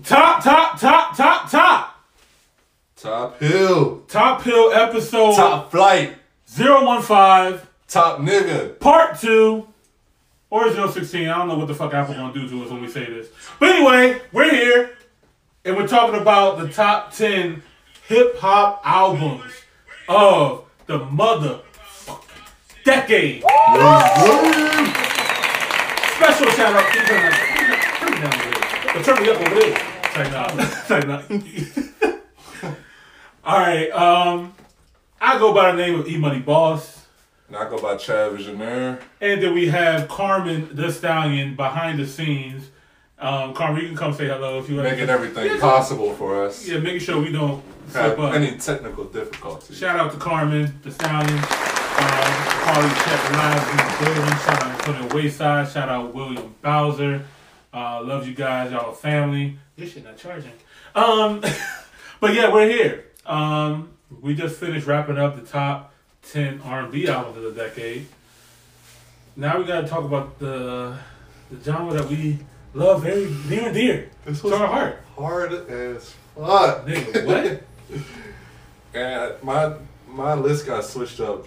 Top, top, top, top, top. Top Hill. Top Hill episode Top Flight. 015, Top Nigga. part 2, or 016. I don't know what the fuck Apple gonna do to us when we say this. But anyway, we're here, and we're talking about the top 10 hip hop albums of the motherfucking decade. Special shout out. Turn me- turn me down a little. But turn me up over there. It's like, nah. It's like, nah. All right. Um, I go by the name of E Money Boss. And I go by Chad Visionaire. And then we have Carmen the Stallion behind the scenes. Um, Carmen, you can come say hello if you like. Making everything Yeah, possible for us. Yeah, making sure we don't Have up. any technical difficulties. Shout out to Carmen the Stallion. Um, Carly Check Live in the building. Shout out to Antonio Wayside. Shout out William Bowser. Uh, love you guys. Y'all a family. This shit not charging. Um, but yeah, we're here. Um, we just finished wrapping up the top 10 R&B albums of the decade. Now we gotta talk about the the genre that we love very near and dear This to was our heart. hard as fuck. Nigga, what? And my my list got switched up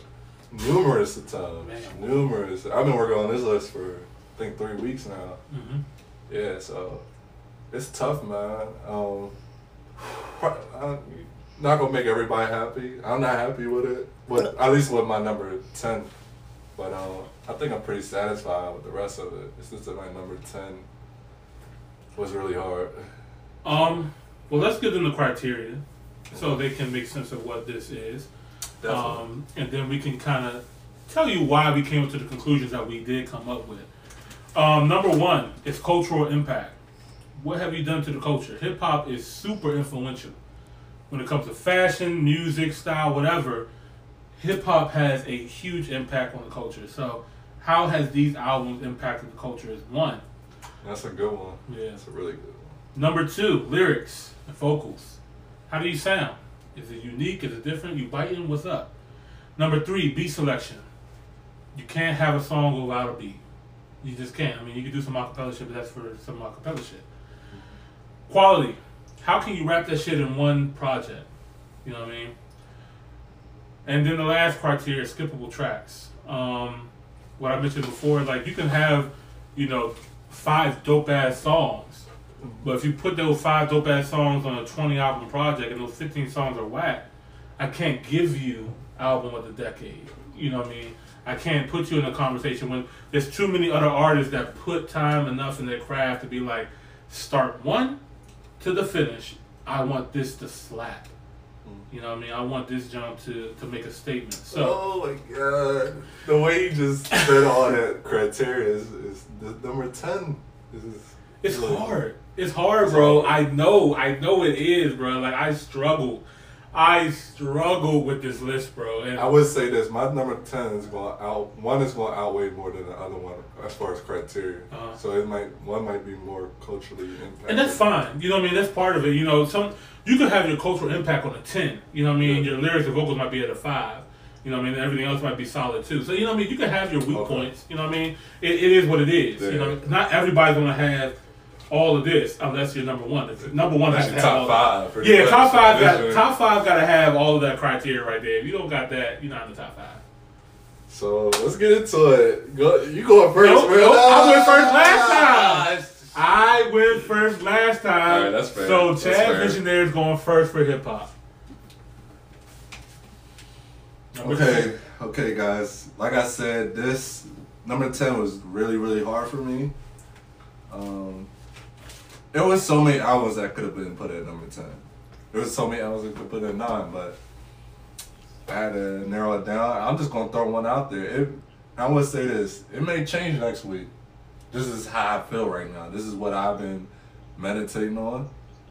numerous times. Man. Numerous. I've been working on this list for I think three weeks now. hmm Yeah, so it's tough, man. Um, I'm not gonna make everybody happy. I'm not happy with it, but at least with my number ten. But um, I think I'm pretty satisfied with the rest of it. It's just that my number ten was really hard. Um, well, let's give them the criteria so they can make sense of what this is. Definitely. Um, and then we can kind of tell you why we came to the conclusions that we did come up with. Um, number one is cultural impact. What have you done to the culture? Hip hop is super influential when it comes to fashion, music, style, whatever. Hip hop has a huge impact on the culture. So, how has these albums impacted the culture? Is one. That's a good one. Yeah. That's a really good one. Number two, lyrics and vocals. How do you sound? Is it unique? Is it different? You biting? What's up? Number three, beat selection. You can't have a song without a beat. You just can't. I mean, you can do some acapella shit, but that's for some acapella shit. Quality. How can you wrap that shit in one project? You know what I mean? And then the last criteria, is skippable tracks. Um, what I mentioned before, like you can have, you know, five dope ass songs, but if you put those five dope ass songs on a 20 album project and those 15 songs are whack, I can't give you album of the decade. You know what I mean? I can't put you in a conversation when there's too many other artists that put time enough in their craft to be like, start one to the finish. I want this to slap. Mm. You know what I mean? I want this jump to, to make a statement. So oh my god, the way you just said all that criteria is, is the number ten. Is, It's hard. It's hard, bro. I know. I know it is, bro. Like I struggle. I struggle with this list, bro. And I would say this: my number ten is going out. One is going to outweigh more than the other one as far as criteria. Uh-huh. So it might one might be more culturally impacted. and that's fine. You know what I mean? That's part of it. You know, some you could have your cultural impact on a ten. You know what I mean? Yeah. Your lyrics and vocals might be at a five. You know what I mean? Everything else might be solid too. So you know what I mean? You can have your weak Okay. points. You know what I mean? It, it is what it is. You know, not everybody's gonna have all of this unless you're number one. If number one has to have all top five. pretty Yeah, top five got This top five got to have all of that criteria right there. If you don't got that, you're not in the top five. So let's get into it. Go, you going first, Nope, man. nope, I went first last Ah, time. I went first last time. All right, that's fair. So That's Chad fair. Visionaire is going first for hip hop. Okay, okay, guys. Like I said, this number ten was really, really hard for me. Um, there was so many albums that could have been put at number ten. There was so many albums that could put at nine, but I had to narrow it down. I'm just gonna throw one out there. It, I would say this: it may change next week. This is how I feel right now. This is what I've been meditating on.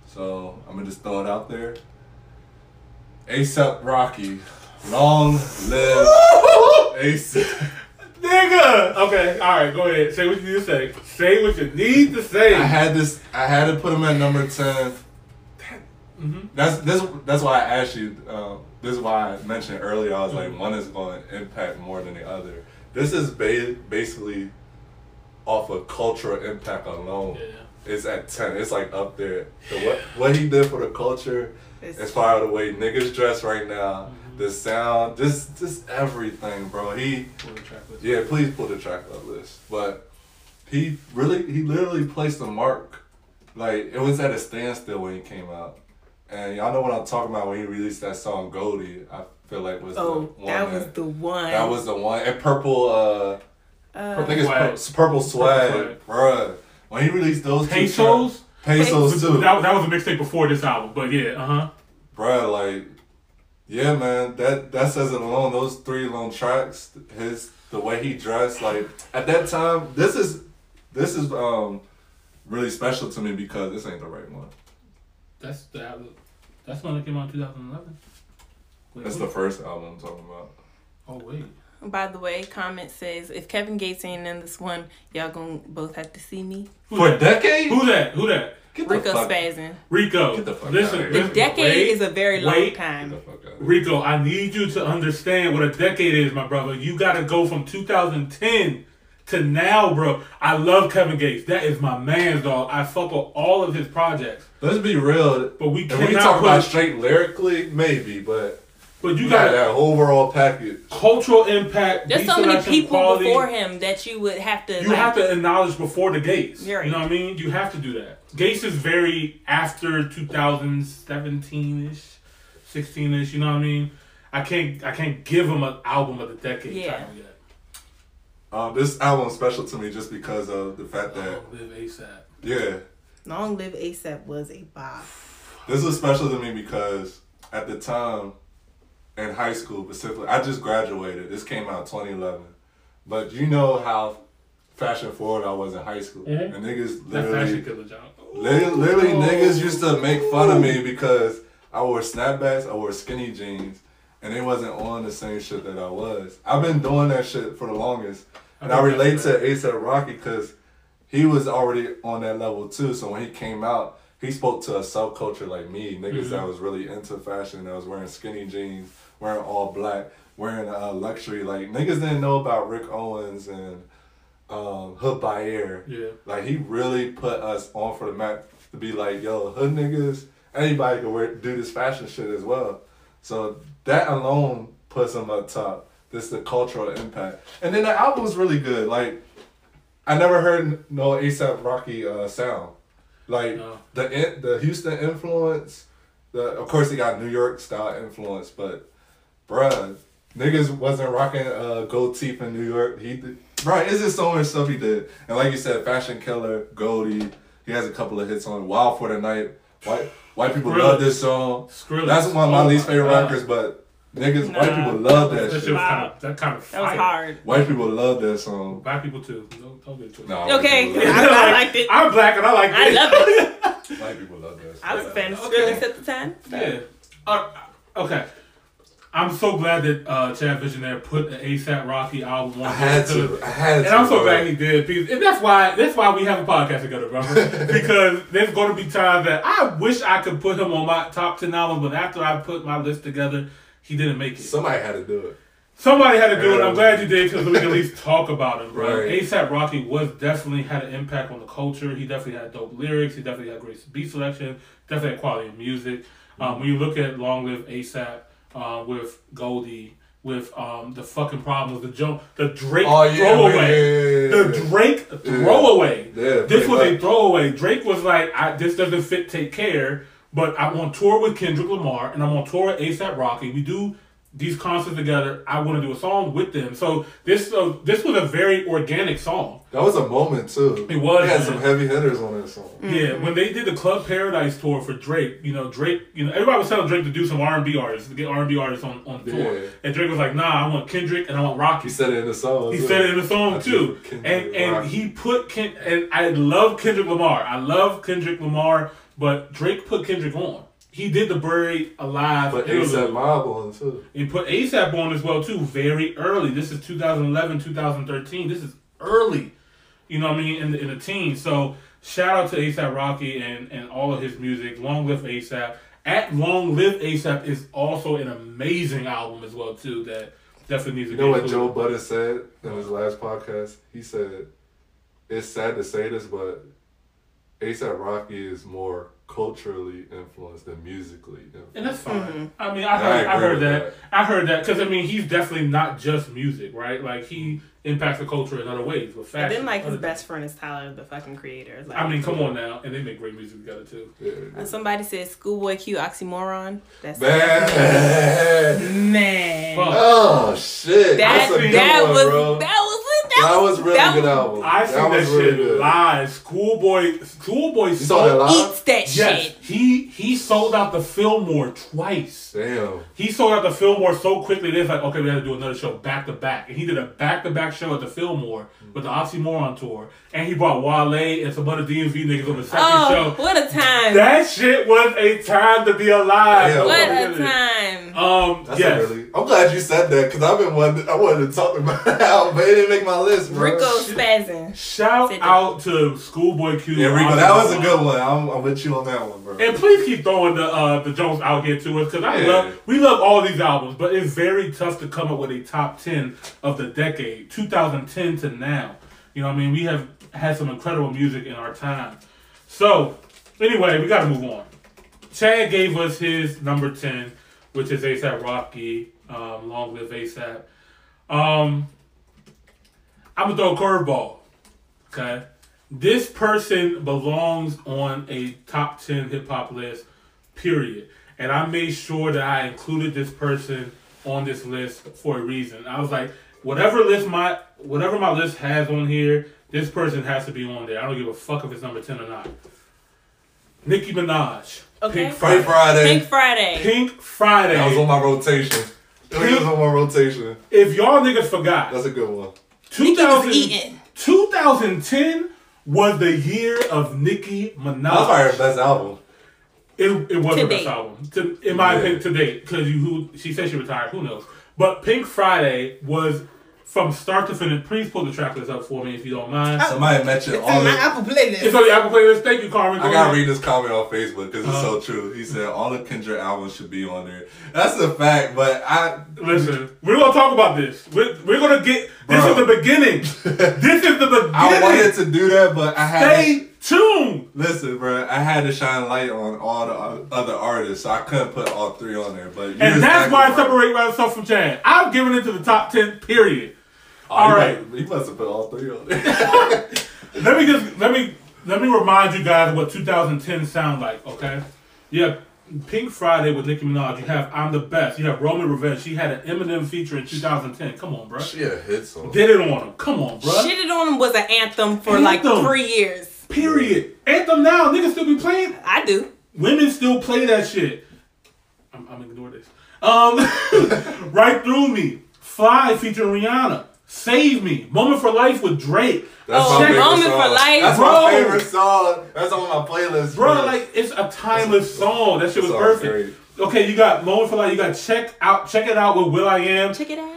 So I'm gonna just throw it out there. ASAP Rocky, long live ASAP. Nigga! Okay, alright, go ahead. Say what you need to say. Say what you need to say. I had this. I had to put him at number ten. Mhm. That's this. That's why I asked you. Uh, this is why I mentioned earlier. I was like, one is going to impact more than the other. This is ba- basically off of cultural impact alone. Yeah. is at ten. It's like up there. The, what what he did for the culture, It's- as far as the way niggas dress right now, the sound, just just everything, bro. He Pull the track list. yeah, please pull the track up list. But he really, he literally placed a mark. Like it was at a standstill when he came out, and y'all know what I'm talking about when he released that song Goldie. I feel like was Oh, the one that was the one. that was the one. And purple, uh, I Uh, think it's Swag. pur- purple swag, Swag. bruh. When he released those two Pesos. pesos too, That, that was a mixtape before this album, but yeah, uh huh. bruh. Like, yeah, man. That that says it alone. Those three long tracks, his the way he dressed, like at that time. This is this is um really special to me because this ain't the right one. That's the album. That's when it came out in 2011. Wait, That's what? the first album I'm talking about. Oh wait. by the way, comment says if Kevin Gates ain't in this one, y'all gonna both have to see me. Who For a that? decade? Who that? Who that? Get the Rico fuck, spazzing. Rico. Get the fuck listen, outta here. The decade wait, is a very long wait. Get time. the fuck out of here. Rico, I need you to understand what a decade is, my brother. You got to go from 2010 to now, bro. I love Kevin Gates. That is my man's dog. I fuck with all of his projects, Let's be real. but we If cannot we talk put. about straight lyrically, maybe, but but you you got got that overall package. cultural impact. There's beat so many selection, people quality. before him that you would have to. You like, have to acknowledge before the Gates. You're right. You know what I mean? You have to do that. Gates is very after 2017 ish, 16 ish. You know what I mean? I can't I can't give him an album of the decade Yeah. title yet. Um, this album is special to me just because of the fact that, Oh, live ASAP. yeah, Long Live ASAP was a bop. this was special to me because at the time in high school specifically, I just graduated. This came out 2011, but you know how fashion forward I was in high school, Mhm. and niggas literally, John. literally Oh. niggas used to make fun of me because I wore snapbacks, I wore skinny jeans. And they wasn't on the same shit that I was. I've been doing that shit for the longest. And I relate to ASAP Rocky because he was already on that level too. So when he came out, he spoke to a subculture like me, niggas that was really into fashion, that was wearing skinny jeans, wearing all black, wearing uh, luxury. Like niggas didn't know about Rick Owens and um, Hood by Air. Yeah. Like he really put us on for the map to be like, yo, hood niggas, anybody can wear do this fashion shit as well. So that alone puts him up top. This the cultural impact, and then the album was really good. Like I never heard no ASAP Rocky uh, sound. Like No. the the Houston influence, the of course he got New York style influence, but bruh, niggas wasn't rocking uh, gold teeth in New York. He did, bruh, it's just so much stuff he did. And like you said, Fashion Killer, Goldie, he has a couple of hits on Wild for the Night. White white people Skrillex. love this song. Skrillex. That's one of my Oh least favorite God. records, but niggas, Nah. white people love that That shit shit. was kind of that kind of That was hard. White people love that song. Black people too. Don't, don't get it twisted. No, Okay, people I, I liked it. I'm black and I like I it. love it. it. White people love that. I was a song. fan of Okay. Skrillex at the time. Yeah. Uh, okay. I'm so glad that uh, Chad Visionaire put the ASAP Rocky album on. I had to. I had to. And I'm so bro. glad he did, because, and that's why that's why we have a podcast together, brother. because there's going to be times that I wish I could put him on my top ten albums, but after I put my list together, he didn't make it. Somebody had to do it. Somebody had to do it. I'm glad you did because we can at least talk about him, bro. Right. ASAP Rocky was definitely had an impact on the culture. He definitely had dope lyrics. He definitely had great beat selection. Definitely had quality of music. Um, when you look at Long Live ASAP uh, with Goldie, with um, the fucking problems, the Joe, the Drake Oh yeah, throwaway, yeah, yeah, the. Drake throwaway. This was a throwaway. Drake was like, I, "This doesn't fit. Take care." But I'm on tour with Kendrick Lamar, and I'm on tour with ASAP Rocky. We do these concerts together. I want to do a song with them. So this, uh, this was a very organic song. That was a moment too. It was, He had man. some heavy hitters on that song. Yeah, when they did the Club Paradise tour for Drake, you know Drake, you know everybody was telling Drake to do some R and B artists, to get R and B artists on on tour, Yeah. and Drake was like, "Nah, I want Kendrick and I want Rocky." He said it in the song. He too. said it in the song I too, Kendrick and and Rocky. he put Ken and I love Kendrick Lamar. I love Kendrick Lamar, but Drake put Kendrick on. He did the Buried Alive. But interlude. ASAP Mob on too. He put ASAP on as well too, very early. This is 2011, 2013. This is early, you know what I mean, in the, in the teens. So shout out to ASAP Rocky and, and all of his music. Long Live ASAP. At Long Live ASAP is also an amazing album as well too that definitely needs to You know what Joe. Budden said in his last podcast? He said, "It's sad to say this, but ASAP Rocky is more culturally influenced than musically influenced. And that's fine. Mm-hmm. I mean, I I heard, I, agree heard that. that. I heard that because I mean, he's definitely not just music, right? Like he impacts the culture in other ways with And fashion. then like his best friend is Tyler, the fucking creator. Like, I mean, come on now, and they make great music together too. Yeah. Uh, Somebody said Schoolboy Q oxymoron. That's Man. man. Fuck. Oh shit. That That's a good that one, was bro. that was it. That was really that good was- album. I seen that that, was really shit good. live. Schoolboy, Schoolboy You saw that sold. live? Eats that Yes, shit. he he sold out the Fillmore twice. Damn. He sold out the Fillmore so quickly. They was like, okay, we had to do another show back to back, and he did a back to back show at the Fillmore with the Oxymoron tour, and he brought Wale and some other DMV niggas on the second Oh, show. what a time! That shit was a time to be alive. Damn. what Nobody a time! Um, That's yes. really. I'm glad you said that because I've been wanting. I wanted to talk about that album, but it didn't make my list, bro. Rico spazzing. Shout Said that. out to Schoolboy Q. Yeah, Rico, that was a good one. I'm, I'm with you on that one, bro. And please keep throwing the uh, the Jones out here to us because I Yeah. love we love all these albums, but it's very tough to come up with a top ten of the decade, 2010 to now. You know, I mean, we have had some incredible music in our time. So, anyway, we got to move on. Chad gave us his number ten, which is ASAP Rocky. Um, Long live ASAP. Um, I'm gonna throw a curveball. Okay. This person belongs on a top 10 hip hop list, period. And I made sure that I included this person on this list for a reason. I was like, whatever list my whatever my list has on here, this person has to be on there. I don't give a fuck if it's number 10 or not. Nicki Minaj. Okay. Pink Friday, Friday. Friday. Pink Friday. Pink Friday. That was on my rotation. That was on my rotation. if y'all niggas forgot, That's a good one. Nicki was 2000 2010 was the year of Nicki Minaj. That's probably her best album. It, it was To her best album, to, in my Yeah. opinion, to date. Because who she said she retired, who knows? But Pink Friday was from start to finish. Please pull the track list up for me if you don't mind. Somebody mentioned It's all in my the. Apple playlist. it's on the Apple playlist. Thank you, Carmen. Go I gotta ahead. read this comment on Facebook because it's so uh-huh. true. He said all the Kendrick albums should be on there. That's a fact, but I Listen, we're gonna talk about this. We're, we're gonna get. This is the beginning. this is the beginning. I wanted to do that, but I had Stay tuned. listen, bro. I had to shine light on all the other artists, so I couldn't put all three on there. But And that's why I separate myself from Chad. I've given it to the top ten. Period. Oh, all right. you must have put all three on there. let me just let me let me remind you guys what 2010 sound like. Okay, you have Pink Friday with Nicki Minaj. You have I'm the Best. You have Roman Revenge. She had an Eminem feature in 2010. Come on, bro. she a hit song. Did it on him. Come on, bro. Shit It On Him was an anthem for like three years. Period. Anthem now. Niggas still be playing. I do. Women still play that shit. I'm, I'm ignore this. Um, right through me. Fly featuring Rihanna. Save me. Moment for Life with Drake. That's Oh, my favorite Moment song. for Life. That's Bro. my favorite song. That's on my playlist, Bro, like it's a timeless song. That shit was perfect. great. Okay, you got Moment for Life. You got check out, check it out with will.i.am. Check it out.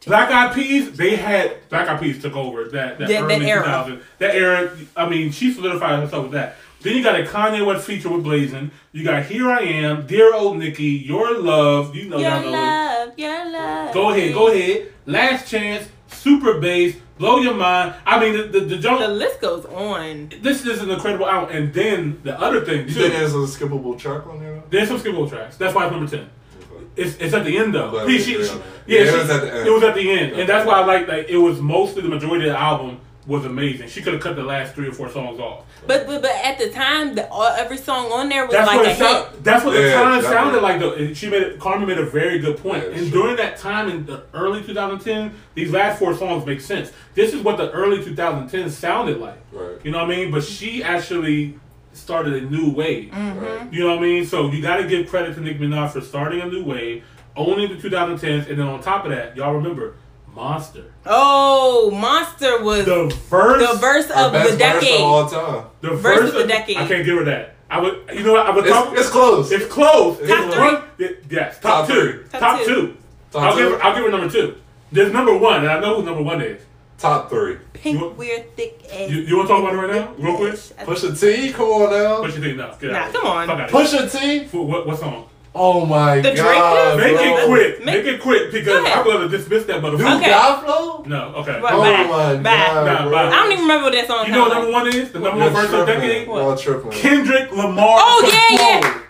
Check Black Eyed Peas. They had Black Eyed Peas took over that that, That- that early era. 2000 that era. I mean, she solidified herself with that. Then you got a Kanye West feature with Blazing. You got Here I Am, Dear Old Nicki, Your Love. You know Your y'all know. love, your love. Go ahead, go ahead. Last Chance, Super Bass, Blow Your Mind. I mean, the the, the, The list goes on. This is an incredible album. And then the other thing You too. think there's a skippable track on there? There's some skippable tracks. That's why it's number ten. It's, it's at the end though. But He- she- agree she- on yeah, Yeah, it she- was at the end. It was at the end, and that's why I like like it was mostly the majority of the album was amazing. She could have cut the last three or four songs off. But but but at the time, the, all, every song on there was That's like what a it hit. That's what the time definitely. sounded like though. And she made it, Carmen made a very good point. Yeah, and sure. during that time in the early 2010, these last four songs make sense. This is what the early 2010 sounded like. Right. You know what I mean? But she actually started a new wave. Right. You know what I mean? So you got to give credit to Nicki Minaj for starting a new wave, owning the 2010s, and then on top of that, y'all remember Monster, Oh, Monster was the, the verse, verse of best the verse decade. of all time. the verse of the decade. I can't give her that. I would, you know what? I would It's, talk. it's close. It's close. It's It's close. one- y- Yes, top, Top two. three. Top, Top two. two. Top I'll two? give her. I'll give her number two. There's number one, and I know who number one is. Top three. Pink, You want- weird, thick ass. You, you want to talk about it right now, real quick? Push Pusha T, come on now. What you think? No, get Nah, out. come on. Push out of here. T. What, what, what song? Oh my The Drake god. Make bro. it quick. Make- Make it quick because ahead. I'm gonna dismiss that Dude, motherfucker. Okay. God flow? No, okay. What? Oh Bye. my Bye. god. Nah, bro. bye. I don't even remember what that song. You know what number one is? The number Y'all one verse of the decade? Y'all tripping. Kendrick Lamar. Oh, yeah, yeah.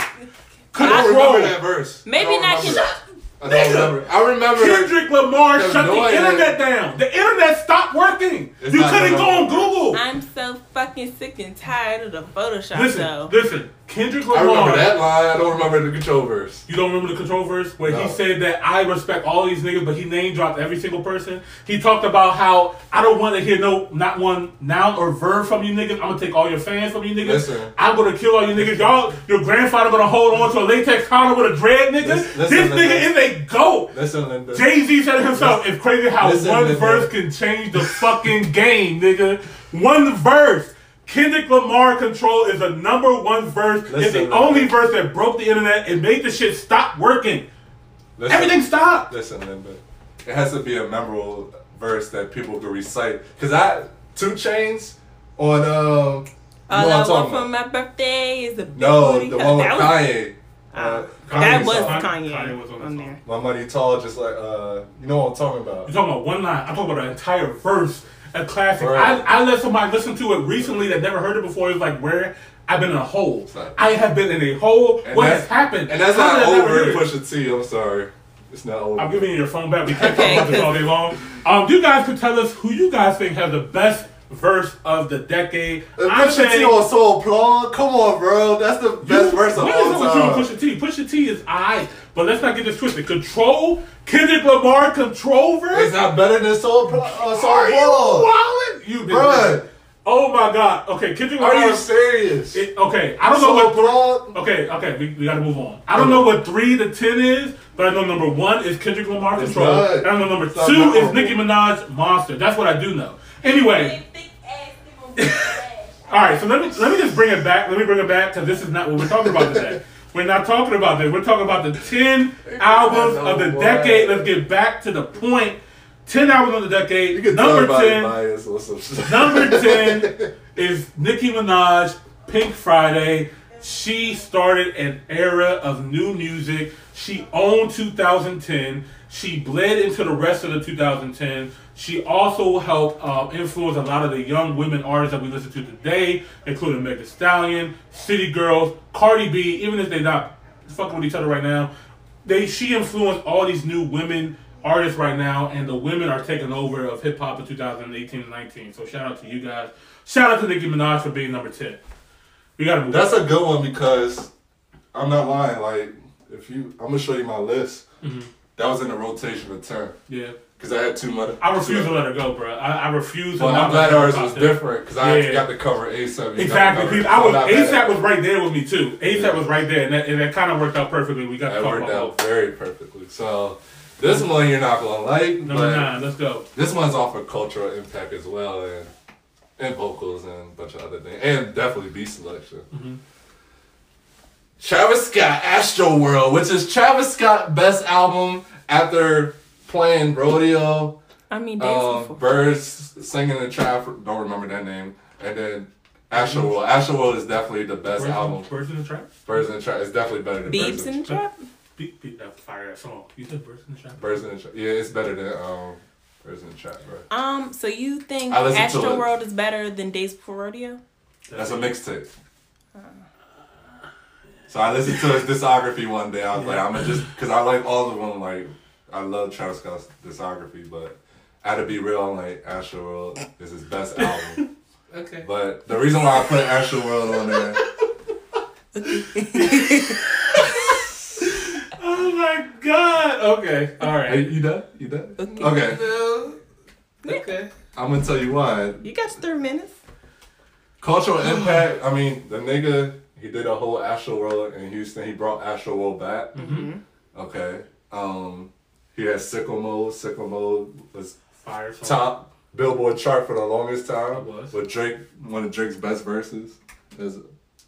I don't Control. remember that verse. Maybe don't not remember. Kendrick. I don't remember. I remember. Kendrick Lamar The shut the noise. internet down. The internet stopped working. It's you couldn't go on. Google. I'm so fucking sick and tired of the Photoshop Listen, though. listen. Kendrick Lamar. I remember that line. I don't remember the control verse. You don't remember the control verse where No. he said that I respect all these niggas, but he name dropped every single person. He talked about how I don't want to hear no not one noun or verb from you niggas. I'm gonna take all your fans from you niggas. Listen. I'm gonna kill all you niggas. Y'all, your grandfather gonna hold on to a latex condom with a dread, nigga. Listen- this listen, nigga listen. is a goat. Listen, Linda. Jay Z said it himself. It's crazy how Listen, one Linda. verse can change the fucking game, nigga. One verse. Kendrick Lamar Control is the number one verse. it's the Linda. only verse that broke the internet and made the shit stop working. Listen. Everything stopped. Listen, Linda. It has to be a memorable verse that people can recite. Cause I 2 Chainz on um. You know All what I I'm want talking for my birthday is a big No, booty the one with That Kanye. Ah, Uh, that was song. Kanye, Kanye was on on there. My money tall, just like uh, you know what I'm talking about. You're talking about one line. I'm talking about an entire verse, a classic. Right. I, I let somebody listen to it recently that never heard it before. It was like, where I've been in a hole. Right. I have been in a hole. And what has happened? And that's How not did over hear it? Pusha T. I'm sorry, it's not over. I'm giving you your phone back. We can't talk about this 'cause- all day long. Um, you guys could tell us who you guys think has the best verse of the decade. Uh, I'm Pusha saying. T on Soul Plug. Come on, bro. That's the best You- verse of what all is it with you and. Pusha T? Pusha T is I, but let's not get this twisted. Control, Kendrick Lamar, Control verse. It's not better than Soul Plug. Uh, Soul Are you Plug. wildin'? You been Bruh. Oh my god. Okay, Kendrick Lamar. Are you serious? it- okay, I don't know what. Plug. Okay, okay, we, we gotta move on. I don't know what three to ten is, but I know number one is Kendrick Lamar It's Control. not. And I know number It's not two is memorable. Nicki Minaj Monster. That's what I do know. Anyway, all right, so let me let me just bring it back. Let me bring it back because this is not what we're talking about today. We're not talking about this. We're talking about the ten albums of the boy. decade. Let's get back to the point. Ten albums of the decade. Number tell ten. bias or some. Number 10 is Nicki Minaj, Pink Friday. She started an era of new music. She owned 2010. She bled into the rest of the 2010. She also helped um, influence a lot of the young women artists that we listen to today, including Meg Thee Stallion, City Girls, Cardi B, even if they're not fucking with each other right now. They She influenced all these new women artists right now, and the women are taking over of hip hop in 2018 and 19. So shout out to you guys. Shout out to Nicki Minaj for being number 10. We gotta move. That's a good one because I'm not lying. Like, if you, I'm gonna show you my list. Mm-hmm. That was in the rotation of ten yeah. Because I had too much. I refuse to let her go, bro. I, I refuse to I'm glad ours was different because I Yeah. got to cover ASAP. Exactly. I was ASAP was right there with me too. ASAP Yeah. was right there, and that, and that kind of worked out perfectly. We got to That worked out both. very perfectly. So this one you're not gonna like, Number nine. Let's go. this one's off of cultural impact as well, and and vocals and a bunch of other things, and definitely beat selection. Mm-hmm. Travis Scott, Astro World, which is Travis Scott best album after playing Rodeo, I mean, dance um. Birds singing in trap. Don't remember that name, and then Astro World. Astro World is definitely the best Birds, album. Birds in the Trap. Birds in the Trap is definitely better than Beeps in in the trap. Beat, beat that fire ass song. You said Birds in the Trap. Birds in the Trap. Yeah, it's better than um, Birds in the Trap, bro. Um, so you think I Astro. World is better than Days Before Rodeo? That's a mixtape. So I listened to his discography one day. I was like, I'm gonna just because I like all of them. Like I love Travis Scott's discography, but I had to be real. I'm like Astro World is his best album. Okay. But the reason why I put Astro World on there, Oh my god. Okay. All right. hey, you done? You done? Okay. Okay, Okay. I'm gonna tell you why. You got three minutes. Cultural impact. I mean, the nigga he did a whole Astro World in Houston. He brought Astro World back. Mm-hmm. Okay. Um, he had Sicko Mode. Sicko Mode was Fire song. top Billboard chart for the longest time. It was. With Drake, one of Drake's best verses. There's-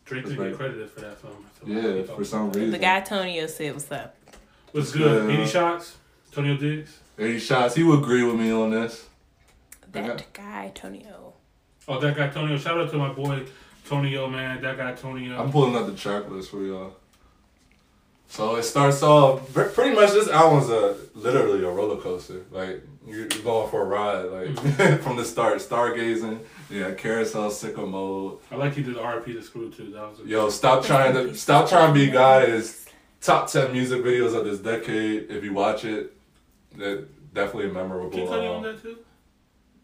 Drake didn't get credited for that song. So yeah, for some reason. The guy Tonio said, "What's up?" Was good. Yeah. 80 shots. Tonio Diggs. 80 shots. He would agree with me on this. That Okay. guy Tonio. Oh, that guy Tonio. Shout out to my boy Tonio, man. That guy Tonio. I'm pulling out the track list for y'all. So it starts off pretty much. This album's a literally a roller coaster. Like you're, going for a ride, like from the start, stargazing. Yeah, carousel, sicko mode. I like you did RP to Screw too. That was a Yo, stop trying to stop trying to be God is top ten music videos of this decade. If you watch it, that definitely a memorable. Cudi um, on that too.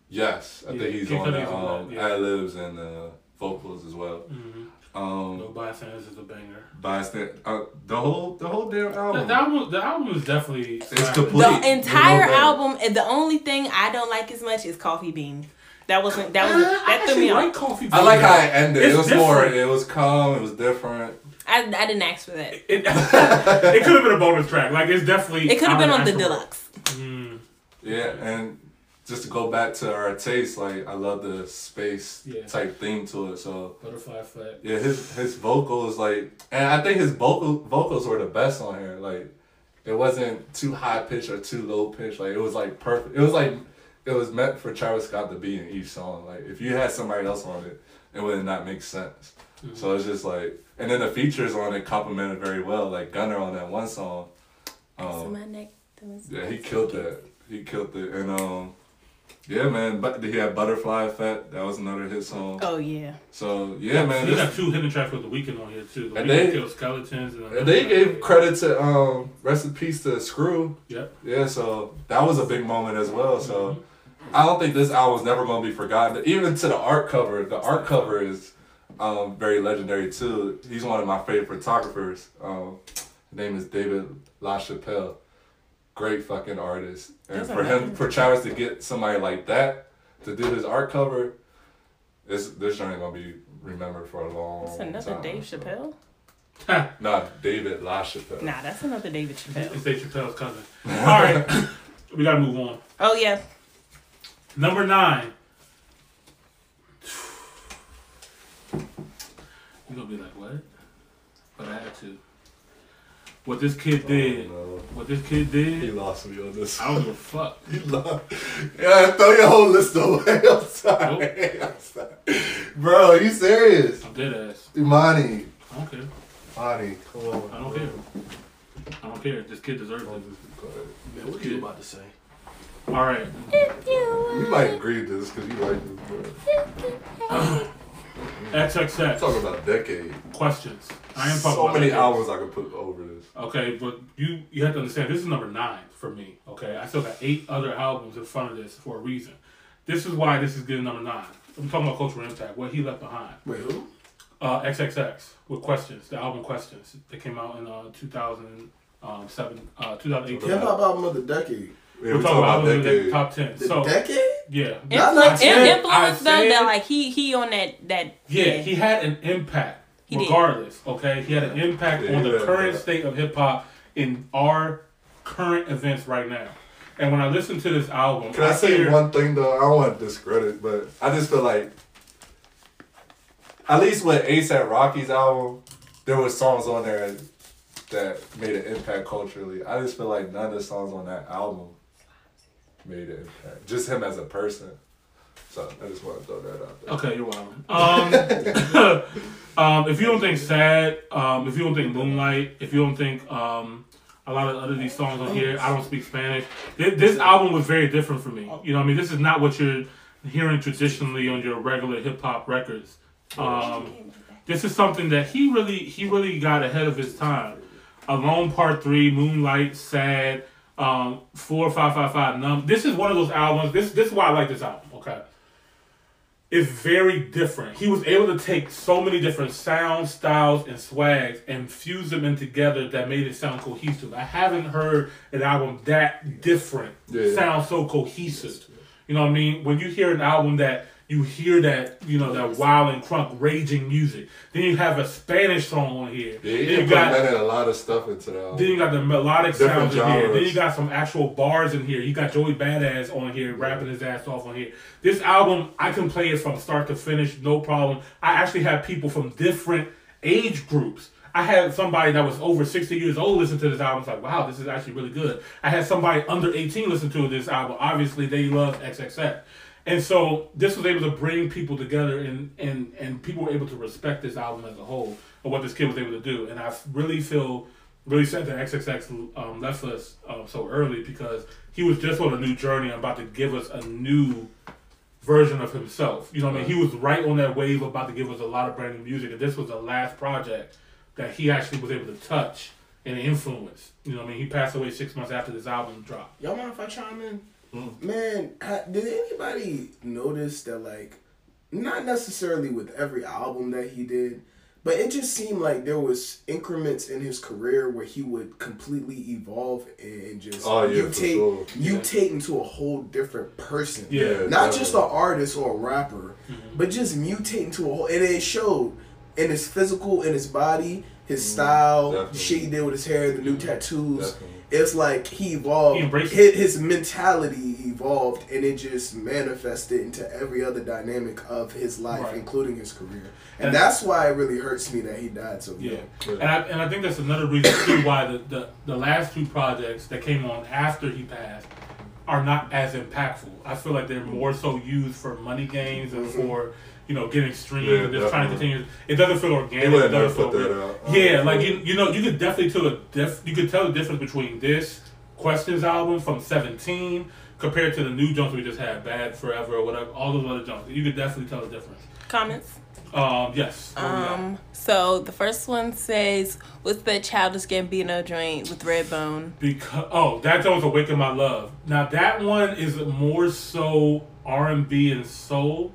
Yes, I Yeah, think he's on the um, that, yeah. ad libs and uh, vocals as well. Mm-hmm. Um, No bystanders is a banger. bystand, uh, the whole the whole damn album. the album, the album is definitely. It's complete. The There's no entire better. album. and The only thing I don't like as much is Coffee Bean. That wasn't. That was. Uh, I threw actually me like off. Coffee. I like how it ended. It's it was more. It was calm. It was different. I, I didn't ask for that. It, it could have been a bonus track. Like it's definitely. It could have been on the deluxe. Mm, Yeah, and just to go back to our taste, like I love the space Yeah. type theme to it. So butterfly effect. yeah, his his vocals like, and I think his vocal vocals were the best on here. Like, it wasn't too high pitch or too low pitch. Like it was like perfect. It was like it was meant for Travis Scott to be in each song. Like if you had somebody else on it, it would not make sense. Mm-hmm. So it's just like, and then the features on it complemented very well. Like Gunna on that one song. Um, my neck. that was- yeah, he killed that. He killed it, and um, yeah, man. But he had Butterfly Effect. That was another hit song. Oh yeah. So yeah, man. He This, got two hidden tracks with the Weeknd on here too. The And Weeknd they- killed skeletons and, and they gave credit to um, rest in peace to Screw. Yep. Yeah, so that was a big moment as well. So Mm-hmm. I don't think this album's never gonna be forgotten. Even to the art cover, the art cover is um, very legendary too. He's one of my favorite photographers. Um, his name is David LaChapelle. Great fucking artist. And There's for him, for Travis to get somebody like that to do his art cover, this this journey gonna be remembered for a long That's another time. Dave so. Chappelle. Nah, David LaChapelle. Nah, that's another David Chappelle. It's Dave Chappelle's cousin. All right, we gotta move on. Oh yeah. Number nine. You're gonna be like, what? But I had to. What this kid oh, did, Oh, no. what this kid did. He lost me on this. I don't give a fuck. You love. Yeah, throw your whole list away. I'm sorry. I'm sorry. Bro, are you serious? I'm dead ass. Imani. I don't care. Imani, come on. I don't care. I don't care. This kid deserves it. Man, what you about to say? All right. You might agree to this because you like this, bro. XXX. Talking about decade. Questions. I am talking so about many decades. albums I could put over this. Okay, but you you have to understand this is number nine for me. Okay, I still got eight other albums in front of this for a reason. This is why this is getting number nine. I'm talking about cultural impact, what he left behind. Wait, who? Uh, XXX with questions, the album questions. that came out in uh, 2007, uh, 2018. Hip hop album of the decade. Yeah, We're talking about albums in the top ten. The So decade? yeah, Not Influence, said- influence though, that like he he on that that yeah, he had an impact He did. regardless. Okay, he had an impact Yeah, on the current yeah. state of hip hop in our current events right now. And when I listen to this album, Can I say hear- one thing though? I don't want to discredit, but I just feel like, at least with ASAP Rocky's album, there was songs on there that made an impact culturally. I just feel like none of the songs on that album made an impact. Just him as a person. So I just want to throw that out there. Okay, you're welcome. Um, um, if you don't think sad, um, if you don't think Moonlight, if you don't think um, a lot of other these songs on here, I don't speak Spanish. This, this album was very different for me. You know, what I mean, this is not what you're hearing traditionally on your regular hip hop records. Um, this is something that he really, he really got ahead of his time. Alone Part Three, Moonlight, Sad, um, Four Five Five Five, Numb. This is one of those albums. This this is why I like this album. Okay it's very different. He was able to take so many different sounds, styles, and swags and fuse them in together that made it sound cohesive. I haven't heard an album that different Yeah. sound so cohesive. You know what I mean? When you hear an album that you hear that, you know, that wild and crunk raging music. Then you have a Spanish song on here. Yeah, he then you got implemented a lot of stuff into that. then you got the melodic Different sounds in here. Then you got some actual bars in here. You got Joey Badass on here rapping his ass off on here. This album, I can play it from start to finish, no problem. I actually have people from different age groups. I had somebody that was over 60 years old listen to this album. It's like, wow, this is actually really good. I had somebody under 18 listen to this album. Obviously, they love XXX. And so this was able to bring people together and, and, and people were able to respect this album as a whole and what this kid was able to do. And I really feel really sad that XXX um, left us um, so early because he was just on a new journey and about to give us a new version of himself. You know what I mean? He was right on that wave about to give us a lot of brand new music, and this was the last project that he actually was able to touch and influence. You know what I mean? He passed away six months after this album dropped. Y'all mind if I chime in? Mm. Man, did anybody notice that like, not necessarily with every album that he did, but it just seemed like there was increments in his career where he would completely evolve and just Oh, yeah, for mutate, sure. mutate into a whole different person. Yeah. not just an artist or a rapper, but just mutate into a whole. And it showed in his physical, in his body, his style, the shit he did with his hair, the new tattoos. Definitely. It's like he evolved. He his, his mentality evolved, and it just manifested into every other dynamic of his life, Right. including his career. And, And- that's why it really hurts me that he died so Yeah, young. and I and I think that's another reason too why the, the the last two projects that came on after he passed are not as impactful. I feel like they're more so used for money gains and mm-hmm. for you know getting streams Yeah, and just trying to continue. It doesn't feel organic. He it doesn't put feel that real. out. Yeah, like you you know you could definitely tell the diff, you could tell the difference between this Questions album from Seventeen compared to the new Jones we just had, Bad Forever or whatever. All those other Jones, you could definitely tell the difference. Comments. Um, yes. What we got? Um, so the first one says, "What's that childish Gambino joint with Redbone?" Because oh, that Jones Awaken My Love. Now that one is more so R and B and soul.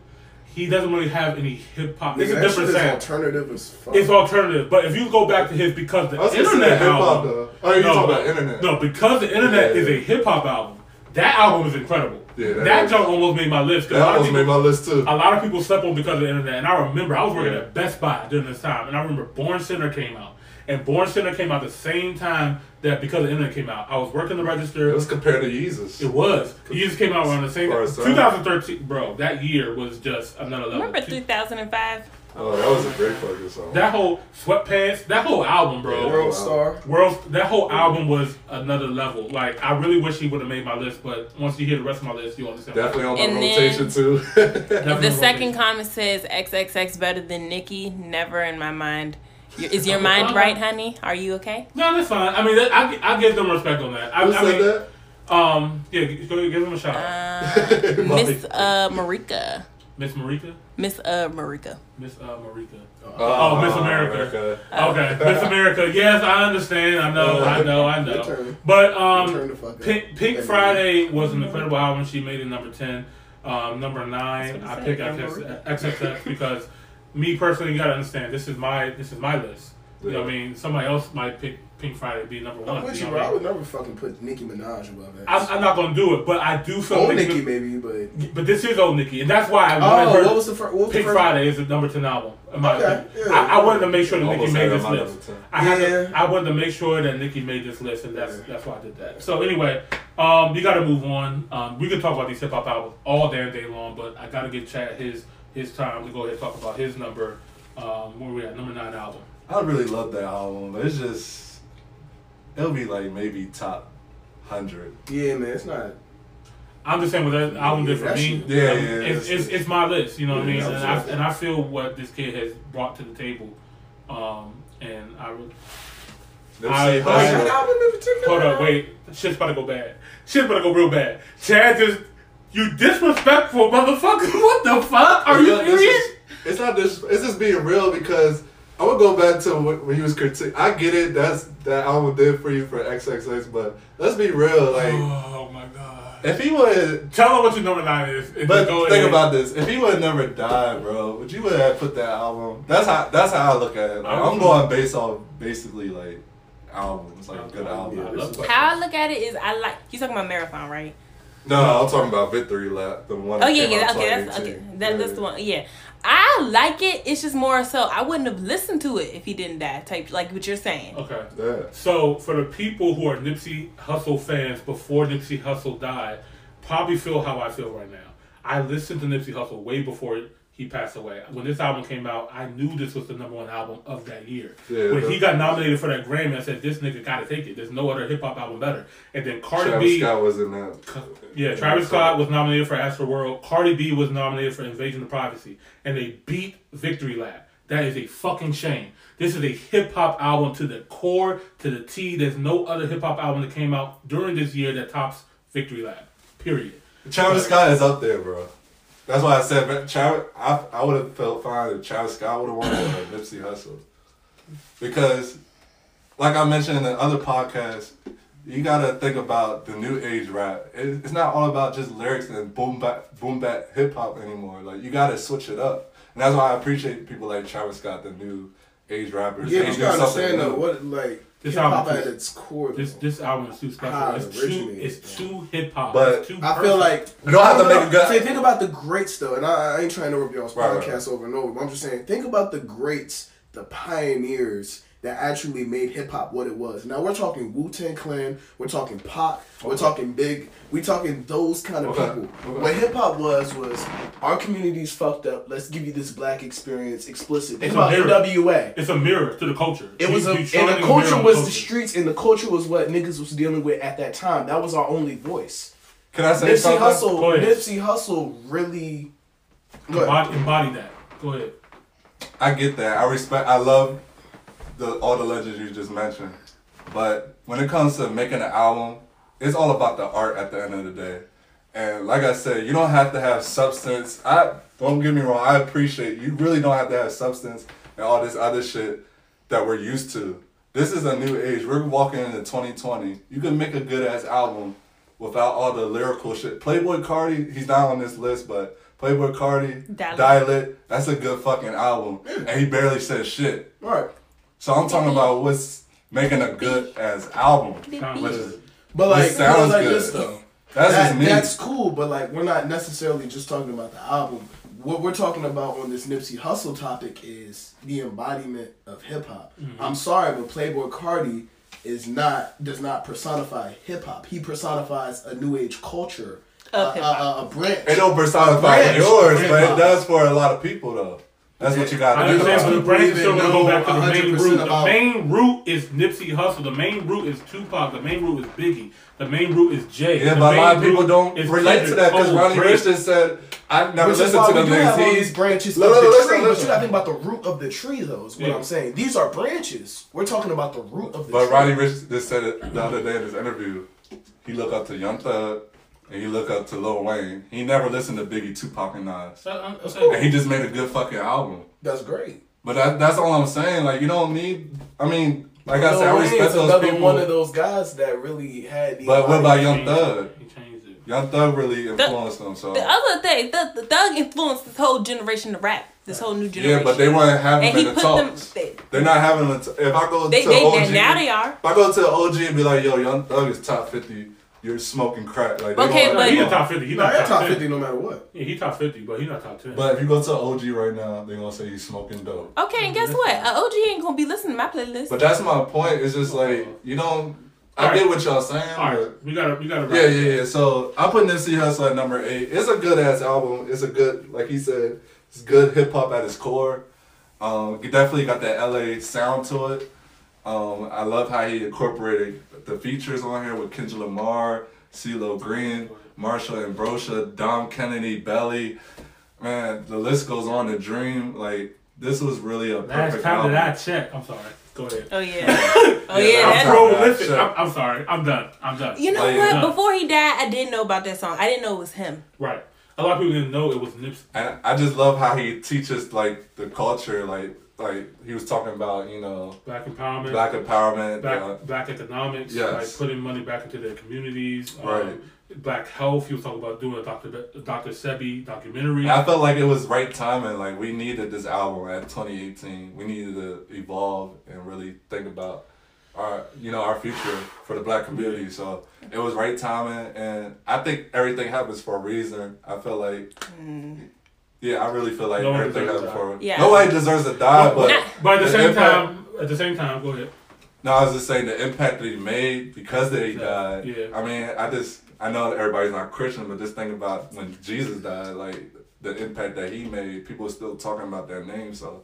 He doesn't really have any hip hop. It's a different sound. alternative as fuck. It's alternative, but if you go back to his because the I was gonna internet hip hop album. though. Oh, you No, talking about internet? No, because the internet Yeah. is a hip hop album. That album is incredible. Yeah, that that almost made my list. That almost people- made my list too. a lot of people slept on because of the internet. And I remember I was working Yeah. at Best Buy during this time, and I remember Born Sinner came out, and Born Sinner came out the same time that because the internet came out. I was working the register. It was compared to Yeezus. It was. Yeezus came out around the same. Or 2013, bro. That year was just another level. Remember 2005? Oh, that was a great fucking song. That whole sweatpants, that whole album, bro. Yeah. World Star. World, that whole album was another level. Like I really wish he would have made my list, but once you hear the rest of my list, you understand. Definitely on my And then- rotation too. The second rotation. comment says, "XXX better than Nicki." Never in my mind. Y- Is your mind right, honey? Are you okay? No, that's fine. I mean, that, I I give them respect on that. I, Who I said mean, that? Um, yeah, go give them a shout. out. Uh, Miss uh, Marika. Miss Marika, Miss uh, Marika. Miss uh, Marika. Oh, Miss America. Okay, Miss America. Yes, I understand. I know. I know. I know. But um, the fuck up. Pink, Pink Friday was an incredible album. She made it number ten. Um, number nine, I what pick XXX because me personally, you gotta understand. This is my this is my list. You know what I mean? Somebody else might pick Pink Friday to be number one. I'm with you, know bro. I I would never fucking put Nicki Minaj above that. I'm, I'm not gonna do it, but I do feel Old Nicki- Nicki, maybe, but But this is old Nicki, and that's why I wanted oh, her. what was the first? What was Pink the first? Friday is the number ten album. in my Okay, opinion. yeah. I, I wanted to make sure that Nicki made this list. I had to, I wanted to make sure that Nicki made this list, and that's Yeah. that's why I did that. So anyway, um, you got to move on. Um, we could talk about these hip hop albums all damn day long, but I got to give Chad his his time to go ahead and talk about his number. Um, where we at? Number nine album. I really love that album, but it's just it'll be like maybe top hundred. Yeah, man, it's not. I'm just saying what that album did Yeah, for me. Yeah, um, yeah, it's, it's- it's it's my list. You know what I mean? And I, and I feel what this kid has brought to the table. Um, and I really. I- Nipsey I- What Hussle. album in particular? Hold up, wait. Shit's about to go bad. Shit's about to go real bad. Chad just, you disrespectful motherfucker. What the fuck? Are It's you not- serious? is- It's not this. It's just being real because I would go back to when when he was critiquing. I get it. That's that album did for you for XXX, but let's be real. Like Oh my god. if he would, Tell him what your number nine is. but go think ahead. about this. If he would never died, bro, would you would have put that album? That's how. That's how I look at it. Like, I'm going based off basically like albums, like a good album. I love that. How I look at it is, I like you talking about marathon, right? No, I'm talking about Victory Lap, the one. Oh that yeah, came yeah, out okay, that's okay. That, that's Yeah. the one. Yeah, I like it. It's just more so I wouldn't have listened to it if he didn't die. Type like what you're saying. Okay. Yeah. So for the people who are Nipsey Hussle fans before Nipsey Hussle died, probably feel how I feel right now. I listened to Nipsey Hussle way before he passed away. When this album came out, I knew this was the number one album of that year. Yeah, when he got nominated for that Grammy, I said, "This nigga gotta take it. There's no other hip hop album better." And then Cardi Travis B, Scott was in that. yeah, Travis Scott was nominated for Astro World. Cardi B was nominated for Invasion of Privacy, and they beat Victory Lap. That is a fucking shame. This is a hip hop album to the core, to the T. There's no other hip hop album that came out during this year that tops Victory Lap. Period. Travis Scott is up there, bro. That's why I said Travis. I, I would have felt fine if Travis Scott would have won over Nipsey Hussle, because, like I mentioned in the other podcast, you gotta think about the new age rap. It, it's not all about just lyrics and boom bap, boom bap hip hop anymore. Like you gotta switch it up, and that's why I appreciate people like Travis Scott, the new age rappers. Yeah, you gotta understand though, what like This hip hop album at is- its core. This though. this album is too special. How It's too it's too hip hop. But- It's too I feel like You don't have to make no, a good- Say, think about the greats though, and I, I ain't trying to interrupt y'all's Right, right, podcast over and over. But I'm just saying, think about the greats, the pioneers that actually made hip hop what it was. Now we're talking Wu Tang Clan, we're talking Pac, we're talking Big, we talking those kind of Okay, people. okay. What hip hop was was our community's fucked up. Let's give you this black experience, explicit. Think It's about mirror. NWA. it's a mirror to the culture. It was You- a, you and the a mirror culture was the culture. streets, and the culture was what niggas was dealing with at that time. That was our only voice. Can I say Nipsey something? Hussle, Go ahead. Nipsey Hussle really. Go. Embody, embody that. Go ahead. I get that. I respect. I love the all the legends you just mentioned, but when it comes to making an album, it's all about the art at the end of the day. And like I said, you don't have to have substance. I don't get me wrong. I appreciate you. Really don't have to have substance and all this other shit that we're used to. This is a new age. We're walking into 2020. You can make a good ass album without all the lyrical shit. Playboi Carti, he's not on this list, but Playboi Carti, Die Lit. That's a good fucking album. And he barely says shit. All right. So I'm talking about what's making a good as album. Which is, But like, This sounds like good. this though. that's That- just me. That's cool, but like we're not necessarily just talking about the album. What we're talking about on this Nipsey Hussle topic is the embodiment of hip hop. Mm-hmm. I'm sorry, but Playboi Carti is not does not personify hip hop. He personifies a new age culture, Of a, a, a, a branch. it don't personify Branch yours, but it does for a lot of people though. That's what you got to do. understand, but the People brain is still gonna go back to the main root. The main root is Nipsey Hussle. The main root is Tupac. The main root is Biggie. The main root is Jay. Yeah, the but a lot of people don't is relate to that because Cole, Ronnie Drake. Rich just said, I've never Which is listened why to we them do have all these branches Look, of look, the listen, tree, but you listen. gotta think about the root of the tree, though. Is what Yeah. I'm saying. These are branches. We're talking about the root of the But tree. Roddy Ricch just said it the other day in his interview. He looked up to Young Thug and he look up to Lil Wayne. He never listened to Biggie, Tupac, and Nas. Uh, That's cool. And he just made a good fucking album. That's great. But that, that's all I'm saying. Like you don't need. I mean, like I said, I Lil Wayne's respect those another people. one of those guys that really had the. But what about Young Thug? He changed it. Young Thug really influenced them. So The other thing, the, the Thug influenced this whole generation of rap. This whole new generation. yeah, but they weren't having and he in the put them. They, They're not having them. If I go they, to they, OG, now they are. if I go to OG and be like, "Yo, Young Thug is top 50," you're smoking crack. Like, they Okay, but- He in top fifty. He No, not top, top 50. fifty no matter what. Yeah, he top fifty, but he not top ten. But if you go to OG right now, they're gonna say he's smoking dope. Okay, and guess what? Uh, OG ain't gonna be listening to my playlist. But that's my point. It's just like you don't. I Alright. get what y'all saying. all but- right, we gotta we gotta. Yeah, yeah, yeah. So I put Nipsey Hussle at number eight. It's a good ass album. It's a good, like he said, it's good hip hop at its core. Um, it definitely got that LA sound to it. Um, I love how he incorporated the features on here with Kendrick Lamar, CeeLo Green, Marsha Ambrosius, Dom Kennedy, Belly. Man, the list goes on. The Dream, like this was really a Last perfect time album. that I checked, I'm sorry. Go ahead. Oh yeah. Oh Yeah, yeah. I'm that's- Prolific. I'm. I'm sorry. I'm done. I'm done. You know Like, what? done. Before he died, I didn't know about that song. I didn't know it was him. Right. A lot of people didn't know it was Nipsey. And I just love how he teaches like the culture, like like he was talking about, you know, Black empowerment. black empowerment. black, uh, black economics, Yes. like putting money back into their communities. um, Right. Black health. He was talking about doing a Dr. Be- Dr. Sebi documentary. and I felt like it was right timing. Like we needed this album at 2018. We needed to evolve and really think about our, you know, our future for the black community. So it was right timing, and I think everything happens for a reason. I feel like, yeah, I really feel like No one everything deserves happens to for. Yeah. Nobody deserves to die, but. Nah. but at the the same impact- time, at the same time, go ahead. No, I was just saying the impact that he made because that he Yeah, died. yeah. I mean, I just I know everybody's not Christian, but just think about when Jesus died, like the impact that he made. People are still talking about that name, so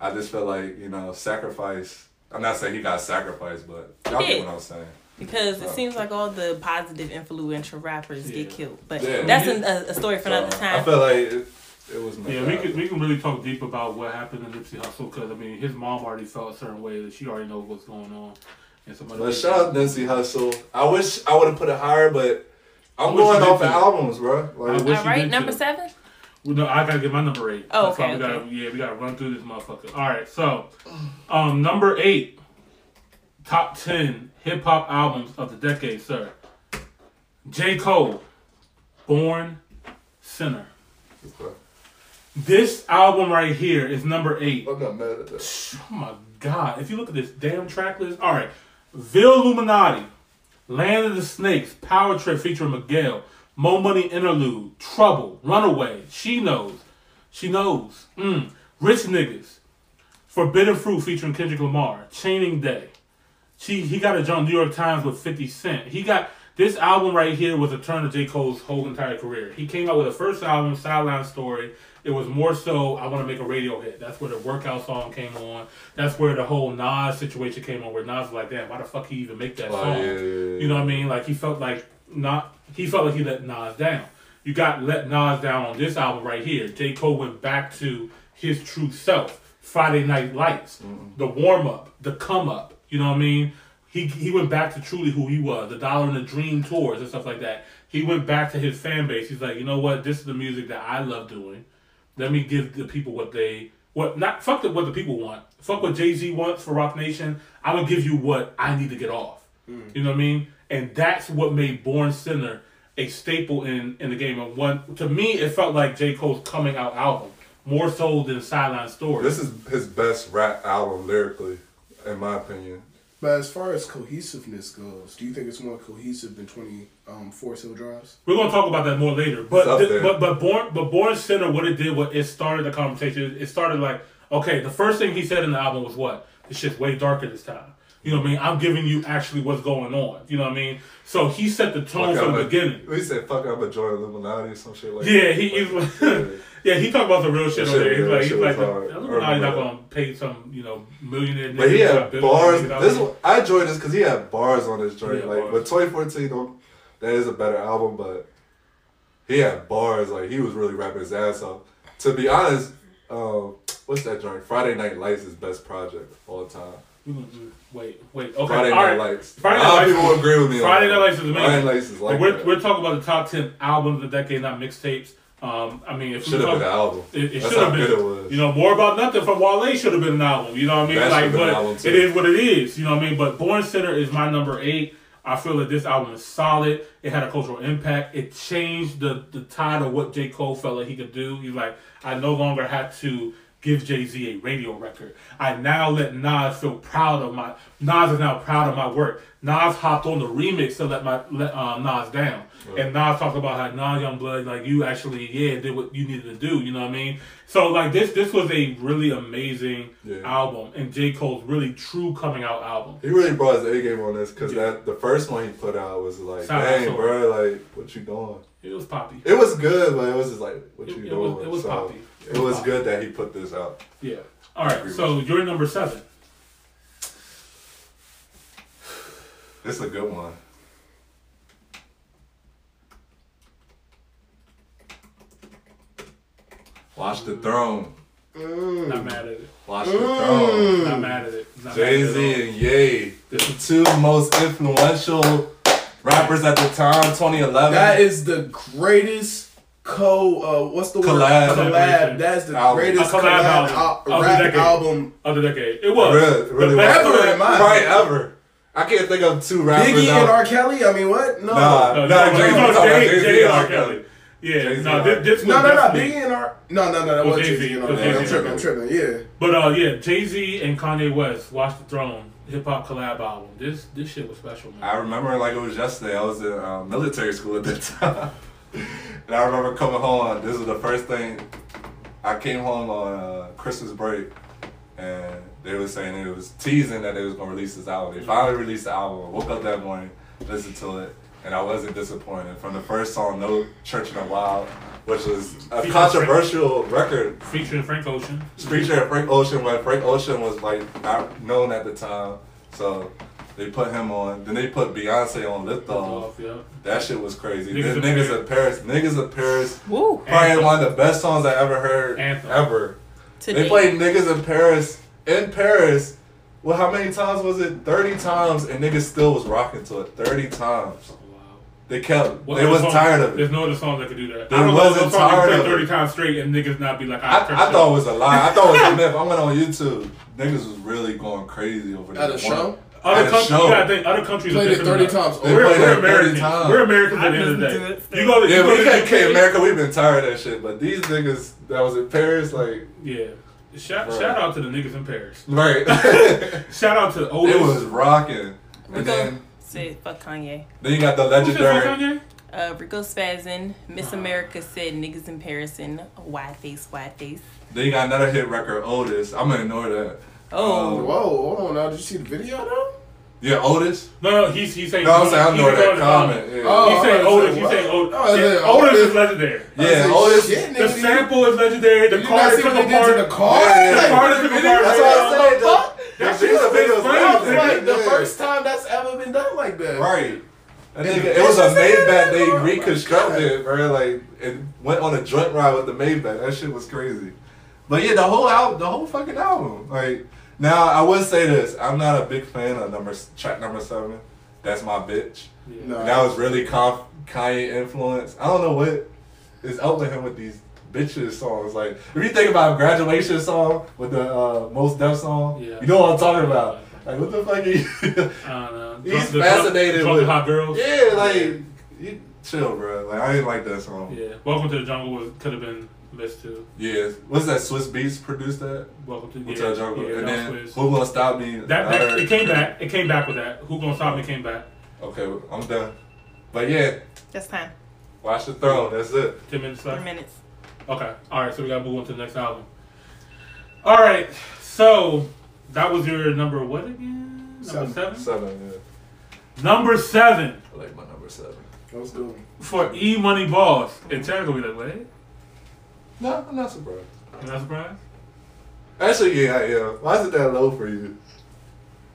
I just feel like you know sacrifice. I'm not saying he got sacrificed, but y'all get what I'm saying. Because it seems like all the positive, influential rappers Yeah. get killed. But Yeah. that's an, a, a story for another So, time. I feel like it- it was. Yeah, we can we can really talk deep about what happened to Nipsey Hussle because I mean his mom already felt a certain way that she already knows what's going on. And somebody But shout out Nipsey Hussle. I wish I would have put it higher, but I'm going off the albums, bro. I Like, wish All you right, did number too. seven. Well, no, I gotta get my number eight. Oh, That's why okay, we gotta, okay. yeah, we gotta run through this motherfucker. All right, so um, number eight, top ten hip hop albums of the decade, sir. J. Cole, Born Sinner. This album right here is number eight. I'm not mad at that. Oh my god! If you look at this damn track list, all right, Villuminati, Land of the Snakes, Power Trip featuring Miguel, Mo Money Interlude, Trouble, Runaway, She Knows, She Knows, mm. Rich Niggas, Forbidden Fruit featuring Kendrick Lamar, Chaining Day. She he got a job New York Times with Fifty Cent. He got this album right here was a turn of J Cole's whole entire career. He came out with a first album, Sideline Story. It was more so I want to make a radio hit. That's where the workout song came on. That's where the whole Nas situation came on. Where Nas was like, damn, why the fuck he even make that Oh, song? yeah, yeah, yeah. You know what I mean? Like he felt like not he felt like he let Nas down. You got let Nas down on this album right here. J. Cole went back to his true self. Friday Night Lights, the warm up, the come up. You know what I mean? He he went back to truly who he was. The Dollar and the Dream tours and stuff like that. He went back to his fan base. He's like, you know what? This is the music that I love doing. Let me give the people what they what not fuck the, what the people want. Fuck what Jay Z wants for Roc Nation. I'm gonna give you what I need to get off. Hmm. You know what I mean? And that's what made Born Sinner a staple in in the game. And one to me, it felt like J Cole's coming out album more so than Sideline Story. This is his best rap album lyrically, in my opinion. But as far as cohesiveness goes, do you think it's more cohesive than twenty um, Forest Hill Drives? We're gonna talk about that more later. But th- but but Born but Born Sinner, what it did, what it started the conversation. It started like okay, the first thing he said in the album was what this shit's way darker this time. You know what I mean? I'm giving you actually what's going on. You know what I mean? So he set the tone Fuck, from the beginning. He said, "Fuck, I'm a joint Illuminati" or some shit like. Yeah, that. he, Like, like, yeah, he talked about the real shit That over there. He's like, he's like, the, hard. the I Illuminati not gonna pay some, you know, millionaire. But he had bars. This dollars. I enjoyed this because he had bars on his joint. Yeah, like, bars. but 2014, don't, that is a better album. But he had bars. Like he was really rapping his ass off. To be honest, um, what's that joint? Friday Night Lights is best project of all time. We gonna do- Wait, wait, okay, Friday all Night. Lights. Friday a lot Night of people agree with me. Friday Night. Lights is amazing. Friday Night Lights is like we're, that. we're talking about the top ten albums of the decade, not mixtapes. Um, I mean, if Should have been the album. it, it should have been. good it was. You know, more about nothing from Wale should have been an album. You know what I mean? That like, an but it is what it is. You know what I mean? But Born Sinner is my number eight. I feel that this album is solid. It had a cultural impact. It changed the the tide of what J Cole felt like he could do. He's like, I no longer have to give Jay Z a radio record. I now let Nas feel proud of my. Nas is now proud of my work. Nas hopped on the remix to let my let um, Nas down, and Nas talked about how Nas Young Blood like you actually yeah did what you needed to do. You know what I mean? So like this this was a really amazing Yeah. album, and J Cole's really true coming out album. He really brought his A game on this because Yeah. that the first one he put out was like, Sound dang, bro, like what you doing? It was poppy. It was good, but it was just like, what It- you it doing? was- it was so poppy. It, was good that he put this out. Yeah. All right. So you're number seven. This is a good one. Watch the throne. Mm. Not mad at it. Watch the throne. Mm. Not mad at it. Not Jay mad at it Z at and Ye, the two most influential rappers at the time, 2011. That is the greatest co. Uh, what's the Collab. word? Collab. That's the Album. greatest collab collab, album al- of the rap decade. album. of the decade. It was. really, really The best ever, ever in mine. right ever. I can't think of two rappers. Biggie out- and R. Kelly. I mean, what? No. Nah. No, No, no, Jay- no, I'm talking about Jay, Jay-Z and R. R. Kelly. Kelly. Yeah, Jay-Z no, and this, this No, no, no. Biggie and R. No, no, no. That Oh, was Jay-Z. Jay Z and R. Oh, Kelly. I'm tripping. I'm tripping. Yeah. But uh, yeah, Jay Z and Kanye West, Watch the Throne, hip hop collab album. This this shit was special, man. I remember like it was yesterday. I was in um, military school at that time, and I remember coming home. This was the first thing. I came home on uh, Christmas break, and they were saying it was teasing that they was gonna release this album. They finally released the album. I woke up that morning, listened to it, and I wasn't disappointed. From the first song, "No Church in a While," which was a Featuring controversial record. Featuring Frank Ocean. Featuring Frank Ocean when Frank Ocean was like not known at the time. So They put him on. Then they put Beyonce on Lift Off. Off, yeah. That shit was crazy. Niggas Then in Niggas Paris. in Paris. Niggas in Paris. Woo. Probably Anthem. one of the best songs I ever heard Anthem. ever. Today. They played Niggas in Paris in Paris. Well, how many times was it? Thirty times, and niggas still was rocking to it. Thirty times. Oh, Wow. They kept. What they was song- tired of it. There's no other song that could do that. They I don't know wasn't no tired of it. 30 times straight and niggas not be like, ah, I, turn I thought it was a lie. I thought it was a myth. I went on YouTube. Niggas was really going crazy over At that a show? Other at a countries, show. you gotta think, other countries Played are it 30 times. They We're, played we're it 30 Americans. times. We're Americans at the end of the day. You go to, Yeah, you but go we to can't UK, in America. We've been tired of that shit. But these niggas that was in Paris, like, Yeah. Shout, Right. shout out to the niggas in Paris. right? Shout out to Otis. it was rocking. And then, said, fuck Kanye. then you got the Who said fuck legendary. Uh, Rico Spazin, Miss America said niggas in Paris and wide face, wide face. Then you got another hit record, Otis. I'm gonna ignore that. Oh. Um, Whoa, hold on now. Did you see the video though? Yeah, Otis. No, no, he's, he's saying. No, I'm saying I know that comment. Yeah, Oh, He's saying Otis. He's saying Otis. I was Yeah, Otis Otis. is legendary. yeah like, Otis. shit, The nigga, sample is legendary. The You car not is see what took they did the car? Yeah, yeah, The car took apart. That's what I said. Fuck. That The shit music was video was flames, wild, It's nigga. like the first time that's ever been done like that. Right. That And nigga, it was a bitches in Maybach there, they oh my reconstructed, bro. Like it went on a joint ride with the Maybach. That shit was crazy. But yeah, the whole album, the whole fucking album. Like now, I would say this: I'm not a big fan of number track number seven. That's my bitch. Yeah. No. That was really Conf- Kanye influence. I don't know what is up with him with these bitches songs. Like if you think about graduation song with the uh, Mos Def song, Yeah. you know what I'm talking about. Like what the fuck? Are you I don't know. He's the fascinated drunk, drunk with- hot girls. Yeah, like you chill, bro. Like I didn't like that song. Yeah. Welcome to the Jungle could have been missed too. Yeah, what's that? Swizz Beatz produced that. Welcome to What's yeah, that jungle? Yeah, and then was Swizz. who gonna stop me? That, that it came back. It came back with that. Who gonna stop me? Came back. Okay, I'm done. But yeah, That's time. watch the throne. That's it. Ten minutes Three left. minutes. Okay. All right. So we gotta move on to the next album. All right. So that was your number what again? Number Seven. seven. Seven. Yeah, Number seven I like my number seven. That was good. for E Money Boss. And Terry gonna be like, wait, No, I'm not surprised. you not surprised? Actually, yeah, I am. Why is it that low for you?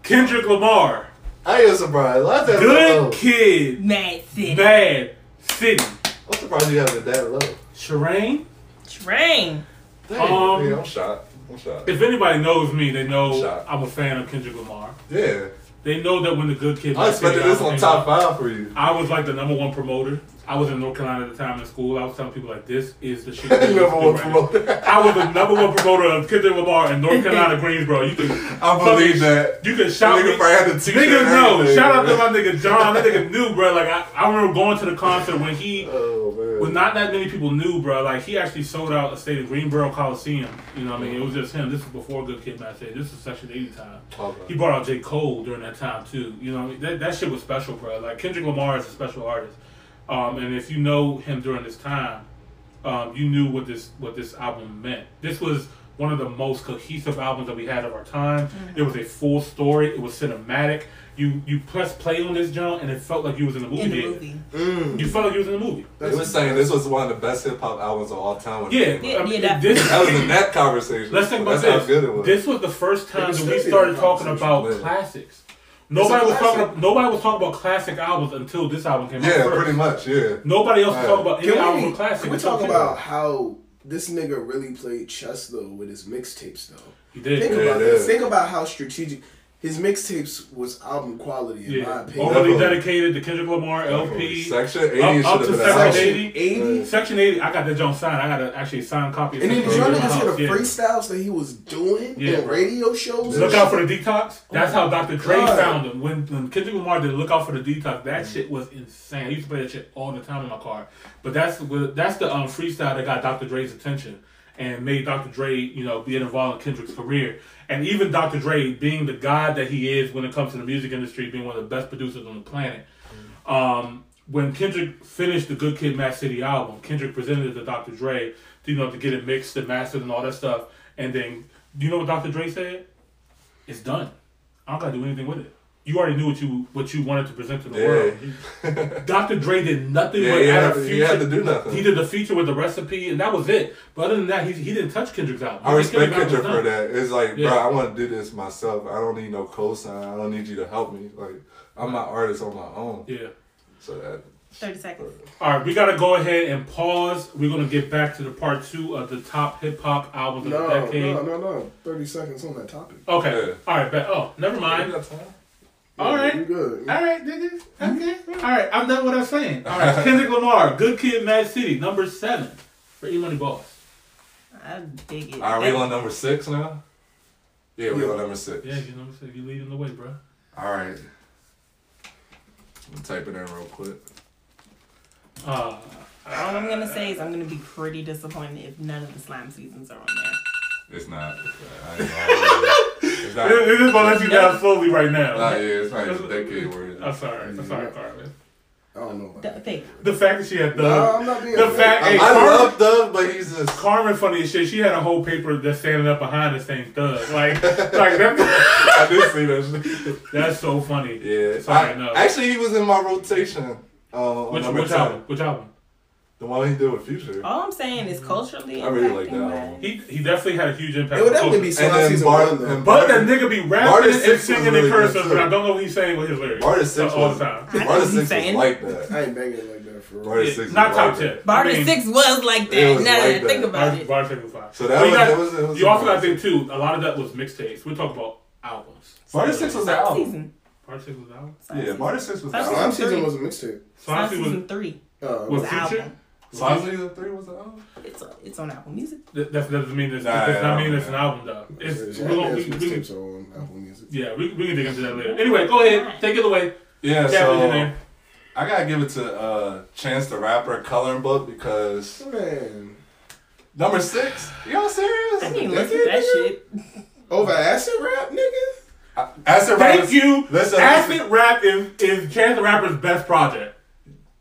Kendrick Lamar, I am surprised. Why is that so Good low? Kid, Mad City. Bad City, I'm surprised you have it that low. Shireen. Train. Dang, Um, yeah, I'm shocked. I'm shocked. If anybody knows me, they know Shot. I'm a fan of Kendrick Lamar. Yeah, They know that when the Good Kid, I expected this on top five for you. I was like the number one promoter. I was in North Carolina at the time in school. I was telling people like, "This is the shit." number used to do one right now. promoter. I was the number one promoter of Kendrick Lamar in North Carolina, Greensboro. You could, I believe that. you could shout Nigga me. probably had the t-shirt Niggas know. everything, Shout out to my nigga John. That nigga knew, bro. Like I, I remember going to the concert when he Oh man. when not that many people knew, bro. Like he actually sold out a state of Greensboro Coliseum. You know what I mean? It was just him. This was before Good Kid, Mad City. This was Section 80 time. Okay. He brought out J. Cole during that time too. You know, what I mean? that that shit was special, bro. Like Kendrick Lamar is a special artist, um, and if you know him during this time, um, you knew what this what this album meant. This was one of the most cohesive albums that we had of our time. It was a full story. It was cinematic. You you press play on this jump, and it felt like you was in a movie. In the movie. Mm. You felt like you was in a movie. They was saying this was one of the best hip hop albums of all time. When Yeah, Yeah. I mean, yeah, this that was in that conversation. Let's think about That's this. how good it was. This was the first time that we started talking about man. classics. Nobody was classic. talking. Nobody was talking about classic albums until this album came out. yeah, pretty much. Yeah. Nobody else was Right. talking about any Can album we, classic. can we talk Kendrick. about how this nigga really played chess though with his mixtapes though? He did. Think Yeah, about it this. Think about how strategic his mixtapes was album quality in my opinion. overly Definitely. dedicated to Kendrick Lamar, LP. Section 80 Up- up to been Section an album. Section 80? 80. Section 80, I got that John signed. I got to actually sign copy of And then Section did 80 y'all in my niggas hear the yeah. freestyles that he was doing Yeah, in radio shows? Look out for the detox. That's how Dr. Dre God. found him. When, when Kendrick Lamar did Look Out for the Detox, that shit was insane. I used to play that shit all the time in my car. But that's the that's the um, freestyle that got Dr. Dre's attention and made Dr. Dre, you know, be involved in Kendrick's career. And even Dr. Dre, being the god that he is when it comes to the music industry, being one of the best producers on the planet. Um, when Kendrick finished the Good Kid, Mad City album, Kendrick presented it to Dr. Dre, you know, to get it mixed and mastered and all that stuff. And then, do you know what Dr. Dre said? It's done. I don't gotta do anything with it. You already knew what you what you wanted to present to the Yeah. world. Dr. Dre did nothing Yeah, but he add had a to- he had to do nothing. He did the feature with the recipe, and that was it. But other than that, he, he didn't touch Kendrick's album. I respect album Kendrick for that. It's like, Yeah. bro, I want to do this myself. I don't need no cosign. I don't need you to help me. Like, I'm my artist on my own. Yeah. So that. 30 seconds. All right, we gotta go ahead and pause. We're gonna get back to the part two of the top hip hop albums of No, the decade. no, no, no. Thirty seconds on that topic. Okay. Yeah. All right, bet. Oh, never mind. All right. You good? All right, niggas. Okay. All right, I'm done what I'm saying. All right, Kendrick Lamar, Good Kid, Mad City, number seven for E Money Boss. I dig it. Are we on number six now? Yeah, we Yeah. on number six. Yeah, you know what I'm saying. You leading the way, bro. All right. I'm typing in real quick. Uh, All I'm gonna say is I'm gonna be pretty disappointed if none of the slime seasons are on there. It's not. I ain't gonna- it's not. it, it is gonna let you down slowly right now. Nah, yeah, it's not even a decade worth. I'm sorry. I'm sorry, Carmen. I don't know. About The, that. they, The fact that she had the No, I'm not being. the fact- I, Hey, I Carmen- love Doug, but he's just. Carmen funny as shit. She had a whole paper that's standing up behind the same thug. Like, like that. I did see that. That's so funny. Yeah. Sorry, I- no. Actually, he was in my rotation. Uh, on Which, number which album? Which album? The one he did with Future. all I'm saying is culturally. I really like impacting that wise- He he definitely had a huge impact. It would on definitely be culture. And then season Bar- one though. and But Barter- that nigga be Barter rapping and Six was singing really in good, cursive, but I don't know what he's saying with his lyrics. Barter Six all was the time. I know Barter what he's Six was saying. like that. I ain't banging like that for real. Barter Yeah, Six was not top like ten. that. Barter I mean, Six was like It that. was now that like I think that. about Barter, it. Barter Six was fine. So that But you, was- got- that was- that was you also got to impressive. think too. A lot of that was mixtapes. We're talking about albums. Barter Six was the Slime album. season. Barter Six was an album. Slime Yeah, season. Barter Six was the Slime album. Slime season season was a mixtape. Slime Slime Season season was three. Uh, was was the Future. album. Slime Season Three was the album. It's it's on Apple Music. That, that doesn't mean it's, Nah, that doesn't mean it's an album though. It's, It's, we're gonna, we, we, mixtapes are on Apple Music. yeah, we, we can dig into that later. Anyway, go ahead, take it away. Yeah, Captain in so there. I gotta give it to uh, Chance the Rapper Coloring Book because Man, number six. Y'all serious? I didn't listen to that shit. over acid rap, nigga. Acid Thank Rap. you. Listen, Acid Rap is is Chance the Rapper's best project.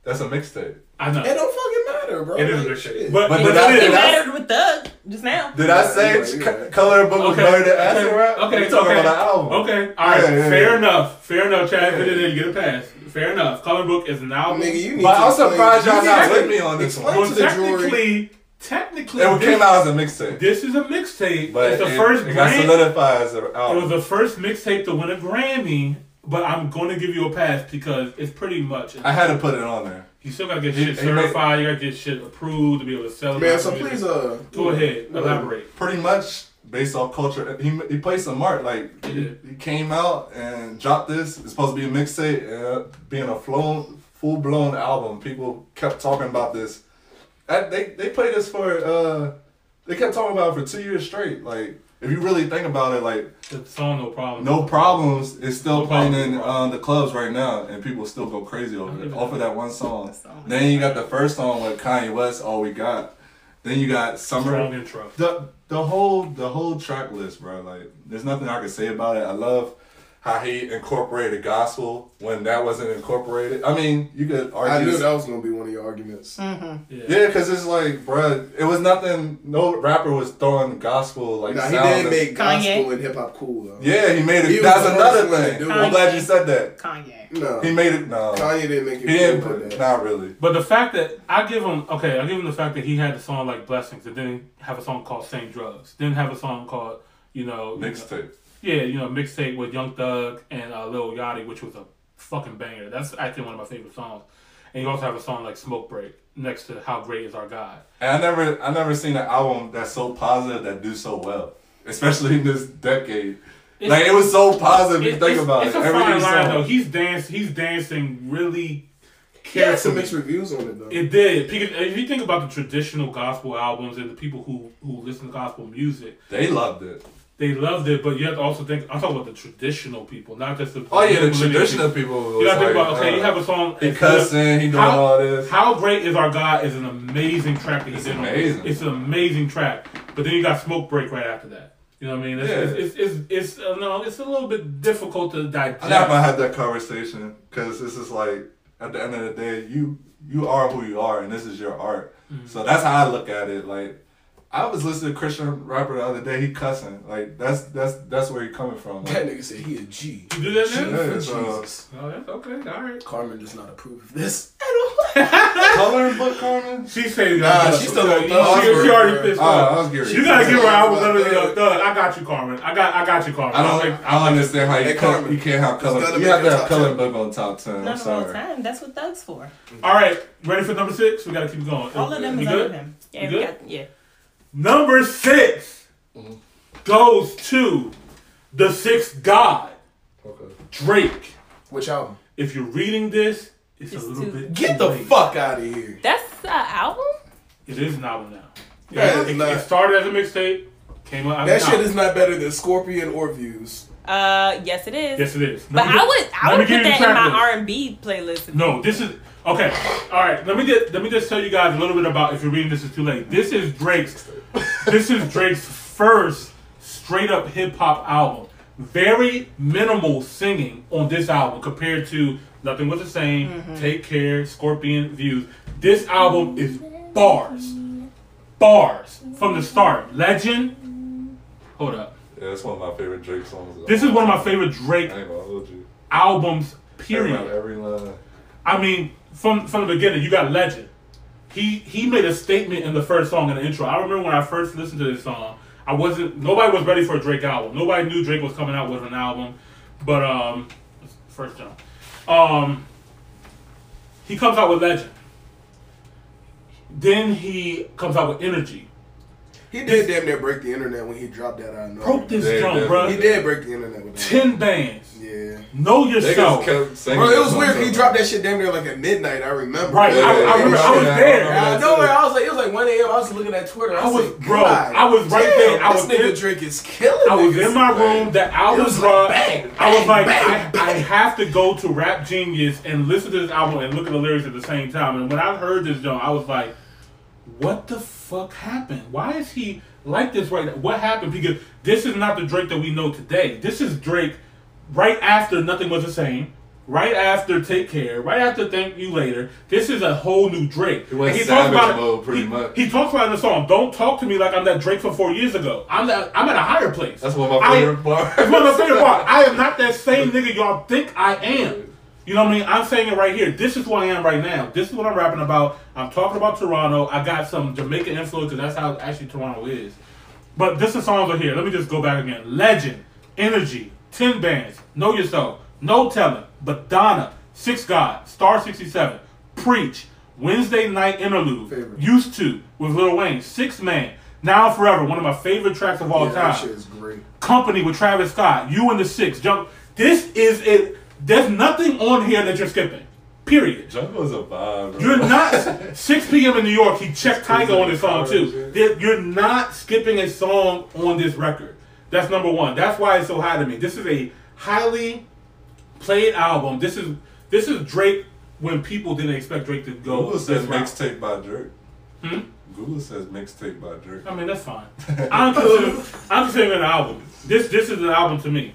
That's a mixtape. I know. It don't fucking matter, bro. It is Like, a shit. shit. But, But but, did that I- is- It mattered with Thug just now. Did I say Yeah, you're right. C- Book was Okay, better than Acid okay, Rap? okay, we talking okay. about the album. Okay, all right, Yeah, yeah, fair yeah. enough. Fair enough, Chad. Yeah. You get a pass. Fair enough. Coloring Book is an album. Nigga, you need But to I'm surprised y'all not with me on this one. well, to the jury. technically, technically, It came out as a mixtape. this is a mixtape. But It's the it, first it got Grammy. solidified as an album. It was the first mixtape to win a Grammy. But I'm going to give you a pass because it's pretty much. I had to put it on there. You still got to get shit he made- certified. you got to get shit approved to be able to sell it. Man, so please, uh, Go ahead, elaborate. Pretty much based off culture. He, he played some mark. Like, He he, he came out and dropped this. It's supposed to be a mixtape and being a flown, full blown album. People kept talking about this. That, they, they played this for, uh, they kept talking about it for two years straight. Like, if you really think about it, like, The song, no problem. No Problems is still No playing Problem, in no uh, the clubs right now, and people still go crazy over it, off of that one song. Song. Then you got the first song with Kanye West, All We Got. Then you got Strong Summer. intro. The the whole the whole track list, bro. Like, there's nothing I can say about it. I love how he incorporated gospel when that wasn't incorporated. I mean, you could argue. I knew that was gonna be one of your arguments. Mm-hmm. Yeah. yeah, because it's like, bro, it was nothing. No rapper was throwing gospel like. Nah, he did and- make gospel Kanye? and hip hop cool though. Yeah, he made it. He was That's another first one to thing. I'm glad you said that. Kanye. No, He made it. No, Kanye didn't make it he cool didn't. like Put, that. not really. But the fact that I give him okay, I give him the fact that he had a song like Blessings, and then have a song called Same Drugs, then have a song called you know you know- Mixtape. Yeah, you know mixtape with Young Thug and uh, Lil Yachty, which was a fucking banger. That's actually one of my favorite songs. And you also have a song like Smoke Break next to How Great Is Our God. And I never, I never seen an album that's so positive that do so well, especially in this decade. It's- like it was so positive. if you think it's, about it's it. a fine line song. though. He's dance. He's dancing really He had some mixed reviews on it though. It did. Because If you think about the traditional gospel albums and the people who who listen to gospel music, They loved it. They loved it. But you have to also think. I'm talking about the traditional people, not just the. Oh yeah, the traditional people. people. You gotta think like, about okay. uh, You have a song. he cussing, he doing How- all this. How great is our God is an amazing track that he It's did. on- amazing. It's an amazing track. But then you got Smoke Break right after that. You know what I mean? It's, Yeah. it's, it's, it's, it's, uh, no, it's a little bit difficult to digest. I'm not gonna have that conversation because this is like at the end of the day, you you are who you are, and this is your art. Mm-hmm. So that's how I look at it. Like I was listening to Christian rapper the other day. He cussing like that's that's that's where he coming from. That nigga said he a G. You do that G now? Yeah, so- Jesus. Oh, that's okay. All right. Carmen does not approve of this. At all. Coloring book, Carmen. She said, you Nah, gotta- she's still she, on she, thug. she already pissed Oh, I off. was getting. You gotta give her an album Thug. better than Young Thug. I got you, Carmen. I got, I got you, Carmen. I I'll don't. I don't understand how you Hey, cut, Carmen, you can't have color. gotta You make have to your have top coloring book on top ten. I'm Not all time. That's what Thug's for. All right, ready for number six? We gotta keep going. All of them is under him. Yeah, good? yeah. Number 6 Mm-hmm. goes to the sixth God, Okay. Drake. Which album? If you're reading this, it's, It's a little too- bit. Get too the late. fuck out of here. That's an album? It is an album now. Yeah, it, not. it started as a mixtape, came out. That as an shit album. is not better than Scorpion or Views. Uh, yes, it is. Yes, it is. But Let me I would, I would put that in my. R and B playlist. No, this is okay. All right, let me get let me just tell you guys a little bit about. If you're reading this, is too late. This is Drake's. this is Drake's first straight up hip hop album. Very minimal singing on this album compared to Nothing Was the Same, Mm-hmm. Take Care, Scorpion Views. This album is bars, bars from the start. Legend. Hold up. Yeah, it's one of my favorite Drake songs. This is one of my favorite Drake I ain't gonna hold you. albums. Period. Period. Every line. I mean, from from the beginning, you got Legend. He he made a statement in the first song in the intro. I remember when I first listened to this song, I wasn't nobody was ready for a Drake album. Nobody knew Drake was coming out with an album. But um first jump. Um he comes out with Legend. Then he comes out with Energy. He did damn near break the internet when he dropped that out. Broke this Yeah, jump, bro. He did break the internet with that. Ten bands. Yeah. Know Niggas yourself. Bro, it was weird. He dropped that shit damn near like at midnight. I remember. Right. Yeah, I, I yeah, remember I was yeah, I there. remember I know. I was like, it was like 1 a.m. I was looking at Twitter. I I was, was- like, bro, I was right damn, there. I this was nigga in- Drake is killing. I was niggas. in my room. That album was like dropped. bang, I was like, bang, I, I have to go to Rap Genius and listen to this album and look at the lyrics at the same time. And when I heard this, John, I was like, what the fuck happened? Why is he like this right now? What happened? Because this is not the Drake that we know today. This is Drake right after Nothing Was the Same. Right after Take Care, right after Thank You Later, this is a whole new Drake. He went And savage about mode pretty he- much. He talks about in the song. Don't talk to me like I'm that Drake from four years ago. I'm that. I'm at a higher place. That's one of my I- favorite parts. That's one of my favorite part. I am not that same nigga y'all think I am. You know what I mean? I'm saying it right here. This is who I am right now. This is what I'm rapping about. I'm talking about Toronto. I got some Jamaican influence because that's how actually Toronto is. But this is songs are here. Let me just go back again. Legend, Energy, Ten Bands, Know Yourself, No Telling, Madonna, Six God, Star 67, Preach, Wednesday Night Interlude, Favorite. Used To with Lil Wayne, Six Man, Now Forever, one of my favorite tracks of all Yeah, time. that shit is great. Company with Travis Scott, You and the Six, Jump. This is it. There's nothing on here that you're skipping. Period. Jungle's a vibe, bro. You're not 6 p.m. in New York. He checked crazy Tyga on his song too. that You're not skipping a song on this record. That's number one. That's why it's so high to me. This is a highly played album. This is this is Drake when people didn't expect Drake to go. Google says mixtape by Drake. Hmm? Google says mixtape by Drake. I mean that's fine. I'm considering, I'm considering an album. This this is an album to me.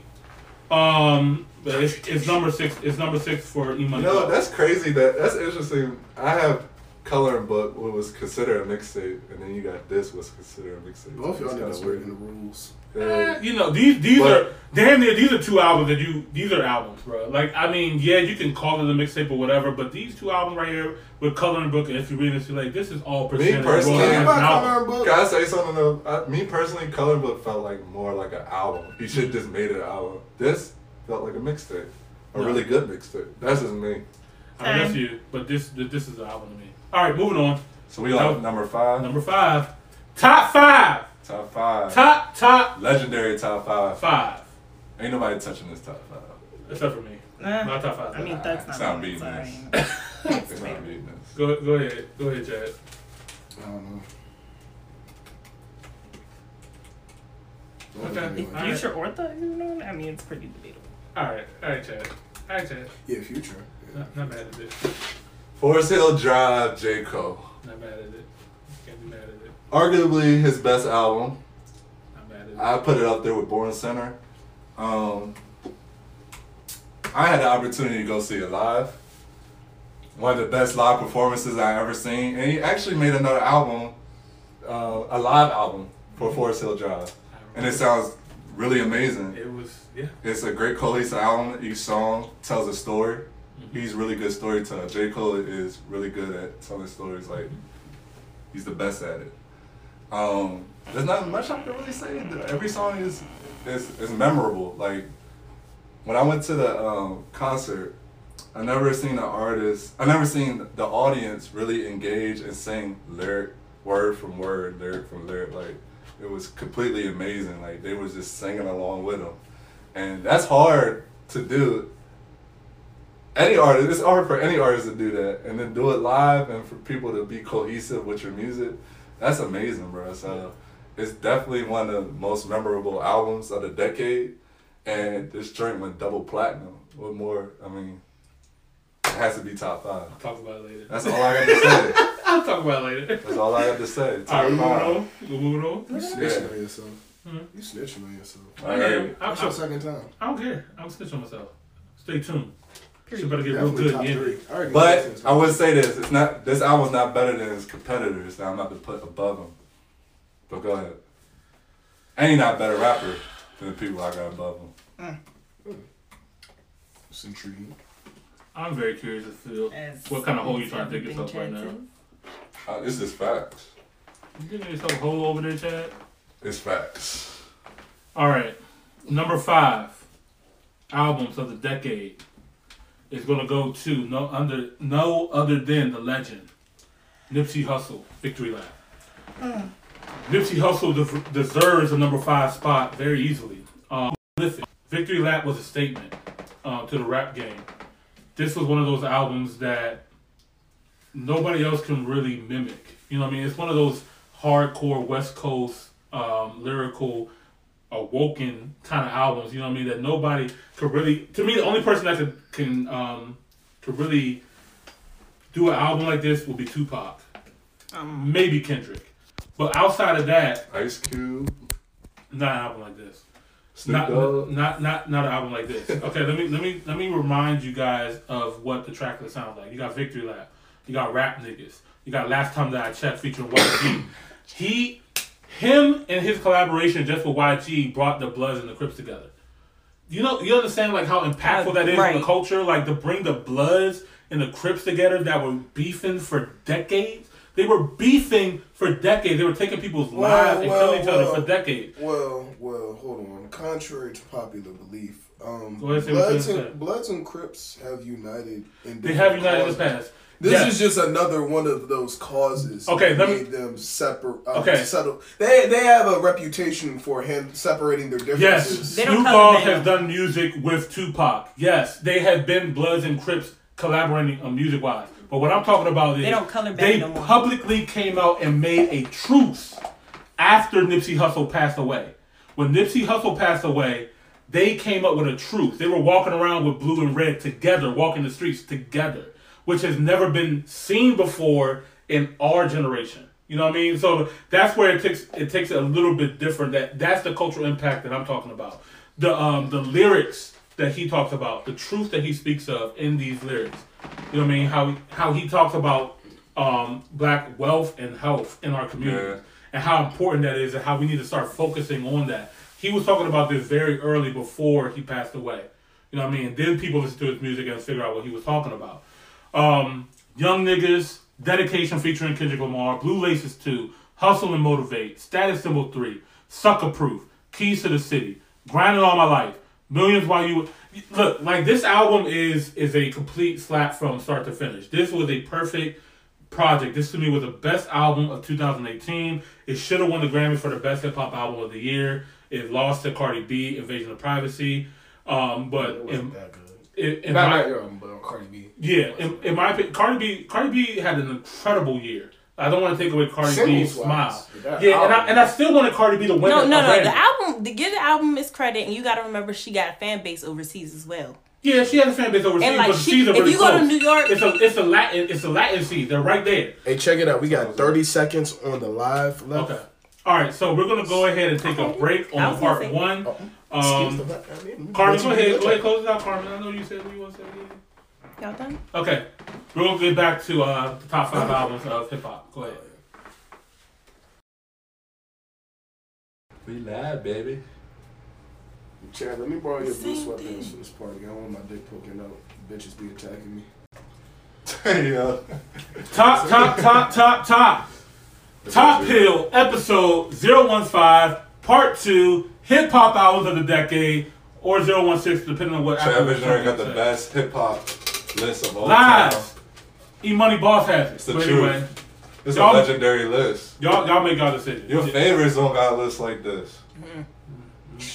Um, but it's, it's number six. It's number six for E You Money. know, that's crazy. That that's interesting. I have coloring book what was considered a mixtape, and then you got this was considered a mixtape. Both y'all It's kinda niggas breaking the rules. Eh, you know these these But- are damn near these are two albums that you these are albums, bro. Like I mean, yeah, you can call it a mixtape or whatever, but these two albums right here with coloring book, and if you read this, you're like, this is all Me personally- Can as you an coloring book? Can I say something though? I, me personally, coloring book felt like more like an album. He should just made it an album. This felt like a mixtape, a No. really good mixtape. That's just me. I mean, that's you, but this this is an album to me. All right, moving on. So we on number five, Number five, top five, top five, top top legendary top five. five, Ain't nobody touching this top five. except for me. Nah. My top five. I mean, that's not. It's not not beating sorry. It's not beating this. go go ahead, go ahead, Chad. I don't know. Okay. Anyway. All right. Future or Thug, you know? I mean, it's pretty debatable. All right, all right, Chad. All right, Chad. Yeah, future. Yeah. Not, not mad at this. Forest Hill Drive, J Cole. Not mad at it. Can't be mad at it. Arguably his best album. Not mad at it. I put it up there with Born Sinner. Um, I had the opportunity to go see it live. One of the best live performances I ever seen, and he actually made another album uh, a live album for Forest Hill Drive, and it sounds really amazing. It was yeah. It's a great cohesive album. Each song tells a story. He's really good storyteller. J. Cole is really good at telling stories. Like he's the best at it. Um, there's not much I can really say. Every song is is, is memorable. Like when I went to the um, concert, I never seen an artist. I never seen the audience really engage and sing lyric word from word, lyric from lyric. Like it was completely amazing. Like they was just singing along with them, and that's hard to do. Any artist, it's hard for any artist to do that, and then do it live, and for people to be cohesive with your music. That's amazing, bro. So it's definitely one of the most memorable albums of the decade, and this joint went double platinum. What more? I mean, it has to be top five. I'll talk about it later. That's all I got to say. I'll talk about it later. That's all I got to say. All right, Top moving five. on. We're moving on. You snitching on yourself. You snitching on yourself. All right. I, That's your I, second time. I don't care. I'm snitching on myself. Stay tuned. She better get real Definitely good. top Yeah. three. I already But listened to I would say this: it's not. This album's not better than his competitors that I'm about to put above him. But go ahead. And he not a better rapper than the people I got above him. It's intriguing. I'm very curious as to what kind of hole you're trying to dig yourself right now. Uh, this is facts. You digging yourself a hole over there, Chad? It's facts. All right, number five albums of the decade is gonna go to no under no other than the legend Nipsey Hussle, Victory Lap. Nipsey Hussle de- deserves a number five spot very easily. Um, listen, Victory Lap was a statement uh, to the rap game. This was one of those albums that nobody else can really mimic. You know what I mean? It's one of those hardcore West Coast um, lyrical awoken kind of albums, you know what I mean, that nobody could really to me the only person that could can um could really do an album like this would be Tupac. Maybe Kendrick. But outside of that, Ice Cube, not an album like this. Snoop Not, Dogg. not not not an album like this. Okay, let me let me let me remind you guys of what the track list sounds like. You got Victory Lap, you got Rap Niggas, you got Last Time That I Checked featuring YG. he, him, and his collaboration just with YG brought the Bloods and the Crips together. You know, you understand like how impactful that is in the culture. Like to bring the Bloods and the Crips together that were beefing for decades. They were beefing for decades. They were taking people's Well, lives and well, killing each other for decades. Well, well, hold on. Contrary to popular belief, um, Go ahead, say what Bloods and. Bloods and Crips have united. In They have different united in the past. This Yes. is just another one of those causes. Okay, that let me- made them separate. Uh, Okay. settle. They they have a reputation for him separating their Yes, differences. They don't Snoop Dogg has done music with Tupac. Yes, they have been Bloods and Crips collaborating on music wise. But what I'm talking about is They don't color they no more. publicly came out and made a truce after Nipsey Hussle passed away. When Nipsey Hussle passed away, they came up with a truce. They were walking around with blue and red together, walking the streets together, which has never been seen before in our generation. You know what I mean? So that's where it takes it takes it a little bit different. That that's the cultural impact that I'm talking about. The um the lyrics that he talks about, the truth that he speaks of in these lyrics. You know what I mean? How how he talks about um black wealth and health in our community Yeah. and how important that is and how we need to start focusing on that. He was talking about this very early before he passed away. You know what I mean? Then people listen to his music and figure out what he was talking about. Um, Young Niggas, Dedication featuring Kendrick Lamar, Blue Laces 2, Hustle and Motivate, Status Symbol 3, Sucker Proof, Keys to the City, Grinding All My Life, Millions While You... Look, like this album is is a complete slap from start to finish. This was a perfect project. This to me was the best album of 2018. It should have won the Grammy for the best hip hop album of the year. It lost to Cardi B, Invasion of Privacy. Um, but It wasn't that good. In, in Not my, not your album, but on Cardi B. yeah, in, in my opinion, Cardi B, Cardi B had an incredible year. I don't want to take away Cardi B's Singles-wise, smile. that Yeah, and I, and I still wanted Cardi B to win. No, a- no, a no. Grammy. The album, to give the album its credit, and you got to remember she got a fan base overseas as well. Yeah, she has a fan base overseas, And like but the she, seas are if really you go to. New York, it's a it's a Latin it's a Latin seed. They're right there. Hey, check it out. We got 30 seconds on the live left. Okay. All right, so we're gonna go ahead and take a break on was gonna part say- oh. One. Excuse Um, the I mean, Carmen, go ahead, go ahead, close it out, Carmen. I know you said what you want to say. y'all done? Okay, we're gonna get back to uh, the top five albums of hip hop. Go ahead. We live, baby. Chad, let me borrow your blue Same sweatpants for this party. I don't want my dick poking out. Bitches be attacking me. yeah. Top, top, top, top, top. Top Hill, episode 015, part 2, hip hop albums of the decade, or 016, depending on what Apple Visionary got the says. best hip hop list of all time. Lies. E Money Boss has it. It's the But truth. anyway, It's a legendary list. y'all, y'all make y'all decision. Your favorites don't got a list like this.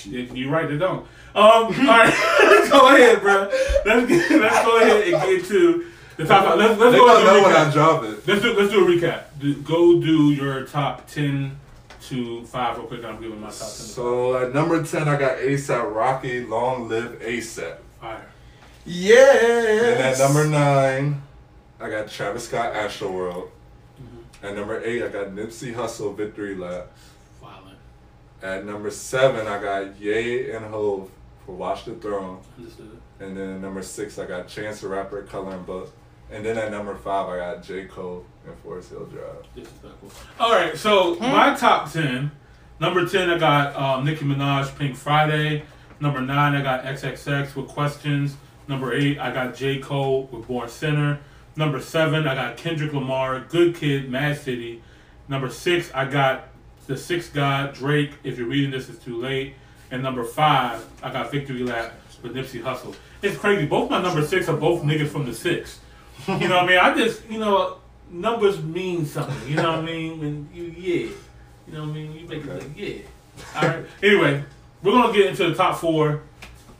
You- You're right, they don't. Um, all right, let's go ahead, bro. Let's get, let's go ahead and get to the top. Let's, let's they go ahead know when I drop it. Let's do let's do a recap. Do, go do your top ten to five real quick. I'm giving my top ten. So at number 10, I got ASAP Rocky, Long Live ASAP. Fire. Yeah. And at number 9, I got Travis Scott, Astro World. Mm-hmm. At number 8, I got Nipsey Hussle, Victory Lap. Violent. At number 7, I got Ye and Hov for Watch the Throne. Understood. And then number 6, I got Chance the Rapper, Coloring Book. And then at number 5, I got J. Cole and Forest Hill Drive. Disrespectful. All right, so my top ten. Number ten, I got um, Nicki Minaj, Pink Friday. Number nine, I got XXX with Questions. Number eight, I got J Cole with Born Sinner. Number seven, I got Kendrick Lamar, Good Kid, Mad City. Number six, I got the Sixth God, Drake. If you're reading this, it's too late. And number five, I got Victory Lap with Nipsey Hussle. It's crazy. Both my number six are both niggas from the six. You know what I mean? I just, you know, numbers mean something. You know what I mean? And you, yeah. You know what I mean? You make it like, yeah. All right. Anyway, we're gonna get into the top four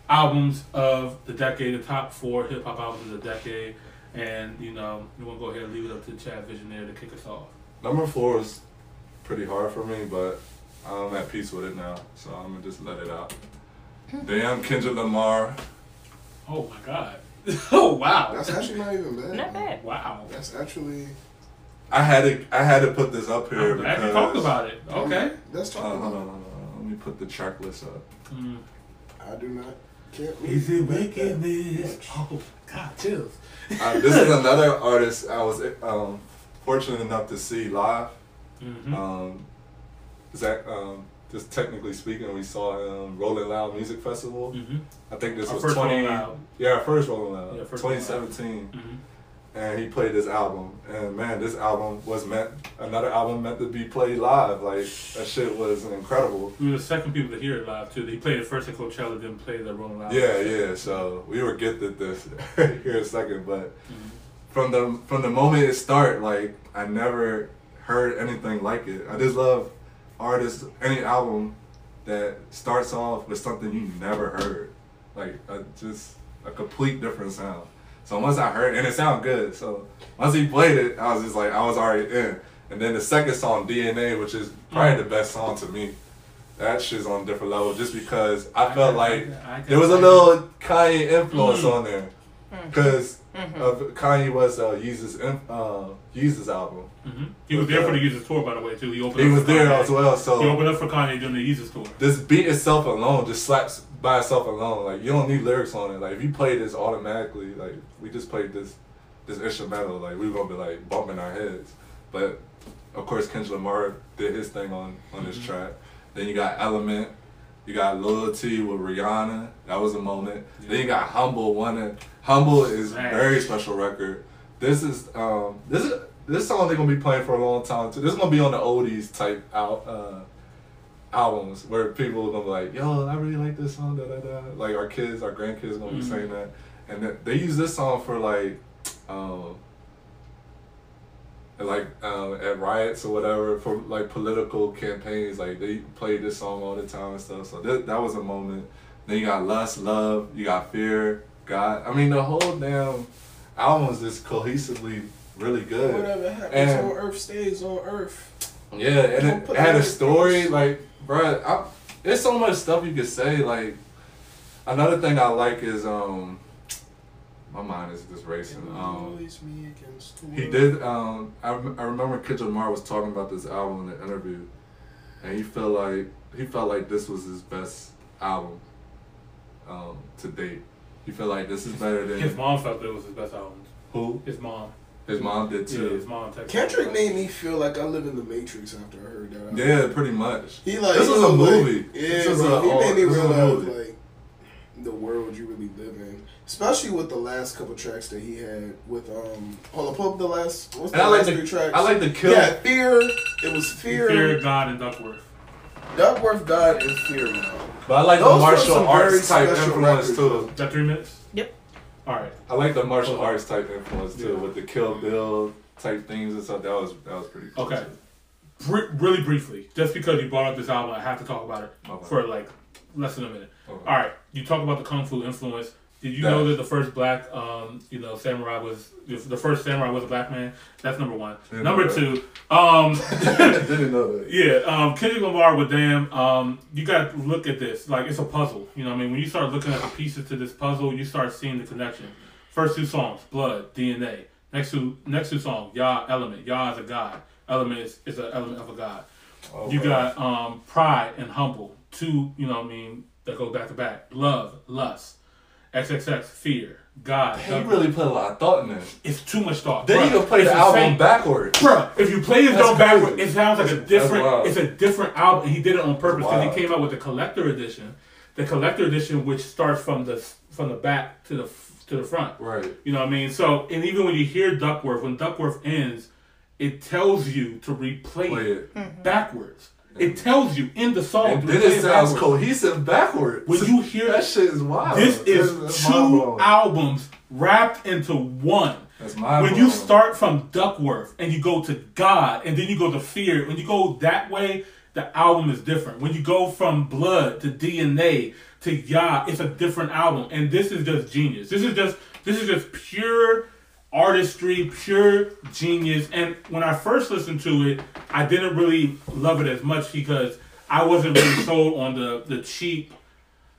albums of the decade, the top four hip hop albums of the decade, and you know we're gonna go ahead and leave it up to Chad Visionaire to kick us off. Number 4 is pretty hard for me, but I'm at peace with it now. So I'm going to just let it out. Hmm. Damn, Kendrick Lamar. Oh my God. oh wow. That's actually not even bad. Not bad. wow. That's actually. I had to I had to put this up here I'm glad because you talked about it. Okay. Let's Uh, talk hold on, about hold on, hold on. Let me put the track list up. Mm. I do not. Can't Is it make that wickedness? much. Oh God, chills. Uh, this is another artist I was um, fortunate enough to see live. Mm-hmm. Um, Zach, um, just technically speaking, we saw him Rolling Loud Music Festival. mm-hmm. I think this Our was first twenty. Rolling Loud. Yeah, our first Rolling Loud, Yeah, first Rolling Loud. 2017, Mm-hmm. and he played this album. And man, this album was meant another album meant to be played live. Like that shit was incredible. We were the second people to hear it live too. He played it first at Coachella, then played the Rolling Loud. Yeah, yeah. So we were gifted this here a second, but Mhm. from the from the moment it started, like I never heard anything like it. I just love artists, any album that starts off with something you never heard, like a, just a complete different sound. So once I heard, and it sounded good. So once he played it, I was just like, I was already in. And then the second song, DNA, which is probably the best song to me. That shit's on a different level, just because I felt like I- I- there was a little Kanye influence on there, Mm-hmm. because of Kanye was uh, Yeezus in- uh, Yeezus album. Mhm. He was there for the Yeezus tour, by the way, too. He opened. He was there Kanye. as well, So He opened up for Kanye during the Yeezus tour. this beat itself alone just slaps by itself alone. Like you don't need lyrics on it. Like if you play this automatically, like we just played this this instrumental, like we were gonna be like bumping our heads. But of course, Kendrick Lamar did his thing on on this track. Then you got Element. You got Loyalty with Rihanna. That was a moment. Then you got Humble. One Humble is very special record. This is um this is this song they're gonna be playing for a long time too. This is gonna be on the oldies type out uh albums where people are gonna be like, yo, I really like this song, da da da. Like our kids, our grandkids gonna be Mhm. saying that. And th- they use this song for like um like um, at riots or whatever for like political campaigns like they play this song all the time and stuff so that, that was a moment then you got lust love you got fear god i mean the whole damn album is just cohesively really good Whatever happens And- on Earth stays on Earth. yeah, and Don't it, put it had a story, place. like, bruh, I, there's so much stuff you could say. Like, another thing I like is, um, my mind is just racing. Um, me against he did, um, I, I remember Kendrick Lamar was talking about this album in an interview, and he felt like, he felt like this was his best album, um, to date. He felt like this is better than His mom felt it was his best album. who? His mom. His mom did Yeah, too. his mom texted. Kendrick made me feel like I live in the Matrix after I heard that. album. Yeah, pretty much. He like This was a like- movie. Yeah, This was bro. a- he made me this was a realize like the world you really live in, especially with the last couple tracks that he had with um. Hold up, pull up the last. What's the And I like last the tracks? I like the kill. Yeah, fear. It was fear. Fear God and Duckworth. Duckworth, God, and fear. Now. But I like Those the were martial arts type special influence records, too. Is that three minutes? All right. I like the martial Okay. arts type influence too, Yeah. with the Kill Bill type things and stuff. That was that was pretty cool. Okay. Br- really briefly, just because you brought up this album, I have to talk about it Okay. for like less than a minute. Okay. All right, you talk about the kung fu influence. Did you Yeah. know that the first black, um, you know, samurai was the first samurai was a black man? That's number one. Number two, um, Didn't know that. yeah, um, Kendrick Lamar with Damn. Um, you got to look at this like it's a puzzle. You know, what I mean, when you start looking at the pieces to this puzzle, you start seeing the connection. First two songs, Blood, DNA. Next two, next two songs, Yah, Element. Yah is a god. Element is, is an element of a god. Oh, You got um, Pride and Humble. Two, you know what I mean, that go back to back. Love, Lust. XXX, Fear. God. He really put a lot of thought in this. It's too much thought. Then Bruh, you can play it's the album insane. backwards. Bruh, if you play his That's drum backward, crazy. it sounds like a different. It's a different album. and He did it on purpose because he came out with the collector edition. The collector edition, which starts from the from the back to the to the front. Right. You know what I mean? So, and even when you hear Duckworth, when Duckworth ends, it tells you to replay Play it it. Mm-hmm. backwards. It tells you in the song. And then it sounds backwards. cohesive backwards. When you hear that shit is wild. this is That's- two albums wrapped into one. That's mind when you start from Duckworth and you go to God and then you go to Fear, when you go that way, the album is different. When you go from Blood to DNA to Yah, it's a different album. And this is just genius. This is just this is just pure artistry, pure genius. And when I first listened to it, I didn't really love it as much because I wasn't really sold on the the cheap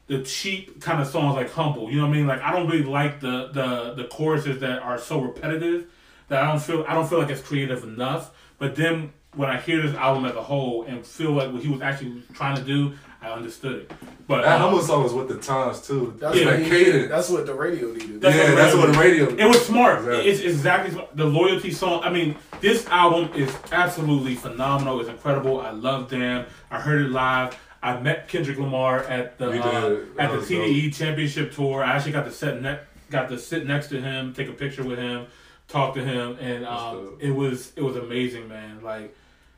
the cheap kind of songs like humble you know what i mean like i don't really like the the the choruses that are so repetitive that i don't feel i don't feel like it's creative enough but then when i hear this album as a whole and feel like what he was actually trying to do i understood it but that um, humble song was with the times too. That's Yeah, what that he cadence. needed. That's what the radio needed. That's yeah, what that's what the radio. It was smart. Exactly. It's exactly smart. the loyalty song. I mean, this album is absolutely phenomenal. It's incredible. I love them. I heard it live. I met Kendrick Lamar at the uh, at the was TDE Championship tour. I actually got to sit ne- got to sit next to him, take a picture with him, talk to him, and um, it was it was amazing, man. Like,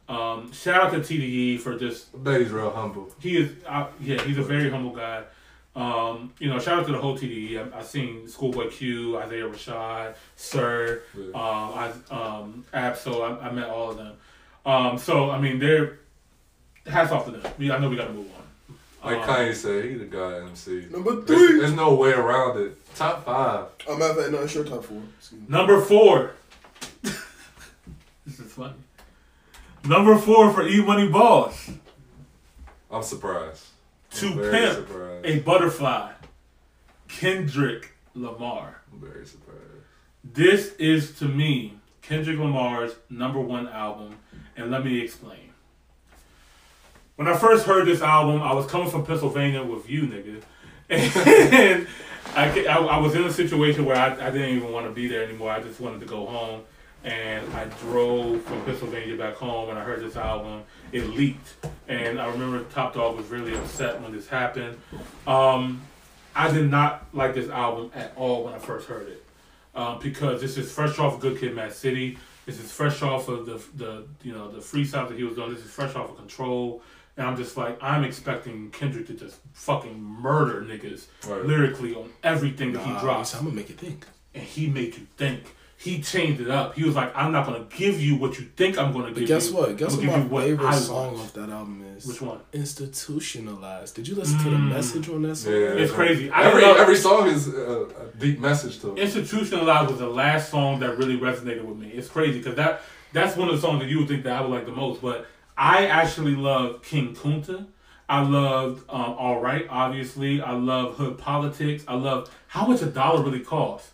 um, shout out to TDE for just I bet he's real humble. he is uh, yeah he's a very humble guy um, you know shout out to the whole TDE I, I seen Schoolboy Q Isaiah Rashad Sir Yeah. um, I, um, Absol I, I met all of them um, so I mean they're hats off to them I know we gotta move on Like Um, Kanye said, he the guy MC. Number three. there's no way around it. Top five. I'm at that. No, it's your top four. Number four this is funny number four for E Money Boss I'm surprised. I'm To very pimp surprised. a butterfly Kendrick Lamar I'm very surprised. This is to me Kendrick Lamar's number one album, and let me explain. When I first heard this album, I was coming from Pennsylvania with you, nigga, and I, I, I was in a situation where I, I didn't even want to be there anymore. I just wanted to go home, and I drove from Pennsylvania back home, and I heard this album. It leaked, and I remember Top Dog was really upset when this happened. Um, I did not like this album at all when I first heard it um, because this is fresh off Good Kid, Mad City. This is fresh off of the the you know the freestyle that he was doing. This is fresh off of Control, and I'm just like I'm expecting Kendrick to just fucking murder niggas Right. lyrically on everything that he drops, I'm gonna make you think. and he made you think. He changed it up. He was like, I'm not gonna give you what you think I'm gonna But give guess you. what? Guess I'm what gonna my give you what favorite song want." off that album is? Which one? Institutionalized. Did you listen to the Mm. message on that song? Yeah, It's crazy. I every every song is a, a deep message to it. Institutionalized was the last song that really resonated with me. It's crazy because that that's one of the songs that you would think that I would like the most. But I actually love King Kunta. I loved um, All Right, obviously. I love Hood Politics. I love How Much a Dollar Really Costs.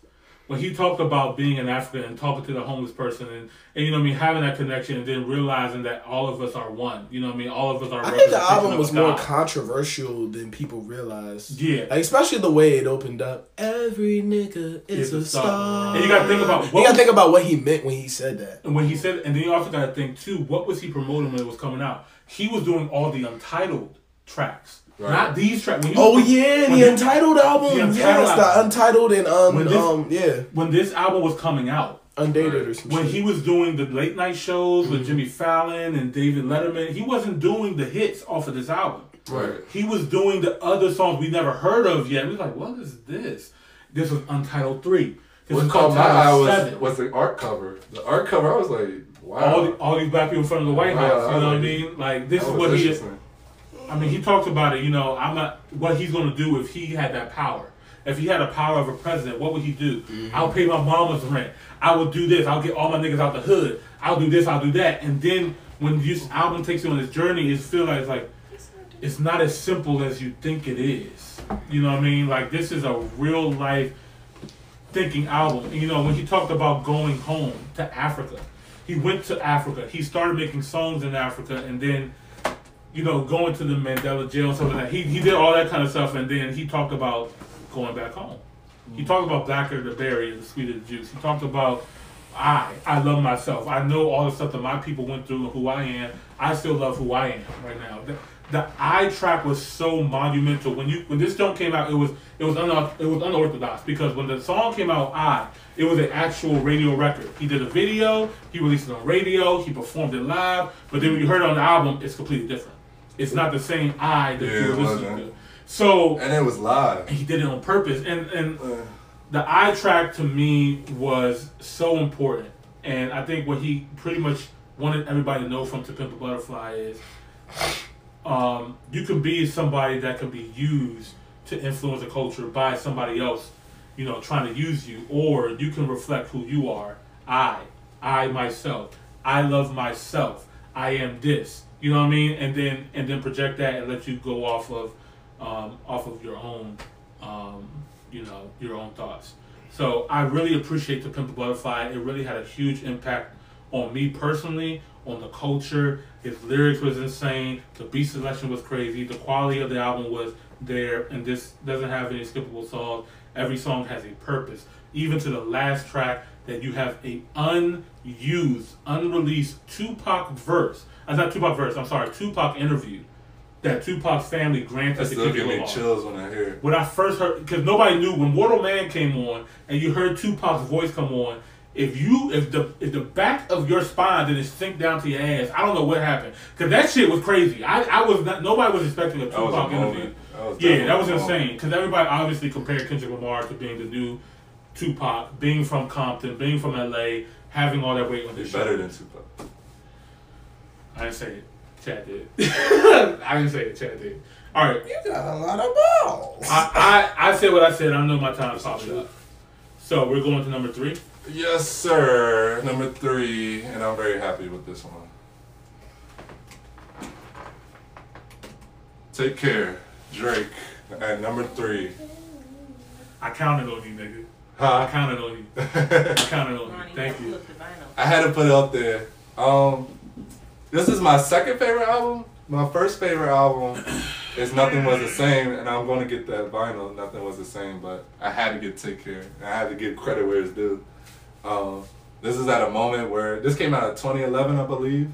When he talked about being in Africa and talking to the homeless person and, and you know what I mean having that connection and then realizing that all of us are one. You know what I mean? All of us are. I think the album was more controversial than people realized. Yeah. Like, especially the way it opened up. Every nigga is a a star. star. And you gotta think about You what gotta was- think about what he meant when he said that. And when he said, and then you also got to think too, what was he promoting when it was coming out? He was doing all the untitled tracks, Right. not these tracks. When you- Oh yeah, when the you- Untitled album. The Untitled yes, the album. Untitled and um, When this- um yeah, When this album was coming out, Undated or some when shit. he was doing the late night shows Mm-hmm. with Jimmy Fallon and David Letterman, he wasn't doing the hits off of this album. Right. He was doing the other songs we never heard of yet. We was like, what is this? This was Untitled Three. This What was caught my eye was, Seven. was the art cover. The art cover, I was like, wow. all, the, all these black people in front of the White Wow, House. I You know what I mean? Like this is what he is. I mean, he talked about it. You know, I'm not what he's going to do if he had that power. If he had the power of a president, what would he do? Mm-hmm. I'll pay my mama's rent. I will do this. I'll get all my niggas out the hood. I'll do this. I'll do that. And then when this album takes you on this journey, it feels like it's like it's not as simple as you think it is. You know what I mean? Like this is a real life thinking album. And, you know, when he talked about going home to Africa, he went to Africa. He started making songs in Africa, and then you know, going to the Mandela jail stuff like that. He, he did all that kind of stuff, and then he talked about going back home. He talked about blacker the berry and sweeter the juice. He talked about I, I love myself. I know all the stuff that my people went through and who I am. I still love who I am right now. The, the I track was so monumental. When you when this song came out, it was it was un, it was unorthodox because when the song came out, I it was an actual radio record. He did a video, he released it on radio, he performed it live. But then when you heard it on the album, it's completely different. It's not the same I that Yeah, you listening to. So And it was live. he did it on purpose, and and Uh, the eye track to me was so important, and I think what he pretty much wanted everybody to know from To Pimp a Butterfly is, um, you can be somebody that can be used to influence a culture by somebody else, you know, trying to use you, or you can reflect who you are. I, I myself, I love myself. I am this. You know what I mean? And then and then project that and let you go off of, um, off of your own, um, you know, your own thoughts. So I really appreciate the Pimp a Butterfly. It really had a huge impact on me personally, on the culture. His lyrics was insane. The beat selection was crazy. The quality of the album was there, and this doesn't have any skippable songs. Every song has a purpose. Even to the last track, that you have a unused, unreleased Tupac verse. Uh, not Tupac verse. I'm sorry, Tupac interview that Tupac's family granted that to still give me chills when I hear when I first heard, because nobody knew when Mortal Man came on, and you heard Tupac's voice come on. If you, if the if the back of your spine didn't sink down to your ass, I don't know what happened. Cause that shit was crazy. I, I was not. Nobody was expecting a Tupac interview. That Yeah, that was insane. Because everybody obviously compared Kendrick Lamar to being the new Tupac, being from Compton, being from LA, having all that weight on his better than Tupac. I didn't say it. Chad did. I didn't say it. Chad did. All right. You got a lot of balls. I, I, I said what I said. I know my time's probably up. So we're going to number three. Yes, sir. Number three, and I'm very happy with this one. Take care, Drake. At number three. I counted on you, nigga. Huh? I counted on you. I counted on you. Thank you. look the vinyl. I had to put it up there. Um, this is my second favorite album. My first favorite album is Nothing Was the Same, and I'm going to get that vinyl. Nothing Was the Same, but I had to get Take Care. I had to give credit where it's due. Um, this is at a moment where this came out in 2011, I believe,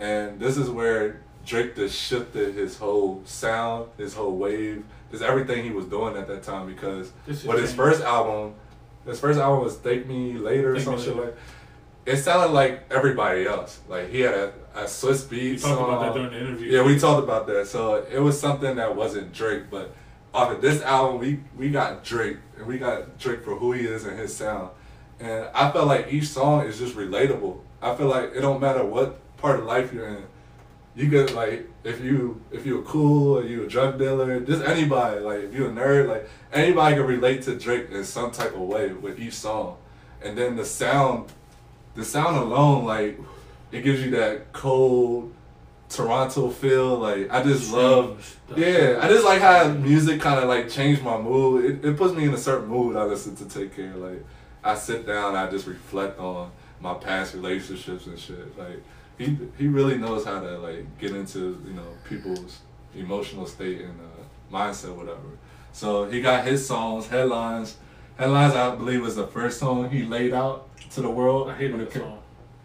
and this is where Drake just shifted his whole sound, his whole wave, just everything he was doing at that time. Because This is with his first album, his first album was "Thank Me Later" or Thank some shit Later. like. It sounded like everybody else. Like he had a, a Swizz Beatz We talked about that during the interview. Yeah, we talked about that. So it was something that wasn't Drake, but off of this album, we we got Drake, and we got Drake for who he is and his sound. And I felt like each song is just relatable. I feel like it don't matter what part of life you're in. You could like if you if you're cool or you a drug dealer, just anybody like if you're a nerd, like anybody can relate to Drake in some type of way with each song. And then the sound, the sound alone, like it gives you that cold Toronto feel. Like I just love yeah, I just like how music kind of like changed my mood. It, it puts me in a certain mood. I listen to Take Care, like, I sit down, I just reflect on my past relationships and shit. Like he he really knows how to like get into you know people's emotional state and uh, mindset, whatever. So he got his songs, headlines. Headlines, I believe, was the first song he laid out to the world. I when that it came- song.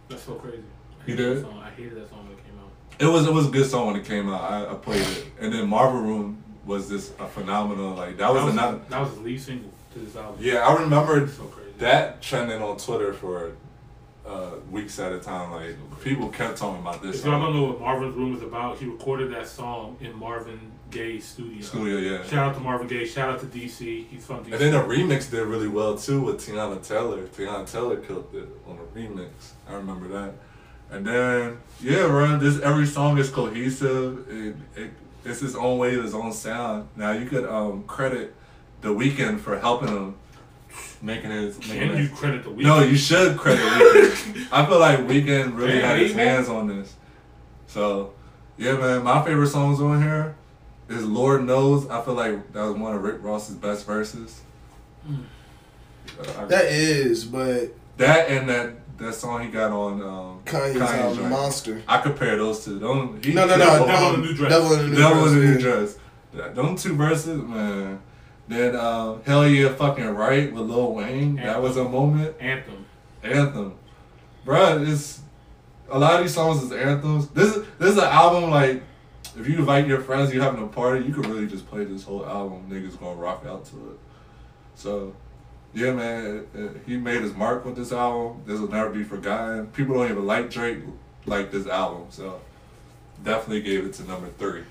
That's so crazy. You did? Song. I hated that song when it came out. It was it was a good song when it came out. I, I played it, and then Marvin's Room was just a phenomenal. Like that was that, was another. that was the lead single to this album. Yeah, I remember so that trending on Twitter for uh, weeks at a time. Like people kept talking about this If y'all don't know what Marvin's Room is about, he recorded that song in Marvin Gaye's studio. Studio, yeah. Shout out to Marvin Gaye. Shout out to DC. He's from DC. And then the remix did really well too with Teyana Taylor. Teyana Taylor killed it on the remix. I remember that. And then yeah, bro, this every song is cohesive. It, it it's its own way, its own sound. Now you could um credit the Weeknd for helping him making his making Can his- you credit the Weeknd? No, you should credit Weeknd. I feel like Weeknd really Man, had his Abel? hands on this. So, yeah, man, my favorite songs on here is Lord Knows. I feel like that was one of Rick Ross's best verses. Uh, I- That is, but that and that that song he got on um, Kanye's Kanye's album joint. Monster. I compare those two. Don't he, No, no, no. Devil in the New Dress. Devil in the New Devil Dress. in the New yeah. Dress. Yeah, Them two verses, man. Then um, Hell Yeah Fucking Right with Lil Wayne. That was a moment. Anthem. anthem, Bruh, It's a lot of these songs is anthems. This is this is an album like if you invite your friends, you having a party, you could really just play this whole album. Niggas gonna rock out to it. So, yeah, man, it- it- he made his mark with this album. This will never be forgotten. People don't even like Drake like this album, so definitely gave it to number three.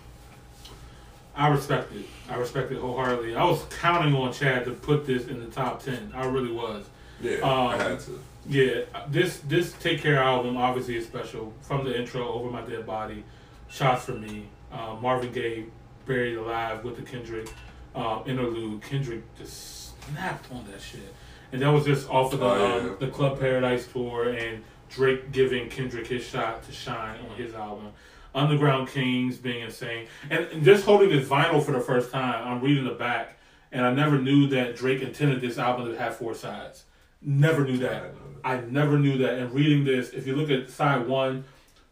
I respect it. I respect it wholeheartedly. I was counting on Chad to put this in the top ten. I really was. Yeah, Um, I had to. Yeah, this this Take Care album obviously is special. From the intro, Over My Dead Body, Shots for Me, uh, Marvin Gaye, Buried Alive with the Kendrick uh, interlude. Kendrick just snapped on that shit, and that was just off of the Oh, yeah. um, the Club Paradise tour and Drake giving Kendrick his shot to shine on his album. Underground Kings being insane, and, and just holding this vinyl for the first time. I'm reading the back, and I never knew that Drake intended this album to have four sides. Never knew that. I never knew that. And reading this, if you look at side one,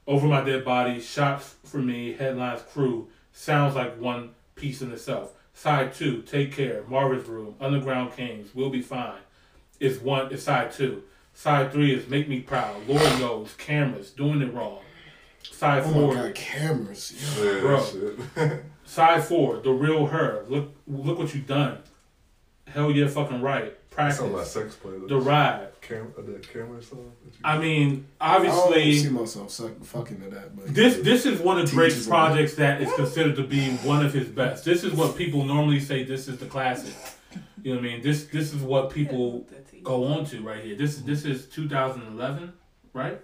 Over My Dead Body, Shots for Me, Headlines Crew, sounds like one piece in itself. Side two, Take Care, Marvin's Room, Underground Kings, We'll Be Fine. Is one is side two. Side three is Make Me Proud, Lord Knows, Cameras, Doing It Wrong. Side Oh four, my god, cameras. Yeah. Yeah, Bro. side four, The Real Her. Look look what you done. Hell yeah, fucking right. That's on my Practice. sex playlist. The Ride. Cam- uh, the camera song. that you- I mean, obviously, I don't obviously see myself suck, fucking to that, but This this is one of Drake's projects that is considered to be one of his best. This is what people normally say. This is the classic. You know what I mean? This this is what people go on to right here. This this is 2011, right?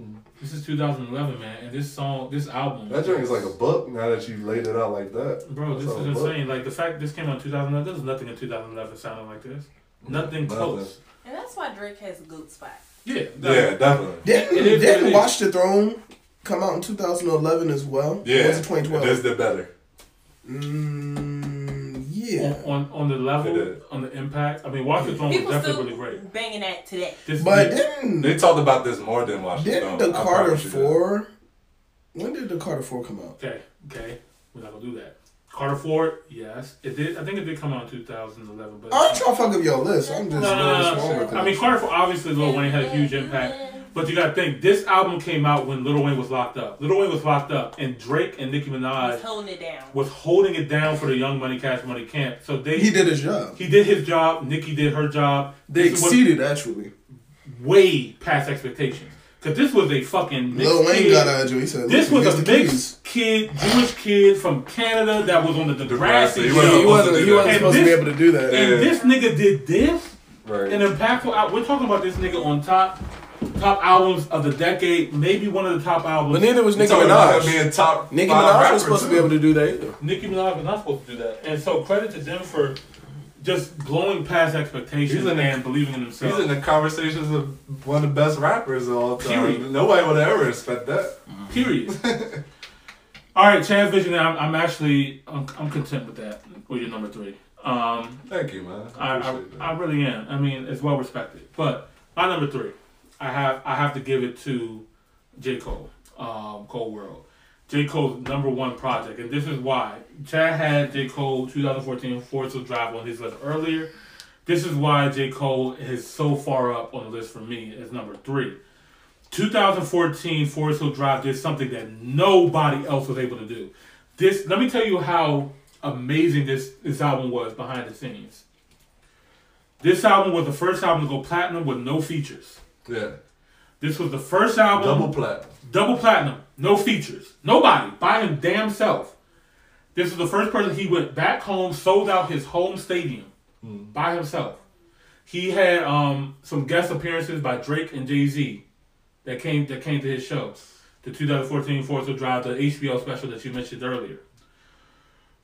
Mhm. This is 2011, man. And this song, this album, That joint is like a book now that you laid it out like that. bro. This That's is a book. insane. Like the fact this came out in 2011. There's nothing in 2011 sounding like this. Nothing close. And that's why Drake has a good spot. Yeah. Yeah, definitely. didn't It is what it didn't. Watch the Throne come out in 2011 as well? Yeah, Or was it 2012? This did better. Mm, yeah. On, on on the level, on the impact. I mean, Watch the Throne was definitely still really great. banging that today. This, But this- didn't They talked about this more than Washington. didn't the Carter promise you that. Four? When did the Carter Four come out? Okay, okay, we're not gonna do that. Carter Four, yes, it did. I think it did come out in 2011, but I ain't trying to fuck up your list. I'm just no, going no, strong no. with I mean, Carter Four obviously Lil Wayne had a huge impact, but you gotta think this album came out when Lil Wayne was locked up. Lil Wayne was locked up, and Drake and Nicki He's Minaj holding it down. was holding it down for the Young Money Cash Money camp. So they he did his job. he did his job. Nicki did her job. They This is what- exceeded actually. way past expectations. Cause this was a fucking mixed Lil Wayne kid. got out of jail. He said, This was a Mr. Keys." mixed kid, Jewish kid from Canada that was on the Degrassi. He show. wasn't He wasn't. He wasn't that. supposed to be this- able to do that. Yeah. And this nigga did this, Right. an impactful. Al- we're talking about this nigga on top, top albums of the decade, maybe one of the top albums. But neither was You Nicki talking Minaj. being top Nicki Minaj rapper, was supposed to be able to do that either. Nicki Minaj was not supposed to do that, and so credit to them for just blowing past expectations the- and believing in himself. He's in the conversations of one of the best rappers of all time. Period. Nobody would ever expect that. Period. All right, Chad Vision. I'm, I'm actually I'm, I'm content with that. With your number three. Um, Thank you, man. I I. I really am. I mean, it's well respected. But my number three, I have I have to give it to J Cole, um, Cole World. J Cole's number one project, and this is why Chad had J Cole 2014 Forest Hill Drive on his list earlier. This is why J Cole is so far up on the list for me as number three. 2014 Forest Hill Drive did something that nobody else was able to do. This let me tell you how amazing this this album was behind the scenes. This album was the first album to go platinum with no features. yeah. This was the first album Double platinum. double platinum, no features, nobody by him damn self. This is the first person he went back home, sold out his home stadium by himself. He had um, some guest appearances by Drake and Jay Z that came that came to his show, the 2014 Forest Hill Drive, the HBO special that you mentioned earlier.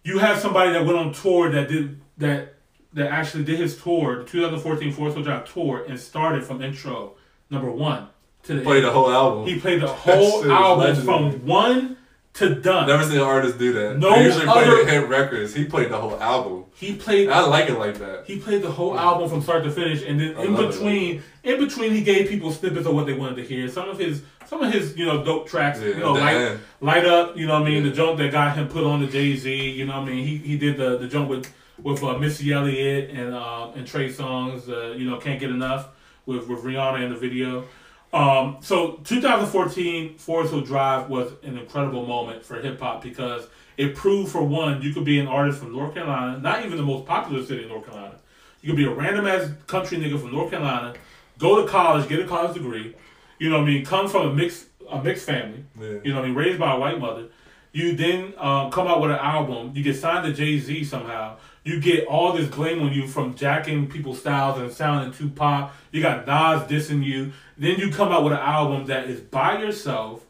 You have somebody that went on tour that did that that actually did his tour, the 2014 Forest Hill Drive tour, and started from intro number one to the Play end. the whole album. He played the whole album legendary. from one to done. Never seen an artist do that. No they usually other- the hit records. He played the whole album. He played I like it like that. he played the whole album from start to finish, and then I in love it. between, in between, he gave people snippets of what they wanted to hear. Some of his, some of his, you know, dope tracks. Yeah, you know, light, light up. You know, what I mean, Yeah. the jump that got him put on the Jay Z. You know, what I mean, he he did the the jump with with uh, Missy Elliott and uh, and Trey Songz. Uh, you know, can't get enough with with Rihanna in the video. Um, so 2014 Forest Hill Drive was an incredible moment for hip hop because it proved for one you could be an artist from North Carolina, not even the most popular city in North Carolina. You could be a random ass country nigga from North Carolina, go to college, get a college degree. You know what I mean? Come from a mixed a mixed family. Yeah. You know what I mean? Raised by a white mother. You then um, come out with an album. You get signed to Jay Z somehow. You get all this blame on you from jacking people's styles and sounding too pop. You got Nas dissing you. Then you come out with an album that is by yourself,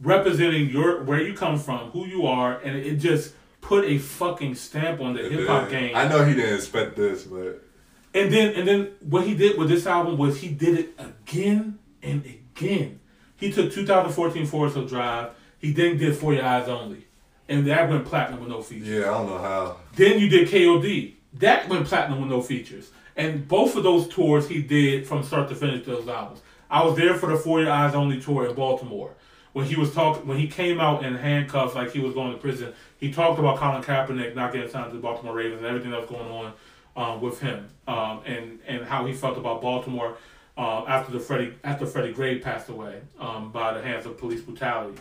representing your where you come from, who you are, and it just put a fucking stamp on the hip hop game. I know he didn't expect this, but And then and then what he did with this album was he did it again and again. He took 2014 Forest Hill Drive. He then did For Your Eyes Only, and that went platinum with no features. yeah, I don't know how. Then you did KOD. That went platinum with no features. And both of those tours he did from start to finish those albums. I was there for the For Your Eyes Only tour in Baltimore. When he was talking, when he came out in handcuffs like he was going to prison, he talked about Colin Kaepernick not getting signed to the Baltimore Ravens and everything that was going on um, with him, um, and and how he felt about Baltimore uh, after the Freddie after Freddie Gray passed away um, by the hands of police brutality.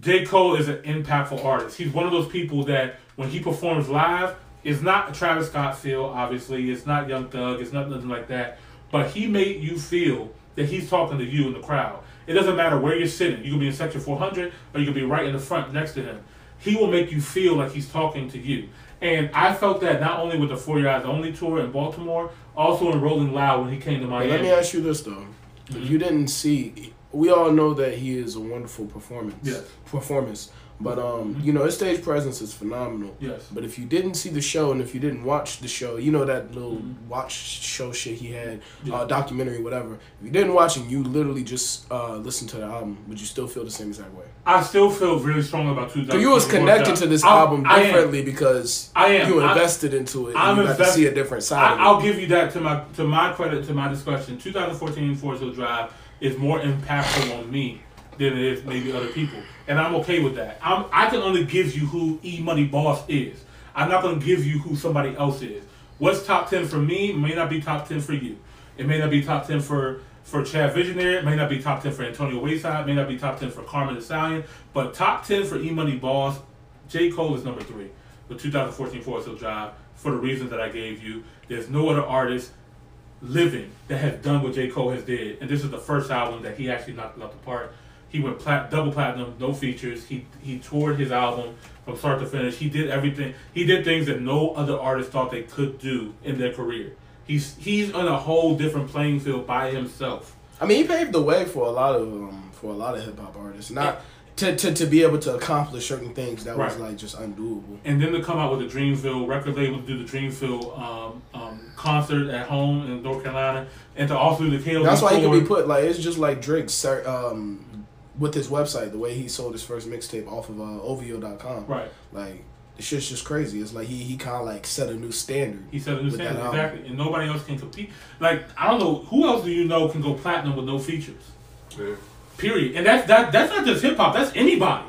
J. Cole is an impactful artist. He's one of those people that when he performs live, it's not a Travis Scott feel, obviously. It's not Young Thug. It's not nothing like that. But he made you feel that he's talking to you in the crowd. It doesn't matter where you're sitting. You can be in section 400 or you can be right in the front next to him. He will make you feel like he's talking to you. And I felt that not only with the For Your Eyes Only tour in Baltimore, also in Rolling Loud when he came to Miami. let me ask you this though: If you didn't see, we all know that he is a wonderful performance. Yes. Performance, but um, you know his stage presence is phenomenal. Yes. But if you didn't see the show and if you didn't watch the show, you know that little Mhm. watch show shit he had, Yeah. uh, documentary, whatever. If you didn't watch and you literally just uh, listened to the album, would you still feel the same exact way? I still feel really strong about 2000. So you was connected to this I'm- album I differently because I am. you I- invested into it. And I'm you got to invest- see a different side. I, of it. I'll give you that to my to my credit to my discretion. 2014 Forest Hill Drive is more impactful on me than it is maybe other people, and I'm okay with that. I'm I can only give you who E Money Boss is. I'm not gonna give you who somebody else is. What's top ten for me may not be top ten for you. It may not be top ten for for Chad Visionary. It may not be top ten for Antonio Wayside. It may not be top ten for Carmen the. But top ten for E Money Boss, J Cole is number three with 2014 Forest Hill Drive for the reasons that I gave you. There's no other artist living that has done what J. Cole has did. And this is the first album that he actually knocked it out the park. He went plat- double platinum, no features. He he toured his album from start to finish. He did everything. He did things that no other artist thought they could do in their career. He's he's on a whole different playing field by himself. I mean, he paved the way for a lot of um, for a lot of hip hop artists. Not to, to to be able to accomplish certain things that was like just undoable. And then to come out with the Dreamville record label to do the Dreamville um, um, concert at home in North Carolina, and to also do the KOD That's why he tour. can be put like it's just like Drake um, with his website, the way he sold his first mixtape off of uh, OVO.com. right. Like the shit's just crazy. It's like he he kind of like set a new standard. He set a new standard exactly, and nobody else can compete. Like I don't know who else do you know can go platinum with no features. Yeah. Period. And that's that. That's not just hip hop. That's anybody.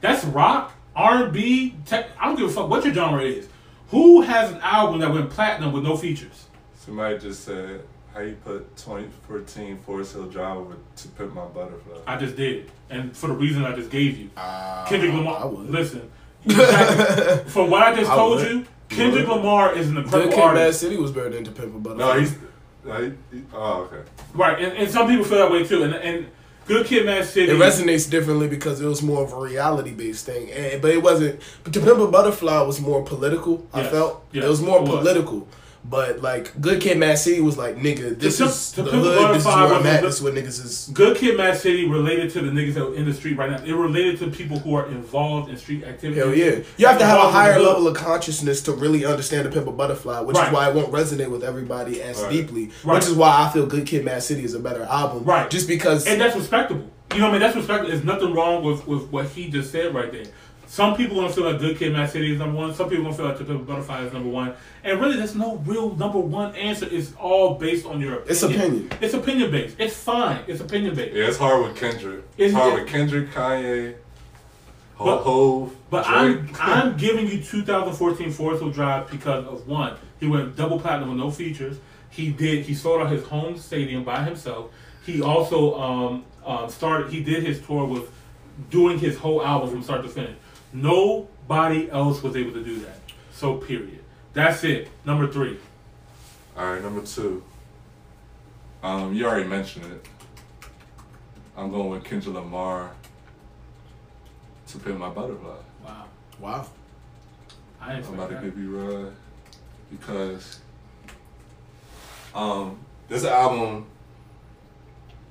That's rock, R and B. I don't give a fuck what your genre is. Who has an album that went platinum with no features? Somebody just said, "How you put 2014 Forest Hill Drive over to Pimp My Butterfly?" I just did, and for the reason I just gave you. Uh, Kendrick I Lamar. would. Listen, exactly. for what I just I told would. you, Kendrick Lamar is an incredible Kid, Mad artist. City was better than To Pimp a Butterfly. No, he's. no, he- he- oh, okay. Right, and, and some people feel that way too. And and Good Kid, Mad City. It resonates differently because it was more of a reality based thing, and, but it wasn't. But To Pimp a Butterfly was more political. I felt Yes, it was more it was. political. But like Good Kid, Mad City was like nigga, this To is To the hood. This is where I'm at. This is what niggas is. Good Kid, Mad City related to the niggas that are in the street right now. It related to people who are involved in street activity. Hell yeah! You have to have a higher level of consciousness to really understand the Pimp a Butterfly, which Right. is why it won't resonate with everybody as Right. deeply. Right. Which is why I feel Good Kid, Mad City is a better album. Right. Just because. And that's respectable. You know what I mean? That's respectable. There's nothing wrong with, with what he just said right there. Some people gonna feel like Good Kid, Mad City is number one. Some people gonna feel like The Pimp a Butterfly is number one. And really, there's no real number one answer. It's all based on your opinion. It's opinion. It's opinion based. It's fine. It's opinion based. Yeah, it's hard with Kendrick. Is It's hard it- with Kendrick, Kanye, Ho- But- Hove, But Drake. I'm I'm giving you 2014 Forest Hill Drive because of one, he went double platinum with no features. He did he sold out his home stadium by himself. He also um, um, started he did his tour with doing his whole album from start to finish. Nobody else was able to do that. So period. That's it. Number three. All right, number two. Um, you already mentioned it. I'm going with Kendrick Lamar. To Pimp My Butterfly. Wow. wow. I ain't I'm about to that. give you a ride because um this album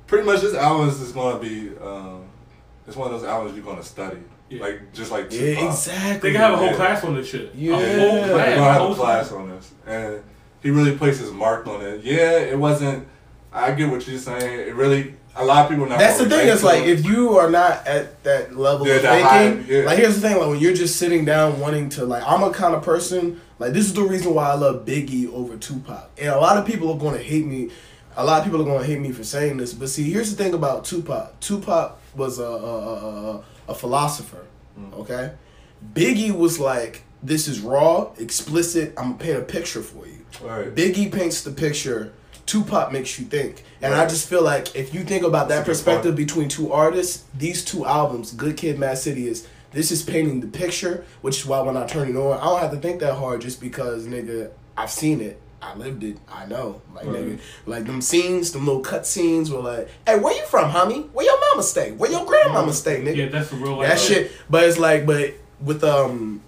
pretty much this album is gonna be um it's one of those albums you're gonna study. Yeah. Like just like Yeah, Tupac. exactly. They can have a whole Yeah. class on this shit. Yeah. A whole class. gonna a whole class on this. And he really placed his mark on it. Yeah, it wasn't I get what you're saying. It really a lot of people not That's the thing. relate It's like it. if you are not at that level Yeah, of that high, thinking, yeah. like here's the thing: like when you're just sitting down wanting to, like I'm a kind of person. Like this is the reason why I love Biggie over Tupac, and a lot of people are going to hate me. A lot of people are going to hate me for saying this, but see, here's the thing about Tupac. Tupac was a a, a, a, a philosopher. Mm. Okay, Biggie was like, this is raw, explicit. I'm gonna paint a picture for you. Right. Biggie paints the picture. Tupac makes you think, and I just feel like if you think about that That's good perspective between two artists, these two albums, Good Kid, Mad City, is this is painting the picture, which is why when I turn it on, I don't have to think that hard, just because nigga, I've seen it, I lived it, I know, like Right. nigga, like them scenes, them little cut scenes were like, hey, where you from, homie? Where your mama stay? Where your grandmama stay, nigga? Yeah, that's the real life. that shit. But it's like, but with um,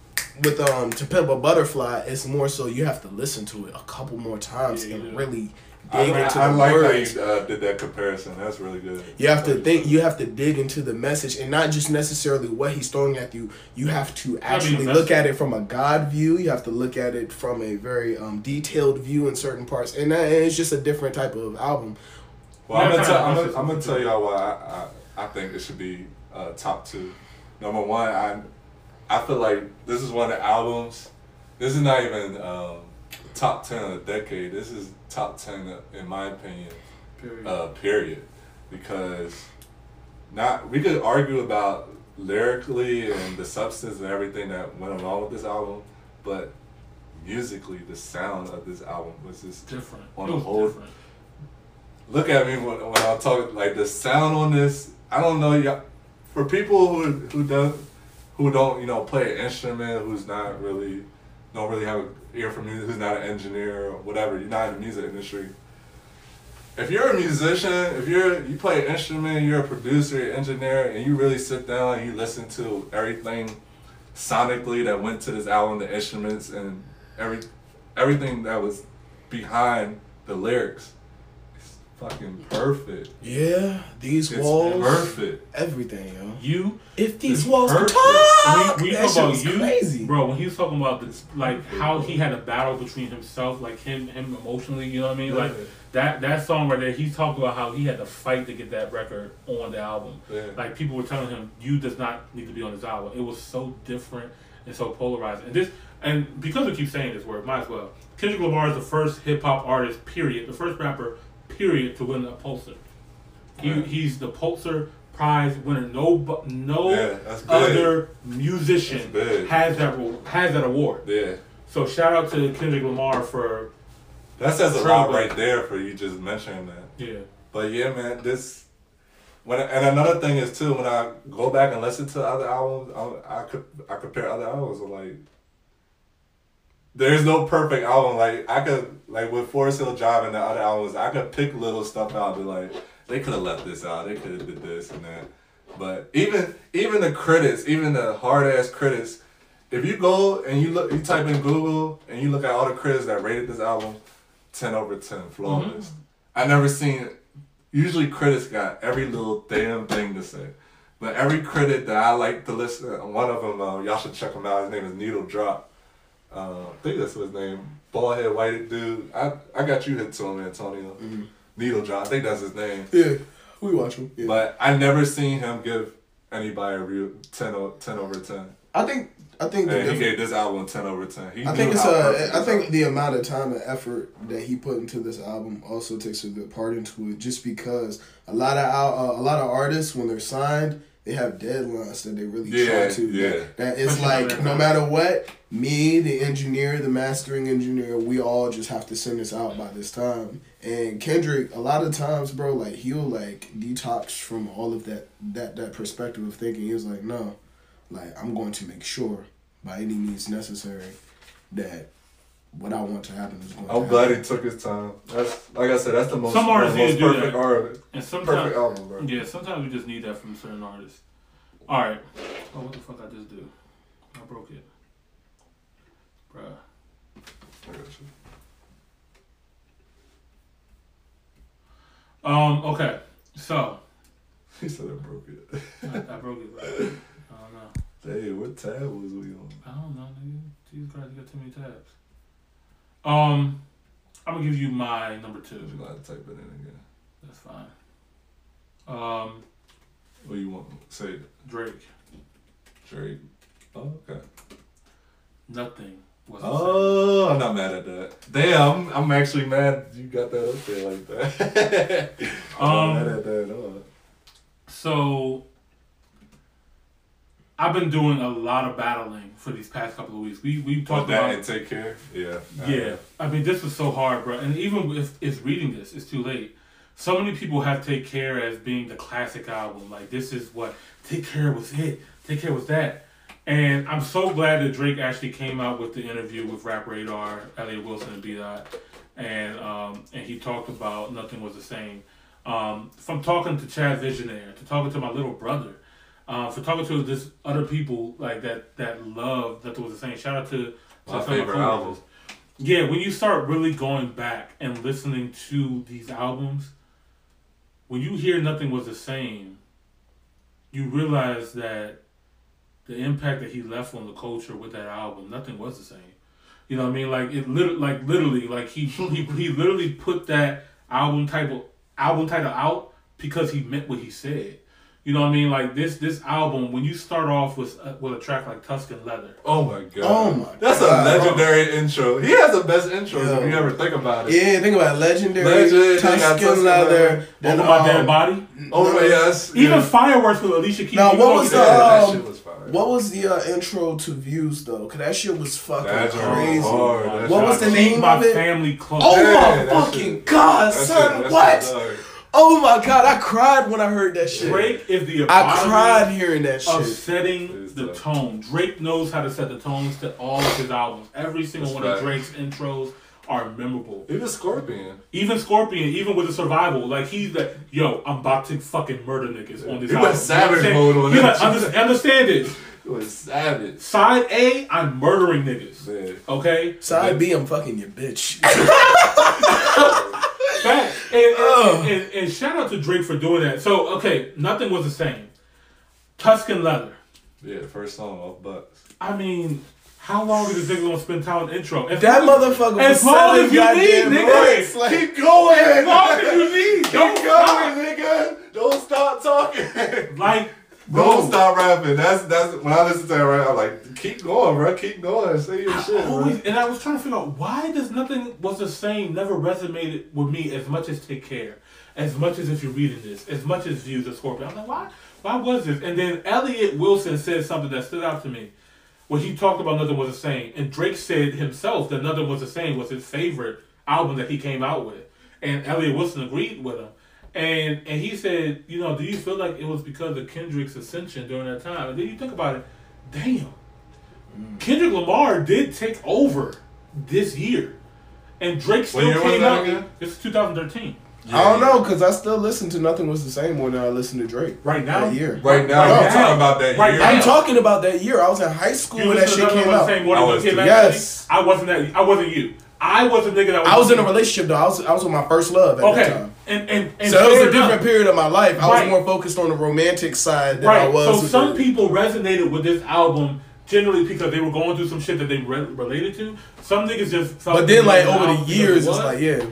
with um, to pimp a butterfly, it's more so you have to listen to it a couple more times Yeah, and do. really dig I, into I the like words. how you uh, did that comparison. That's really good. You have to think. You have to dig into the message, and not just necessarily what he's throwing at you. You have to actually that's- look at it from a God view. You have to look at it from a very um, detailed view in certain parts, and, that, and it's just a different type of album. Well, I'm gonna, kinda tell, I'm, gonna, I'm gonna tell y'all why I, I, I think it should be uh, top two. Number one, I I feel like this is one of the albums. This is not even um, top ten of the decade. This is top ten in my opinion. Period. Uh, period. Because not we could argue about lyrically and the substance and everything that went along with this album, but musically the sound of this album was just different. on it the was whole- different. look at me when, when I'm talking like the sound on this. I don't know, y'all. For people who who don't who don't you know play an instrument, who's not really don't really have an for music, who's not an engineer or whatever. You're not in the music industry. If you're a musician, if you're you play an instrument, you're a producer, you're an engineer, and you really sit down and you listen to everything sonically that went to this album, the instruments and every everything that was behind the lyrics. Fucking perfect. Yeah, these It's walls, perfect. everything, yo. You If these walls could perfect. talk, when you that shit about was you, crazy. bro. When he was talking about this, like how he had a battle between himself, like him, him emotionally. You know what I mean? Like that that song right there. He talked about how he had to fight to get that record on the album. Yeah. Like people were telling him, "You does not need to be on this album." It was so different. and so polarizing. And this, and because we keep saying this word, might as well. Kendrick Lamar is the first hip hop artist, period, the first rapper, period, to win a Pulitzer. He, Right. he's the Pulitzer Prize winner. No, no Yeah, other musician has that has that award. Yeah. So shout out to Kendrick Lamar for That says a lot right there for you just mentioning that. yeah. But yeah, man, this. When and another thing is too when I go back and listen to other albums, I, I could I compare other albums. Like, there's no perfect album. Like I could like with Forest Hill Drive and the other albums, I could pick little stuff out. And be like, they could have left this out. They could have did this and that. But even even the critics, even the hard ass critics, if you go and you look, you type in Google and you look at all the critics that rated this album, ten over ten, flawless. I never seen. Usually critics got every little damn thing to say, but every critic that I like to listen, one of them, uh, y'all should check him out. His name is Needle Drop. Uh, I think that's his name. Bald head, white dude. I I got you hit to him, Antonio. Needle Drop. I think that's his name. Yeah, we watch him. Yeah. But I never seen him give anybody a real 10, o- 10 over 10. I think I think the he gave this album 10 over 10. He I think it's a. I think the amount of time and effort that he put into this album also takes a good part into it. Just because a lot of uh, a lot of artists when they're signed, they have deadlines that they really Yeah, try to. yeah. That, that it's like no matter what, me, the engineer, the mastering engineer, we all just have to send this out by this time. And Kendrick, a lot of times, bro, like he'll like detox from all of that that that perspective of thinking. He was like, no, like I'm going to make sure by any means necessary that what I want to happen is going I'm happen. glad he took his time. That's like I said. That's the most, Some artists the most need to do perfect that. art, And perfect sometimes album, bro. yeah, sometimes we just need that from certain artists. All right. Oh, what the fuck I just do? I broke it, bruh. I got you. Um. Okay. So He said I broke it. I, I broke it. Bro. I don't know. Hey, what tab was we on? I don't know, nigga. These guys got too many tabs. Um, I'm gonna give you my number two. You gotta type it in again. That's fine. Um, What do you want? Say. Drake. Drake. Oh, okay. Nothing was. Oh, I'm not mad at that. Damn, I'm, actually mad you got that up there like that. I'm Um, not mad at that at all. So I've been doing a lot of battling for these past couple of weeks. We we Talk talked about and take care. Yeah. Yeah, I mean, this was so hard, bro. And even if it's reading this, it's too late. So many people have Take Care as being the classic album. Like, this is what Take Care was it. Take Care was that. And I'm so glad that Drake actually came out with the interview with Rap Radar, Elliot Wilson, and B. Dot, and um, and he talked about nothing was the same. Um, from talking to Chad Visionaire to talking to my little brother, uh, for talking to this other people like that that love that was the same. Shout out to, to My some favorite coworkers. album. Yeah, when you start really going back and listening to these albums, when you hear nothing was the same, you realize that the impact that he left on the culture with that album, nothing was the same. You know what I mean? Like it lit- like literally, like he he he literally put that album title album title out because he meant what he said. You know what I mean? Like this this album, when you start off with uh, with a track like Tuscan Leather, Oh my god. Oh my That's God. a legendary intro. He has the best intros Yo. if you ever think about it. Yeah, think about it. legendary, Legend, Tuscan Tuscan leather. leather. Then Over My um, Dead Body, Oh no, yes. even yeah. Fireworks with Alicia Keys. Now, what was he the, said- that um, shit was fire. What was the uh, intro to Views though? Cause that shit was fucking That joint was crazy. hard. Oh What God, was the name my of it? family close. Oh Yeah, my that fucking shit- god, That son! shit- that what? Shit hard. Oh my god, I cried when I heard that shit. Drake is the I cried hearing that of shit. setting the tone. Drake knows how to set the tones to all of his albums. Every single one of Drake's intros are memorable. Even Scorpion. Even Scorpion, even with the survival, like he's like, yo, I'm about to fucking murder niggas on this He album. went savage You know what I'm saying? mode on He's that like, shit. understand, understand this. It was savage. Side A, I'm murdering niggas. Man. Okay? Side B, I'm fucking your bitch. Fact. And, and, oh. and, and, and shout out to Drake for doing that. So, okay, nothing was the same. Tuscan Leather. Yeah, first song off Bucks. I mean, how long is this nigga gonna spend time on the intro? As that long as- motherfucker As was long seven as you goddamn need, nigga. minutes. Like, Keep going! As long as you need. Keep Don't stop. going, nigga! Don't stop talking! Like, Don't stop rapping. That's that's when I listen to that right, I'm like, keep going, bro. Keep going. Say your I shit, always, bro. and I was trying to figure out why does nothing was the same never resonated with me as much as Take Care, as much as if you're reading this, as much as Views of Scorpion. I'm like, why? Why was this? And then Elliot Wilson said something that stood out to me, When he talked about Nothing Was the Same, and Drake said himself that Nothing Was the Same was his favorite album that he came out with, and Elliot Wilson agreed with him. And and he said, you know, do you feel like it was because of Kendrick's ascension during that time? And then you think about it, damn. Mm. Kendrick Lamar did take over this year, and Drake still year was came that out. again? This is 2013. I don't know because I still listen to Nothing Was the Same when I listen to Drake. Right now? that year. Right now, Right I'm now. talking about that Right year. now. I'm talking about that year. I was in high school You when that listen shit to came Nothing out. the Same more I than was Kid too. Cudi? Yes. I wasn't that. I wasn't you. I was a nigga that was. I was in a relationship though. I was I was with my first love at that Okay, time. and and, and So it was fair a different enough. period of my life. I Right. was more focused on the romantic side than I Right. was. So with some the- people resonated with this album generally because they were going through some shit that they re- related to. Some niggas just. Felt But then, like over the years, it's like yeah,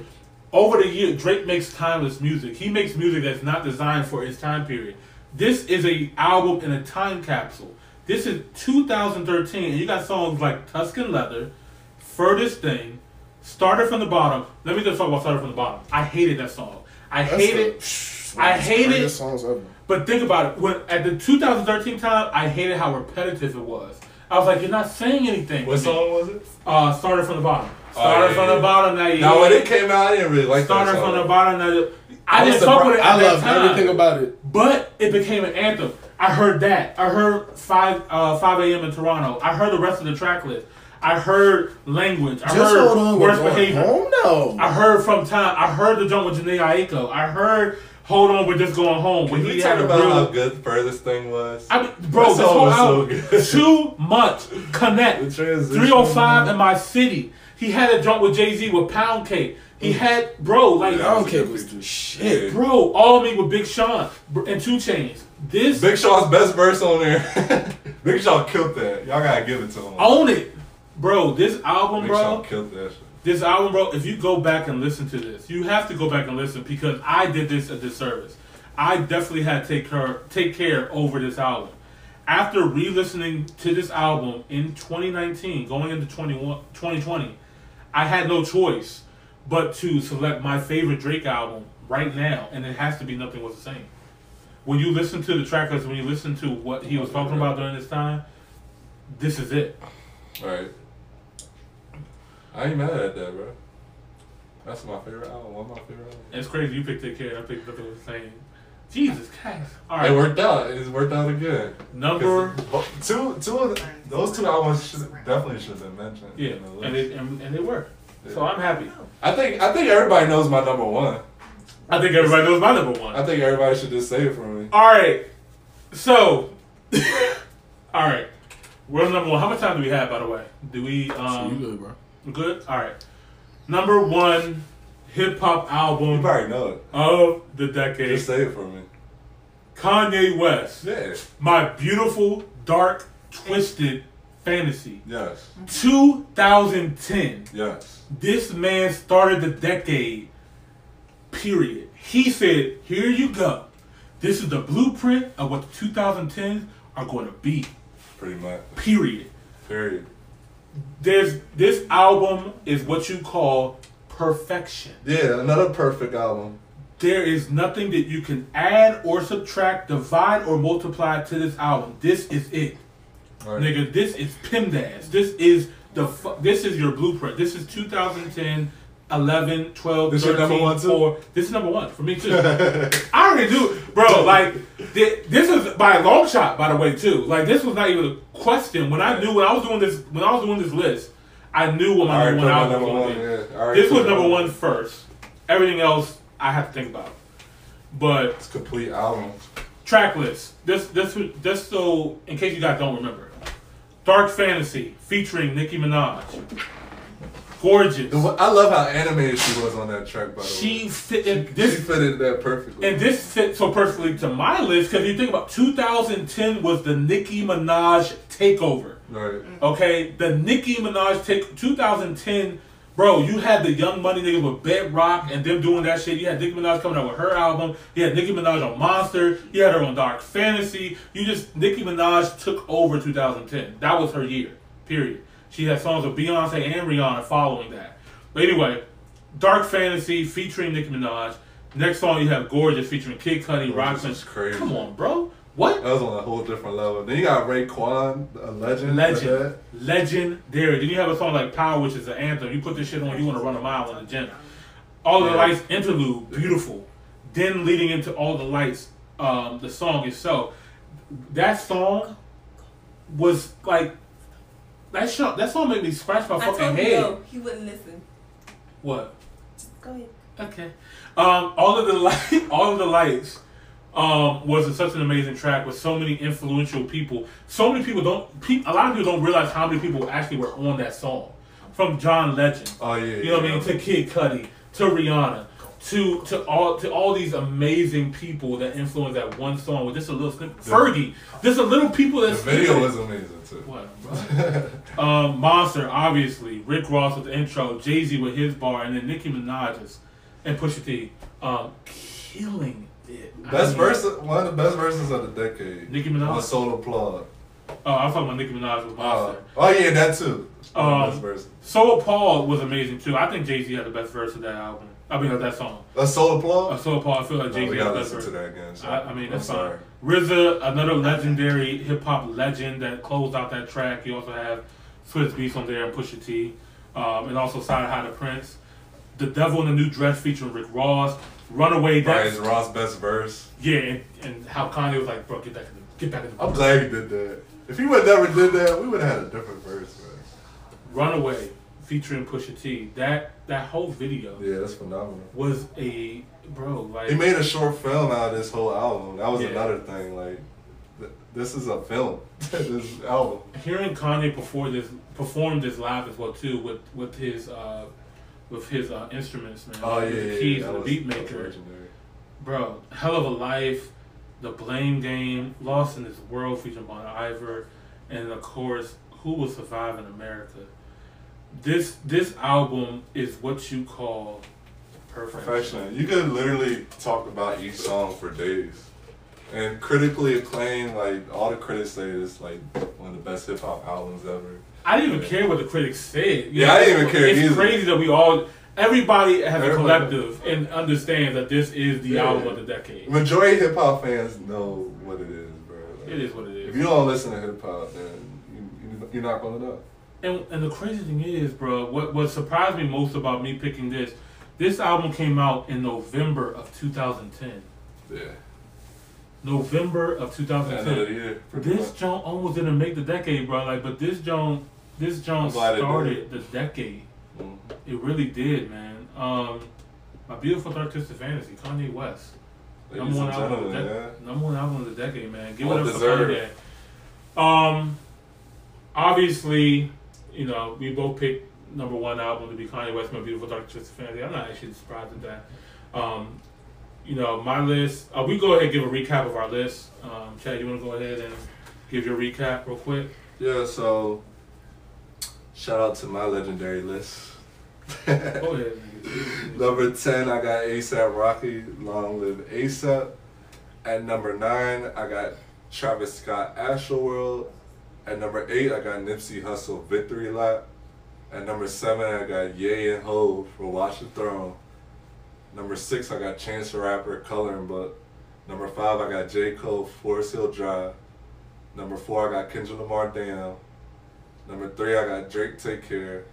over the year, Drake makes timeless music. He makes music that's not designed for his time period. This is a album in a time capsule. This is 2013, and you got songs like Tuscan Leather, Furthest Thing, Started from the Bottom. Let me just talk about Started from the Bottom. I hated that song. I That's hate the- it. psh, I one of the hate it. Songs ever. But think about it. When at the 2013 time, I hated how repetitive it was. I was like, you're not saying anything. What song was it? Uh, started from the bottom. Oh, Started yeah, from yeah. the bottom. Now you. Now when it came out, I didn't really like started that song. from the bottom. Now you- I, I didn't fuck surprised- with it. At I that loved time. everything about it. But it became an anthem. I heard that. I heard five uh, five a.m. in Toronto. I heard the rest of the track list. I heard language. I Just heard hold on. worst We're going behavior. home now. I heard from time. I heard the joint with Jhené Aiko. I heard hold on, we're just going home. Can When we he talk had about real. how good the Furthest Thing was? I mean, bro, That this song whole was so album, good. too much. Connect. 305 in my city. He had a joint with Jay Z with Pound Cake. He mm. had, bro, like, Yeah. Pound was a Cake was the shit. bro, all me with Big Sean and 2 Chainz. This Big Shaw's best verse on there. Big Shaw killed that. Y'all gotta give it to him. own it, bro. This album, bro. Big Shaw bro. killed that shit. This album, bro. If you go back and listen to this, you have to go back and listen because I did this a disservice. I definitely had to take care take care over this album. After re-listening to this album in 2019, going into 21, 2020, I had no choice but to select my favorite Drake album right now, and it has to be Nothing Was the Same. When you listen to the track list, when you listen to what he was talking about during this time, this is it. Alright. I ain't mad at that, bro. That's my favorite album. One of my favorite albums. It's crazy you picked Take Care. I picked Nothing the Same. Jesus Christ! All right, It worked out. It's worked out again. Number Two, two of the, those two albums should, definitely should have been mentioned. yeah, the and it and, and they were. So I'm happy. I think I think everybody knows my number one. I think everybody knows my number one. I think everybody should just say it for me. All right, so all right, we're number one. How much time do we have, by the way? Do we So you um good, bro? Good? All right, number one hip hop album. You probably know it. of the decade. Just say it for me. Kanye West, Yeah. my beautiful dark twisted fantasy. Yes. 2010. Yes. This man started the decade, period. He said, Here you go. This is the blueprint of what the 2010s are going to be, Pretty much. period. Period. There's This album is what you call perfection. Yeah, another perfect album. There is nothing that you can add or subtract, divide or multiply to this album. This is it. Right. Nigga, this is PIMDAS. This is the fu- this is your blueprint. This is 2010, 11, 12, This your 13, number one, too? 4. This is number one for me too. I already do, bro. Like this is by a long shot, by the way, too. Like this was not even a question. When I knew when I was doing this, when I was doing this list, I knew what my number one album was one. going to be. Yeah. This was number one first. Everything else I have to think about. But It's complete album. track list. This this just so in case you guys don't remember. Dark Fantasy featuring Nicki Minaj. Gorgeous. I love how animated she was on that track. By the She way, fit she, in this she fitted that perfectly. and this fits so perfectly to my list because you think about 2010 was the Nicki Minaj takeover. right. Okay, the Nicki Minaj take 2010 Bro, you had the Young Money niggas with Bedrock and them doing that shit. You had Nicki Minaj coming out with her album. You had Nicki Minaj on Monster. You had her on Dark Fantasy. You just Nicki Minaj took over 2010. That was her year. Period. She had songs with Beyonce and Rihanna following that. But anyway, Dark Fantasy featuring Nicki Minaj. Next song you have Gorgeous featuring Kid Cudi, Gorgeous Roxanne. crazy. Come on, bro. What? That was on a whole different level. Then you got Raekwon, a legend. Legend. Legendary. Then you have a song like Power, which is an anthem. You put this shit on, you want to run a mile in the gym. All the Yeah. Lights interlude, beautiful. Then leading into All the Lights, um, the song itself. That song was like that song. That song made me scratch my I fucking told you head. no, he wouldn't listen. What? Just go ahead. Okay. Um, all of the light, all of the lights, um, was such an amazing track with so many influential people. So many people don't. Pe- a lot of people don't realize how many people actually were on that song. From John Legend, Oh yeah. you know what I mean, to Kid Cudi, to Rihanna, to to all to all these amazing people that influenced that one song with just a little snippet. Fergie, just a little people The that video was amazing too. what, um, Monster, obviously. Rick Ross with the intro. Jay Z with his bar, and then Nicki Minaj's and Pusha T, um, killing it. I Best mean, verse, one of the best verses of the decade. Nicki On a Minaj. solo plug. Oh, I'm talking about Nicki Minaj with Monster. oh yeah, that too. The Um, best verses. So Appalled was amazing too. I think Jay Z had the best verse of that album. I mean, that song. A solo plug. So Appalled, I feel like No, Jay Z we gotta listen to that again. so I, I mean, that's fine. RZA, another legendary hip hop legend that closed out that track. You also have Swizz Beatz on there and Pusha T, um, and also CyHi the Prynce. The Devil in the New Dress featuring Rick Ross. Runaway. That's Bryce Ross best verse. yeah, and, and how Kanye was like, bro, get back in the get back in the I'm glad he did that. If he would never did that, we would have had a different verse, man. Runaway featuring Pusha T. That that whole video Yeah, that's phenomenal. was a bro like He made a short film out of this whole album. That was Yeah. another thing. Like, th- this is a film. this album. hearing Kanye perform this perform this live as well too with with his uh with his uh, instruments man Oh yeah, the keys yeah. and the beat maker bro hell of a life the blame game lost in this world featuring Bon Iver and of course who will survive in America this this album is what you call perfect Perfection. You could literally talk about each song for days. And critically acclaimed, like all the critics say it's like one of the best hip hop albums ever. I didn't even care what the critics said. You Yeah, I didn't even care It's either. crazy that we all, everybody has a collective and understands that this is the Yeah. album of the decade. Majority hip hop fans know what it is, bro. Like, It is what it is. If you don't listen to hip hop, then you, you, you're not gonna know. And and the crazy thing is, bro, what what surprised me most about me picking this, this album came out in November of 2010. Yeah. November of End of the 2010. year. pretty This much. joint almost didn't make the decade, bro. Like, but this joint, this joint started the decade. Mhm. It really did, man. Um, my beautiful dark twisted fantasy, Kanye West. Ladies Number one album of the decade. yeah. Number one album of the decade, man. Give Well it up for. Kanye. Um, obviously, you know, we both picked number one album to be Kanye West, My Beautiful Dark Twisted Fantasy. I'm not actually surprised at that. Um, you know, my list. Uh, we go ahead and give a recap of our list. Um, Chad, you want to go ahead and give your recap real quick? Yeah, so shout out to my legendary list. Go ahead. Number 10, I got ASAP Rocky, Long Live ASAP. At number 9, I got Travis Scott, Astroworld. At number 8, I got Nipsey Hussle, Victory Lap. At number 7, I got Ye and Hov for Watch the Throne. Number 6, I got Chance the Rapper, Coloring Book. Number 5, I got J. Cole, Forest Hill Drive. Number 4, I got Kendrick Lamar, Damn. Number 3, I got Drake, Take Care.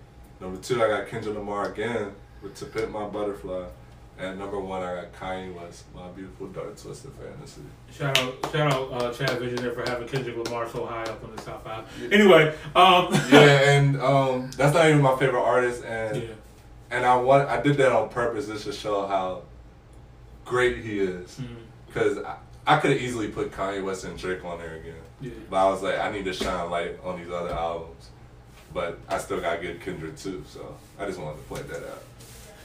Number 2, I got Kendrick Lamar again with To Pimp My Butterfly. And number 1, I got Kanye West, My Beautiful Dark Twisted Fantasy. Shout out, shout out, uh, Chad Visionaire for having Kendrick Lamar so high up on the top five. Anyway, um, yeah, and um, that's not even my favorite artist, and yeah, and I want I did that on purpose just to show how great he is, because I, I could have easily put Kanye West and Drake on there again, yeah. but I was like I need to shine light on these other albums, but I still got good Kendrick too, so I just wanted to point that out.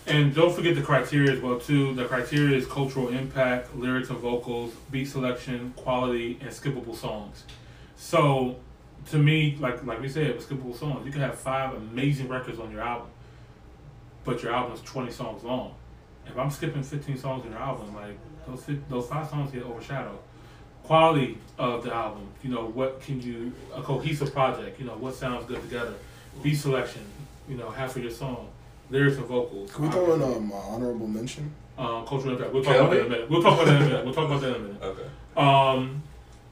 And don't forget the criteria as well too. The criteria is cultural impact, lyrics and vocals, beat selection, quality, and skippable songs. So, to me, like like we said, with skippable songs, you can have five amazing records on your album, but your album is twenty songs long. If I'm skipping fifteen songs in your album, like those those five songs get overshadowed. Quality of the album, you know, what can you a cohesive project, you know, what sounds good together. Beat selection, you know, half of your song, lyrics and vocals. Can we throw in um, an honorable mention? um, cultural impact. We'll talk about that in a minute. We'll talk about that in a minute. We'll talk about that in a minute. Okay. Um,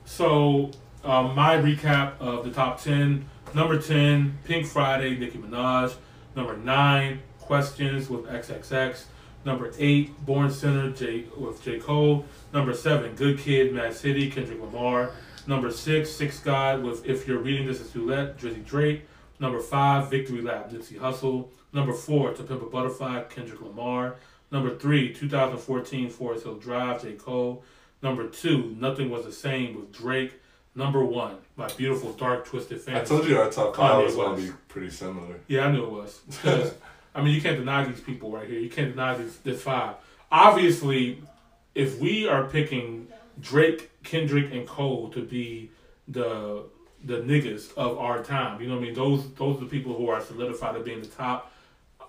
so um, my recap of the top ten: number ten, Pink Friday, Nicki Minaj. Number nine, Questions with XXX. Number eight, Born Sinner, J with J Cole. Number seven, Good Kid, Mad City, Kendrick Lamar. Number six, Six God with If You're Reading This Is Too Late, Drizzy Drake. Number five, Victory Lap, Nipsey Hussle. Number four, To Pimp a Butterfly, Kendrick Lamar. Number three, 2014 Forest Hill Drive, J. Cole. Number two, Nothing Was the Same with Drake. Number one, My Beautiful Dark Twisted Fantasy. I told you our top five was going to be pretty similar. Yeah, I knew it was. I mean, you can't deny these people right here. You can't deny these this five. Obviously, if we are picking Drake, Kendrick, and Cole to be the the niggas of our time, you know what I mean? Those those are the people who are solidified as being the top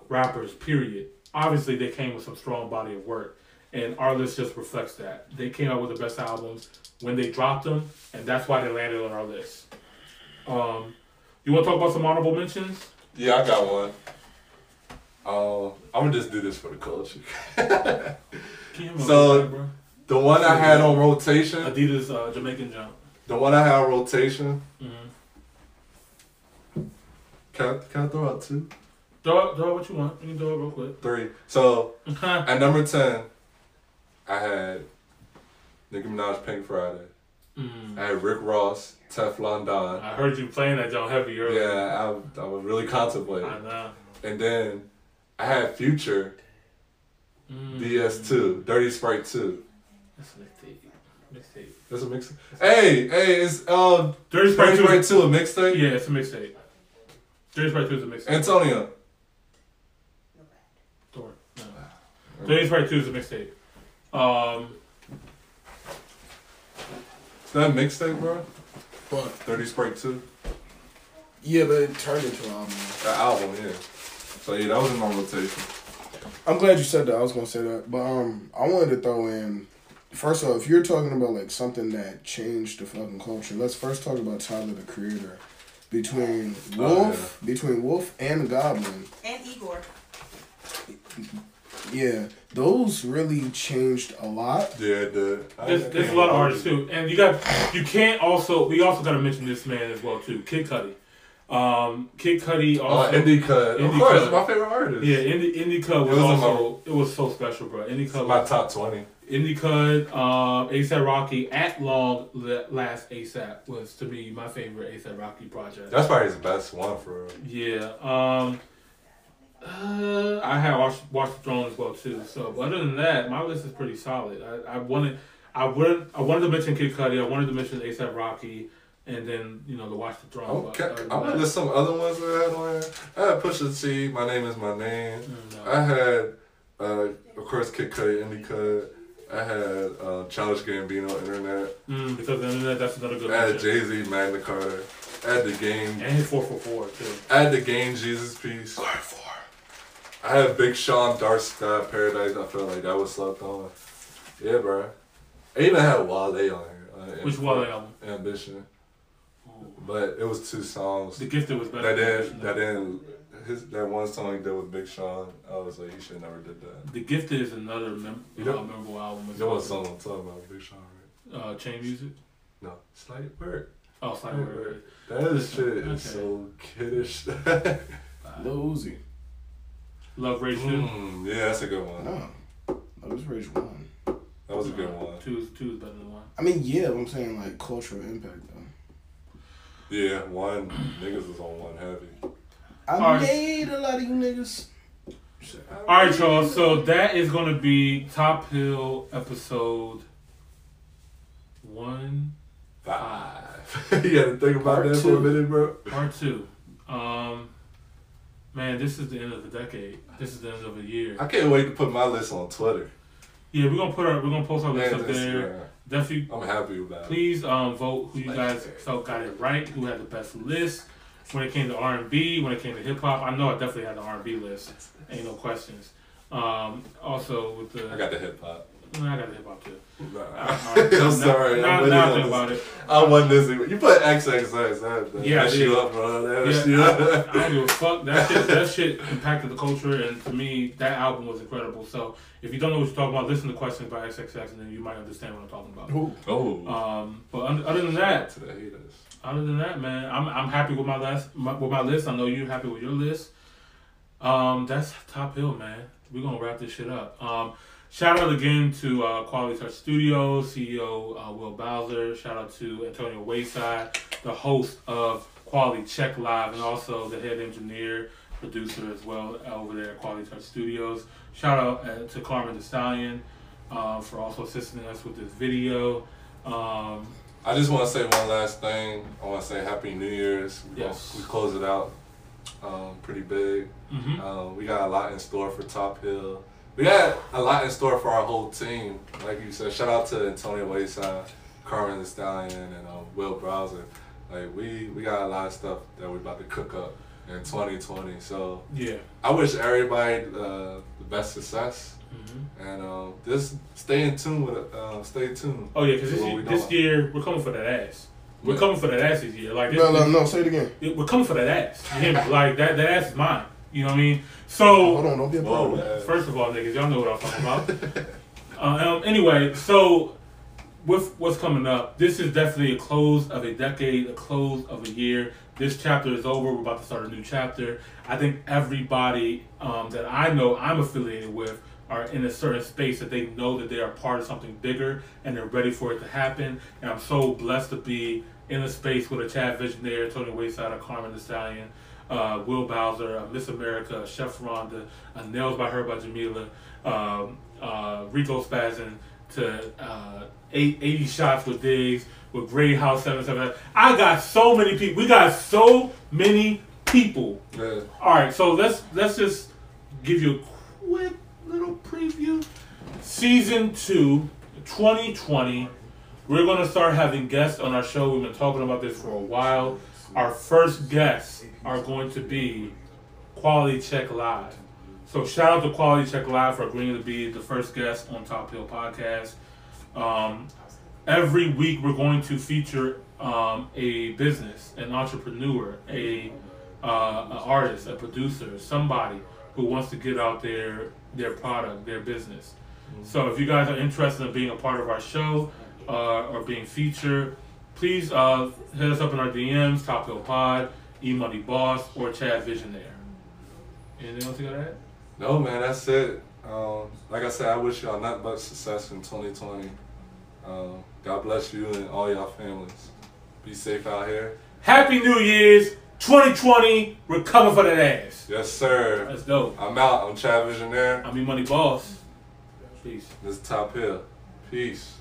rappers. Period. Obviously, they came with some strong body of work, and our list just reflects that. They came out with the best albums when they dropped them, and that's why they landed on our list. Um, you want to talk about some honorable mentions? Yeah, I got one. Uh, I'm gonna just do this for the culture. So-. The one I had on rotation, Adidas uh, Jamaican jump. the one I had on rotation. Mm-hmm. Can I, can I throw out two, It, what you want. You can throw it real quick. three? So mm at number ten, I had Nicki Minaj, Pink Friday. I had Rick Ross, Teflon Don. I heard you playing that John Heavy earlier. Yeah, I, I was really contemplating. I know. And then I had Future, Mm. DS2, Dirty Sprite 2. That's a mixtape. Mixtape. That's a mix. Hey, hey, is um Dirty Sprite Dirty 2. Sprite 2 a mixtape? Yeah, it's a mixtape. Dirty Sprite 2 is a mixtape. Antonio. Thor. No. Dirty Sprite 2 is a mixtape. Um, Is that a mixtape, bro? But Dirty Sprite 2? yeah, but it turned into an album. The album, yeah. So yeah, that was in my rotation. I'm glad you said that. I was gonna say that, but um, I wanted to throw in. First off, if you're talking about like something that changed the fucking culture, let's first talk about Tyler the Creator. Between Oh, Wolf, between Wolf and Goblin, And Igor. Yeah, those really changed a lot. Yeah, the. there's, there's a lot of artists too, and you got you can't also we also got to mention this man as well too, Kid Cudi. Um, Kid Cudi Oh, also. Indicud. Of course, my favorite artist. Yeah, Indie Indicud was, It was in also it was so special, bro. Indie It's my was, top 20. Indicud, um, ASAP Rocky at long last ASAP was to me my favorite ASAP Rocky project. That's probably his best one for real. Yeah. Um. Uh, I had watched Watch the Throne as well too. So, but other than that, my list is pretty solid. I, I wanted, I wanted, I wanted to mention Kid Cudi. I wanted to mention ASAP Rocky, and then you know the Watch the Throne. Okay, but other I'm gonna list some other ones that I had on here. I had Pusha T, My Name Is My Name. Mm, no. I had, uh, of course, Kid Cudi, Indicud. I had uh, Childish Gambino, Internet. Mm, because the internet, that's another good I had. Jay Z, Magna Carta. I had the game. And his four four four too. I had the game, Jesus Piece. I have Big Sean, Dark Sky, Paradise. I felt like that was slept on. Yeah, bro. I even had Wale on here. Uh, Which Am- Wale album? Ambition. Ooh. But it was two songs. The Gifted was better. That didn't. That didn't. His that one song he did with Big Sean. I was like, he should never did that. The Gifted is another mem- You uh, know- memorable album. as You know well. what song I'm talking about? Big Sean, right? Uh, Chain Music. No, Slight Work. Oh, Slight Right, Word. That shit is Okay. so kiddish. Lil Uzi. Love Rage Two. mm, yeah, that's a good one. No, that was Rage One. That was a good one. Two is two is better than one. I mean, yeah, I'm saying like cultural impact though. Yeah, one niggas was on one heavy. I Alright. made a lot of you niggas. All right, y'all. So that is going to be Top Hill episode one, Five. you had to think about Part that for a minute, bro. part two. Um, man, this is the end of the decade. This is the end of a year. I can't wait to put my list on Twitter. Yeah, we're gonna put our we're gonna post our list up there. Instagram. Definitely, I'm happy about it. please um vote who you guys felt got it right, who had the best list. when it came to R and B, when it came to hip hop. I know I definitely had the R and B list. Ain't no questions. Um, also with the I got the hip hop. Nah, I got the hip hop too. Nah. Uh, I'm sorry. Now, I'm now, now I really think not- about it. I wasn't listening. You put XXX. That, that Yeah, I mess you up, bro. That Yeah, you I, up. I don't give a fuck. That shit, that shit impacted the culture, and to me, that album was incredible. So, if you don't know what you're talking about, listen to Questions by XXX, and then you might understand what I'm talking about. Who? Oh. Um, but other than that, to the haters. other than that, man, I'm I'm happy with my last my, with my list. I know you're happy with your list. Um, that's Top Hill, man. We're gonna wrap this shit up. Um, shout out again to uh, Quality Touch Studios CEO uh, Will Bowser. Shout out to Antonio Wayside, the host of Quality Check Live, and also the head engineer producer as well over there at Quality Touch Studios. Shout out uh, to Carmen the Stallion uh, for also assisting us with this video. Um, I just want to say one last thing. I want to say Happy New Year's. We Yes. We close it out um, pretty big. mhm. Um, we got a lot in store for Top Hill. We got a lot in store for our whole team. Like you said, shout out to Antonio Wayside, Carmen the Stallion, and um, Will Bowser. Like we we got a lot of stuff that we're about to cook up in 2020. So Yeah. I wish everybody uh, the best success. hmm And um, just stay in tune with it. Uh, stay tuned. Oh yeah, because this, year, we this doing. year we're coming for that ass. We're Yeah. coming for that ass this year. Like this, No, no, no. Say it again. we're coming for that ass. You hear me? Like that, that ass is mine. You know what I mean? So Hold on, don't be a part Whoa, of first of all, niggas, y'all know what I'm talking about. uh, um, anyway, so with what's coming up, this is definitely a close of a decade, a close of a year. This chapter is over. We're about to start a new chapter. I think everybody um, that I know I'm affiliated with are in a certain space that they know that they are part of something bigger and they're ready for it to happen. And I'm so blessed to be in a space with a Chad Visionaire, Tony Wayside, a Carmen the Stallion, uh, Will Bowser, a Miss America, Chef Rhonda, a Nails by Her by Jamila, um, uh, Rico Spazin to uh, eight, 80 shots with Diggs, with Gray House 77. I got so many people. We got so many people. Yeah. All right, so let's let's just give you a quick little preview. Season 2, 2020. We're going to start having guests on our show. We've been talking about this for a while. Our first guests are going to be Quality Check Live. So shout out to Quality Check Live for agreeing to be the first guest on Top Hill Podcast. Um, every week we're going to feature um, a business, an entrepreneur, a uh, an artist, a producer, somebody who wants to get out their their product, their business. So if you guys are interested in being a part of our show uh, or being featured, please uh, hit us up in our DMs, Top Hill Pod, E Money Boss, or Chad Visionaire. Anything else you gotta add? No, man, that's it. Um, like I said, I wish y'all nothing but success in 2020. Um, God bless you and all y'all families. Be safe out here. Happy New Year's 2020. We're coming for that ass. Yes, sir. Let's go. I'm out. I'm Chad Visionaire. I'm E Money Boss. Peace. This is Top Hill. Peace.